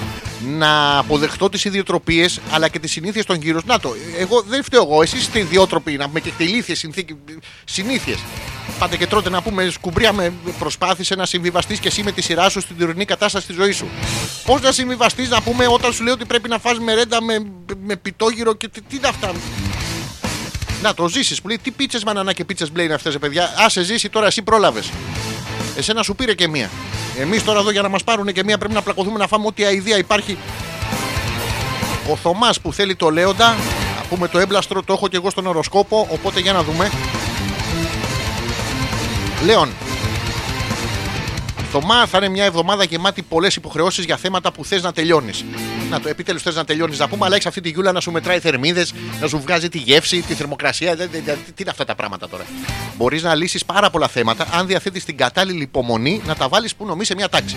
Speaker 2: Να αποδεχτώ τις ιδιοτροπίες αλλά και τις συνήθειες των γύρω. Να το, εγώ δεν φταίω εγώ. Εσείς είστε ιδιότροποι να πούμε και ηλίθιε συνήθειες. Πάτε και τρώτε να πούμε σκουμπρία με προσπάθησε να συμβιβαστείς και εσύ με τη σειρά σου στην τωρινή κατάσταση της ζωής σου. Πώς να συμβιβαστείς να πούμε όταν σου λέω ότι πρέπει να φας μερέντα με, με πιτόγυρο και τι, τι είναι αυτά; Να το ζήσεις που λέει τι πίτσες μανανά και πίτσες μπλε είναι αυτές, παιδιά. Α σε ζήσει τώρα, εσύ πρόλαβες. Εσένα σου πήρε και μία. Εμείς τώρα εδώ για να μας πάρουν και μία πρέπει να πλακωθούμε να φάμε ό,τι αηδία υπάρχει. Ο Θωμάς που θέλει το λέοντα, να πούμε το έμπλαστρο, το έχω και εγώ στον οροσκόπο, οπότε για να δούμε. León. Λέων. Θωμά θα είναι μια εβδομάδα γεμάτη πολλές υποχρεώσεις για θέματα που θες να τελειώνεις. Να το επιτέλους θες να τελειώνεις να πούμε, αλλά έχει αυτή τη γιούλα να σου μετράει θερμίδες, να σου βγάζει τη γεύση, τη θερμοκρασία. Δεν- δεν- δεν- Τι είναι αυτά τα πράγματα τώρα; Μπορείς να λύσεις πάρα πολλά θέματα αν διαθέτεις την κατάλληλη υπομονή να τα βάλεις που νομίζεις σε μια τάξη.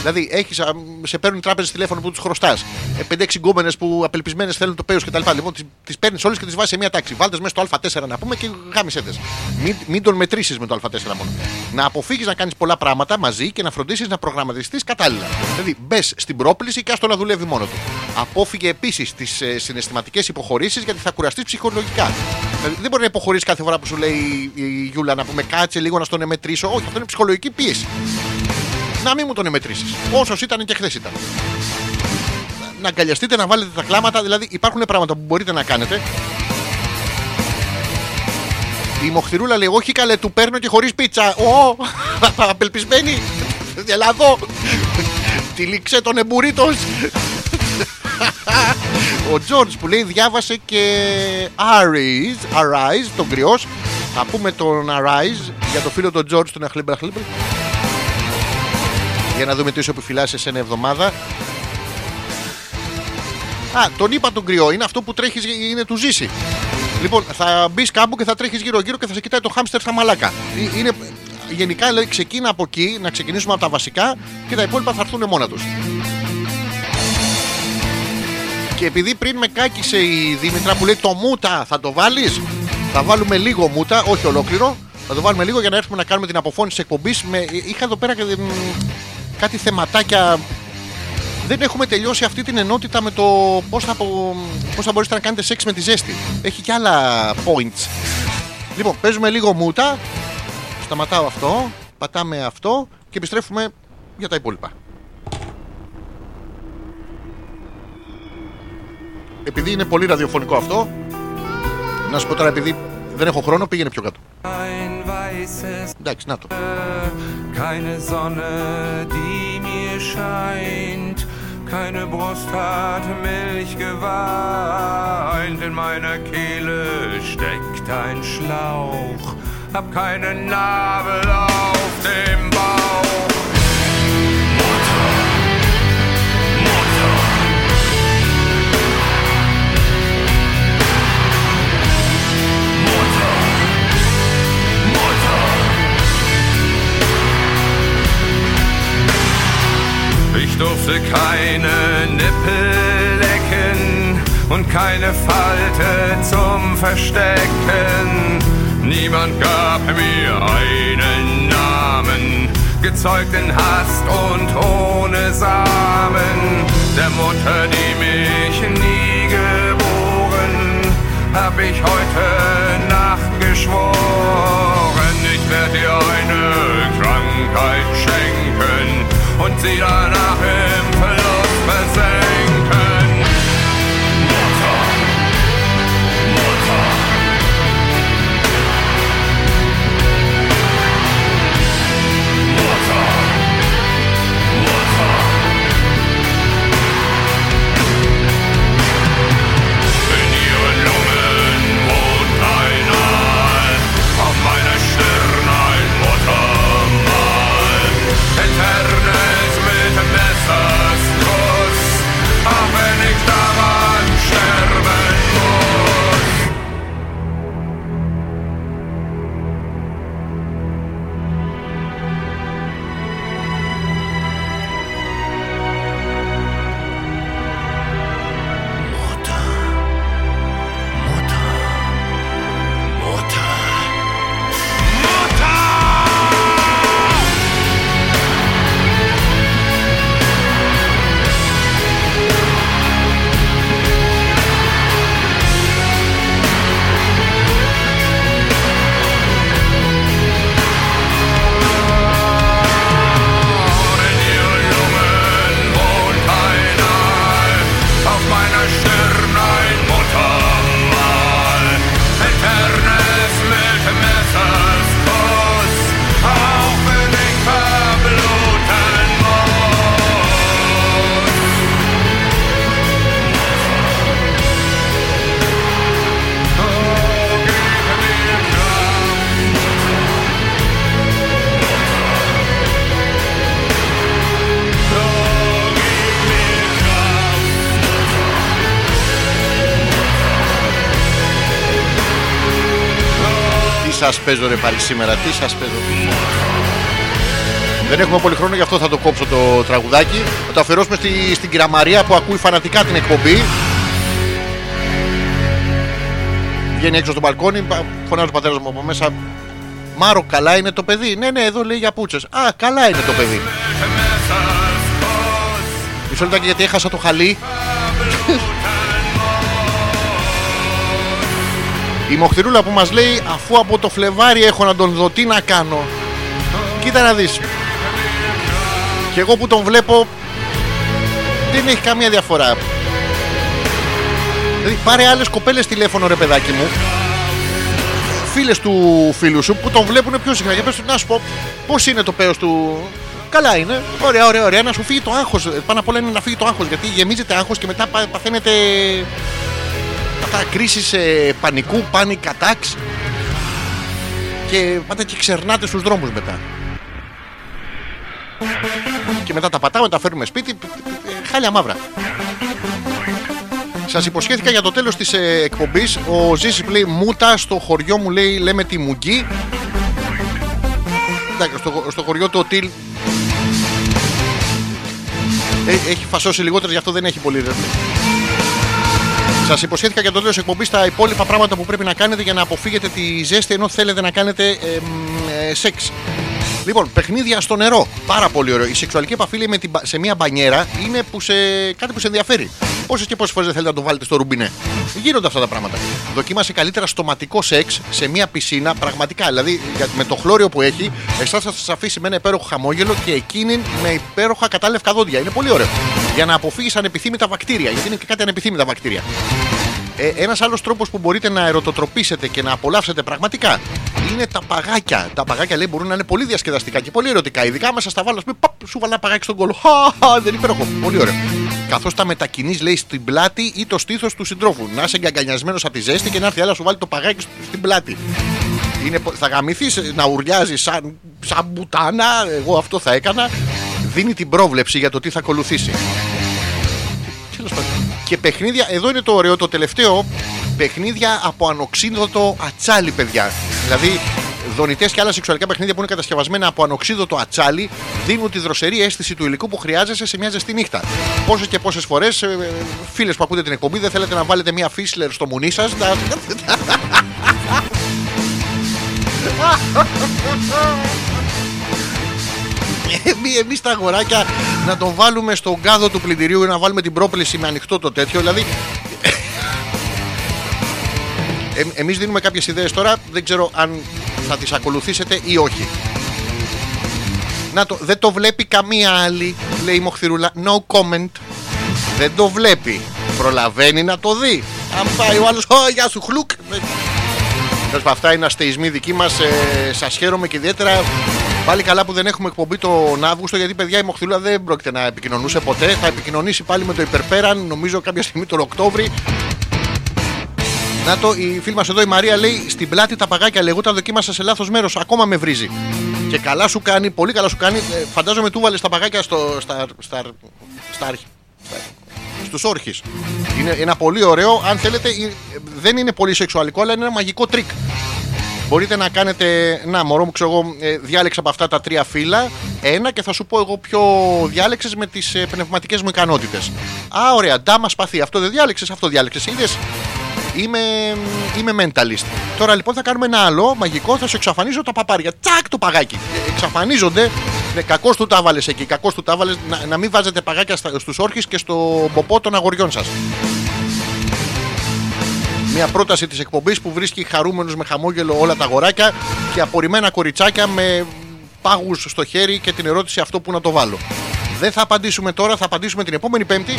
Speaker 2: Δηλαδή, έχεις, α, σε παίρνουν τράπεζες τηλέφωνο που τους χρωστάς. Ε, 5-6 γκόμενες που απελπισμένες θέλουν το παίο κτλ. Λοιπόν, τις παίρνεις όλες και τις βάζεις σε μια τάξη. Βάλτες μέσα στο Α4 να πούμε και γάμισες τες. Μην, μην τον μετρήσεις με το Α4 μόνο. Να αποφύγεις να κάνεις πολλά πράγματα μαζί και να φροντίσεις να προγραμματιστείς κατάλληλα. Δηλαδή, μπες στην πρόκληση και άστο να δουλεύει μόνο του. Απόφυγε επίσης τις ε, συναισθηματικές υποχωρήσεις γιατί θα κουραστείς ψυχολογικά. Δηλαδή, δεν μπορεί να υποχωρήσει κάθε φορά που σου λέει η, η Γιούλα να πούμε κάτσε λίγο να στον εμετρήσω. Όχι, αυτό είναι ψυχολογική πίεση. Να μην μου τον εμετρήσεις. Όσος ήταν και χθες ήταν. Να αγκαλιαστείτε, να βάλετε τα κλάματα. Δηλαδή, υπάρχουν πράγματα που μπορείτε να κάνετε. Η Μοχθηρούλα λέει: Όχι, καλέ, του παίρνω και χωρίς πίτσα. Ω, απελπισμένη. Ελά εδώ. Τη λήξε τον εμπουρίτος. Ο Τζόρτζ που λέει διάβασε και Arise, Arise τον κρυός. Θα πούμε τον Arise για το φίλο τον Τζόρτζ τον Αχλίμπερ Αχλίμπερ. Για να δούμε τι σου επιφυλάσσει σε ένα εβδομάδα. Α, τον είπα τον κρυό. Είναι αυτό που τρέχεις, είναι του ζήσει. Λοιπόν, θα μπεις κάπου και θα τρέχεις γύρω-γύρω και θα σε κοιτάει το χάμστερ στα μαλάκα. Ε, Είναι, γενικά λέει ξεκίνα από εκεί, να ξεκινήσουμε από τα βασικά και τα υπόλοιπα θα έρθουν μόνα τους. Και επειδή πριν με κάκισε η Δήμητρα που λέει το μούτα θα το βάλεις, θα βάλουμε λίγο μούτα, όχι ολόκληρο. Θα το βάλουμε λίγο για να έρθουμε να κάνουμε την αποφώνηση εκπομπής. Με... Είχα εδώ πέρα και, μ, κάτι θεματάκια. Δεν έχουμε τελειώσει αυτή την ενότητα με το πώς θα, απο- πώς θα μπορέσετε να κάνετε σεξ με τη ζέστη. Έχει και άλλα points. Λοιπόν, παίζουμε λίγο μούτα. Σταματάω αυτό. Πατάμε αυτό και επιστρέφουμε για τα υπόλοιπα. Επειδή είναι πολύ ραδιοφωνικό αυτό, να σου πω τώρα επειδή δεν έχω χρόνο, πήγαινε πιο κάτω.
Speaker 7: Ein weißes,
Speaker 2: Εντάξει, να το.
Speaker 7: keine Sonne, die mir scheint. Keine Brust hat Milch geweint. In meiner Kehle steckt ein Schlauch. Hab keinen Nabel auf dem Bauch. Ich durfte keine Nippel lecken und keine Falte zum Verstecken. Niemand gab mir einen Namen, gezeugt in Hast und ohne Samen. Der Mutter, die mich nie geboren, hab ich heute Nacht geschworen. Ich werde dir eine Krankheit schenken und sie danach im Verlust versenken.
Speaker 2: Παίζω ρε πάλι σήμερα, τι σας παίζω. Δεν έχουμε πολύ χρόνο, γι' αυτό θα το κόψω το τραγουδάκι. Θα το αφιερώσουμε στη, στην κυρία Μαρία που ακούει φανατικά την εκπομπή. Βγαίνει έξω στο μπαλκόνι, πα- φωνάζει ο πατέρας μου από μέσα. Μάρο, καλά είναι το παιδί; Ναι, ναι, εδώ λέει για πούτσες. Α, καλά είναι το παιδί. Μισό λεπτάκι γιατί έχασα το χαλί. Η Μοχθηρούλα που μας λέει αφού από το Φλεβάρι έχω να τον δω τι να κάνω. Κοίτα να δεις. Και εγώ που τον βλέπω δεν έχει καμία διαφορά. Δηλαδή πάρε άλλες κοπέλες τηλέφωνο ρε παιδάκι μου. Φίλες του φίλου σου που τον βλέπουν πιο συχνά. Και πες του, να σου πω πώς είναι το πέος του; καλά είναι. Ωραία, ωραία, ωραία. Να σου φύγει το άγχος. Πάνω απ' όλα είναι να φύγει το άγχος. Γιατί γεμίζεται άγχος και μετά πα- παθαίνετε. Αυτά κρίσεις πανικού, panic attacks. Και πάτε και ξερνάτε στους δρόμους μετά. Και μετά τα πατάμε, τα φέρνουμε σπίτι. π- π- π- Χάλια μαύρα. Σας υποσχέθηκα για το τέλος της εκπομπής. Ο Ζήση λέει Μούτα στο χωριό μου λέει λέμε τη Μουγκή. Εντάξει, στο, στο χωριό του Οτήλ ε, έχει φασώσει λιγότερο, γι' αυτό δεν έχει πολύ ρεύμα. Σας υποσχέθηκα για το τέλος εκπομπής τα υπόλοιπα πράγματα που πρέπει να κάνετε για να αποφύγετε τη ζέστη ενώ θέλετε να κάνετε ε, μ, ε, σεξ. Λοιπόν, παιχνίδια στο νερό. Πάρα πολύ ωραίο. Η σεξουαλική επαφή λέει, με την, μπα- σε μια μπανιέρα είναι που σε, κάτι που σε ενδιαφέρει. Πόσες και πόσες φορές δεν θέλετε να το βάλετε στο ρουμπινέ. Γίνονται αυτά τα πράγματα. Δοκίμασε καλύτερα στοματικό σεξ σε μια πισίνα, πραγματικά. Δηλαδή για- με το χλώριο που έχει, εσά θα σα αφήσει με ένα υπέροχο χαμόγελο και εκείνη με υπέροχα κατάλευκα δόντια. Είναι πολύ ωραίο. Για να αποφύγεις ανεπιθύμητα βακτήρια. Γιατί είναι και κάτι ανεπιθύμητα βακτήρια. Ε, Ένας άλλος τρόπος που μπορείτε να ερωτοτροπήσετε και να απολαύσετε πραγματικά είναι τα παγάκια. Τα παγάκια λέει μπορούν να είναι πολύ διασκεδαστικά και πολύ ερωτικά. Ειδικά μέσα στα βάλα, πούμε, παπ, σου βάλα ένα παγάκι στον κόλο. Χα, δεν είναι υπέροχο. Πολύ ωραίο. Καθώς τα μετακινείς, λέει, στην πλάτη ή το στήθος του συντρόφου. Να είσαι εγκαγκανιασμένος από τη ζέστη και να έρθει άλλα σου βάλει το παγάκι στο- στην πλάτη. Είναι, πο- θα γαμηθείς να ουρλιάζει σαν, σαν μπουτάνα. Εγώ αυτό θα έκανα. Δίνει την πρόβλεψη για το τι θα ακολουθήσει. Τέλος πάντων. Και παιχνίδια, εδώ είναι το ωραίο, το τελευταίο. Παιχνίδια από ανοξίδωτο ατσάλι, παιδιά. Δηλαδή, δονητές και άλλα σεξουαλικά παιχνίδια που είναι κατασκευασμένα από ανοξίδωτο ατσάλι δίνουν τη δροσερή αίσθηση του υλικού που χρειάζεσαι σε μια ζεστή νύχτα. Πόσες και πόσες φορές, φίλες που ακούτε την εκπομπή, δεν θέλετε να βάλετε μια φίσλερ στο μουνί σας. Να... [laughs] [laughs] Εμεί τα αγοράκια να τον βάλουμε στον κάδο του πλυντηρίου ή να βάλουμε την πρόπληση με ανοιχτό το τέτοιο. Δηλαδή. Ε, εμείς δίνουμε κάποιες ιδέες τώρα Δεν ξέρω αν θα τις ακολουθήσετε ή όχι Να το, δεν το βλέπει καμία άλλη Λέει η Μοχθηρούλα No comment Δεν το βλέπει Προλαβαίνει να το δει Αν πάει ο άλλος «Ω, Γεια σου χλουκ Τέλος πάντων, Αυτά είναι αστεισμοί δικοί μας. Ε, Σας χαίρομαι και ιδιαίτερα. Πάλι καλά που δεν έχουμε εκπομπή τον Αύγουστο, γιατί παιδιά η Μοχθηλούα δεν πρόκειται να επικοινωνούσε ποτέ. Θα επικοινωνήσει πάλι με το υπερπέραν, νομίζω κάποια στιγμή τον Οκτώβρη. Να το, η φίλη μας εδώ η Μαρία λέει: Στην πλάτη τα παγάκια λέγω, τα δοκίμασα σε λάθος μέρος. Ακόμα με βρίζει. Και καλά σου κάνει, πολύ καλά σου κάνει. Ε, φαντάζομαι του βάλες τα παγάκια στο, στα, στα, στα, αρχ- στα, στους όρχες. Είναι ένα πολύ ωραίο, αν θέλετε, ε, δεν είναι πολύ σεξουαλικό, αλλά είναι ένα μαγικό τρικ. Μπορείτε να κάνετε. Να, μωρό μου, ξέρω εγώ, ε, διάλεξα από αυτά τα τρία φύλλα ένα και θα σου πω εγώ ποιο διάλεξες με τις πνευματικές μου ικανότητες. Α, ωραία, ντάμα σπαθί. Αυτό δεν διάλεξες, αυτό διάλεξες. Είδες, είμαι, είμαι mentalist. Τώρα λοιπόν θα κάνουμε ένα άλλο μαγικό, θα σου εξαφανίζω τα παπάρια. Τσακ το παγάκι. Ε, Εξαφανίζονται. Ναι, κακώς του τα 'βαλες εκεί, κακώς του τα 'βαλες να, να μην βάζετε παγάκια στους όρχες και στο ποπό των αγοριών σας. Μια πρόταση της εκπομπής που βρίσκει χαρούμενους με χαμόγελο όλα τα αγοράκια και απορριμμένα κοριτσάκια με πάγους στο χέρι και την ερώτηση αυτό που να το βάλω. Δεν θα απαντήσουμε τώρα, θα απαντήσουμε την επόμενη Πέμπτη.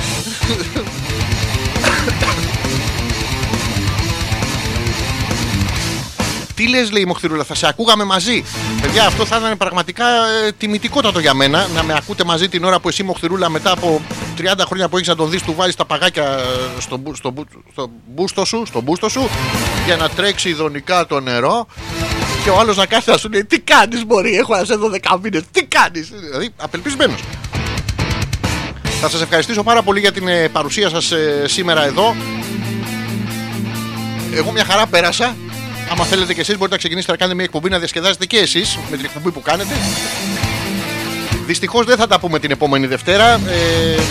Speaker 2: Τι λες, λέει η Μοχθηρούλα, θα σε ακούγαμε μαζί; Παιδιά, αυτό θα ήταν πραγματικά ε, τιμητικότατο για μένα να με ακούτε μαζί την ώρα που εσύ, Μοχθηρούλα, μετά από 30 χρόνια που έχεις να τον δεις, του βάλει τα παγάκια ε, στο, μπου- στο, μπου- στο μπούστο σου, στο μπούστο σου για να τρέξει ειδονικά το νερό. Και ο άλλος να κάθεται να σου λέει: Τι κάνεις, Μπορεί, έχω να σε δω 10 μήνες. Τι κάνεις; Δηλαδή, απελπισμένος. Θα σας ευχαριστήσω πάρα πολύ για την ε, παρουσία σας ε, σήμερα εδώ. Εγώ μια χαρά πέρασα. Άμα θέλετε και εσείς μπορείτε να ξεκινήσετε να κάνετε μια εκπομπή να διασκεδάζετε και εσείς με την εκπομπή που κάνετε. Δυστυχώς δεν θα τα πούμε την επόμενη Δευτέρα. Ε,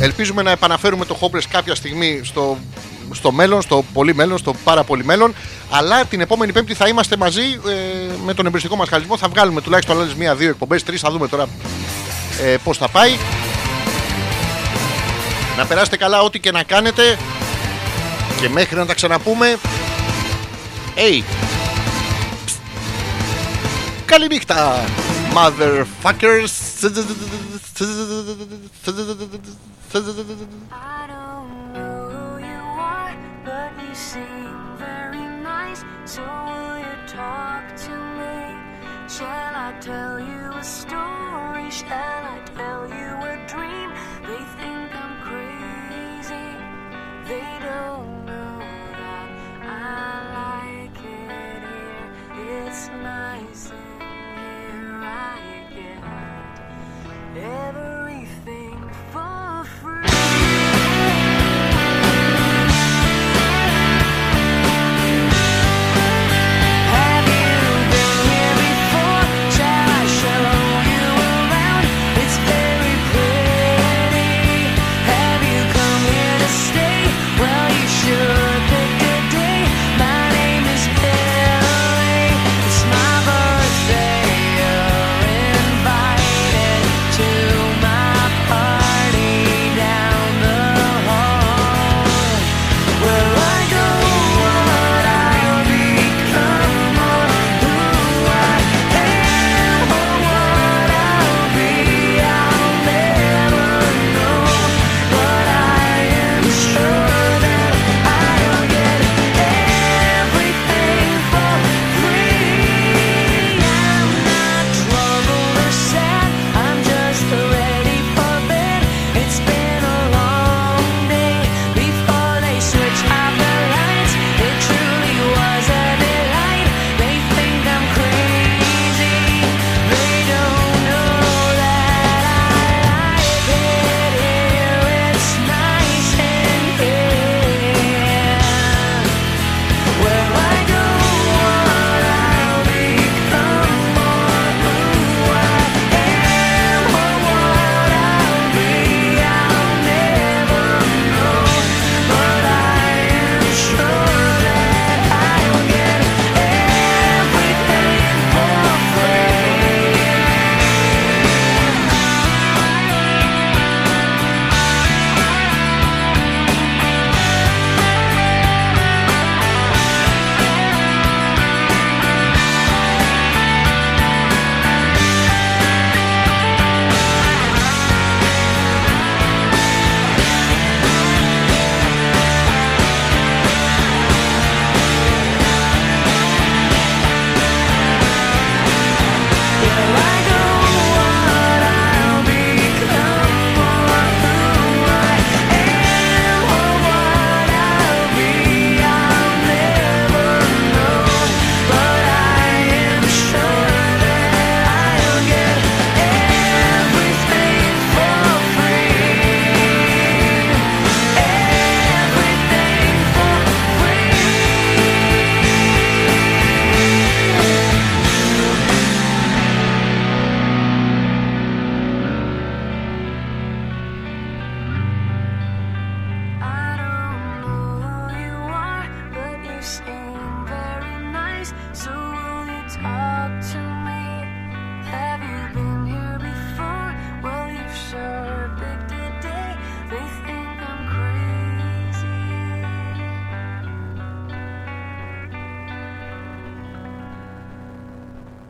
Speaker 2: ελπίζουμε να επαναφέρουμε το Hopeless κάποια στιγμή στο, στο μέλλον, στο πολύ μέλλον, στο πάρα πολύ μέλλον. Αλλά την επόμενη Πέμπτη θα είμαστε μαζί ε, με τον εμπριστικό μας χαλισμό. Θα βγάλουμε τουλάχιστον άλλες μία-δύο εκπομπές, τρεις. Θα δούμε τώρα ε, πώς θα πάει. Να περάσετε καλά ό,τι και να κάνετε. Και μέχρι να τα ξαναπούμε. Hey. Πστ. Καληνύχτα, motherfuckers.
Speaker 1: I don't know who you are, but you seem very nice. So will you talk to me? Shall I tell you a story Shall I tell you a dream? They think nice in here. I get everything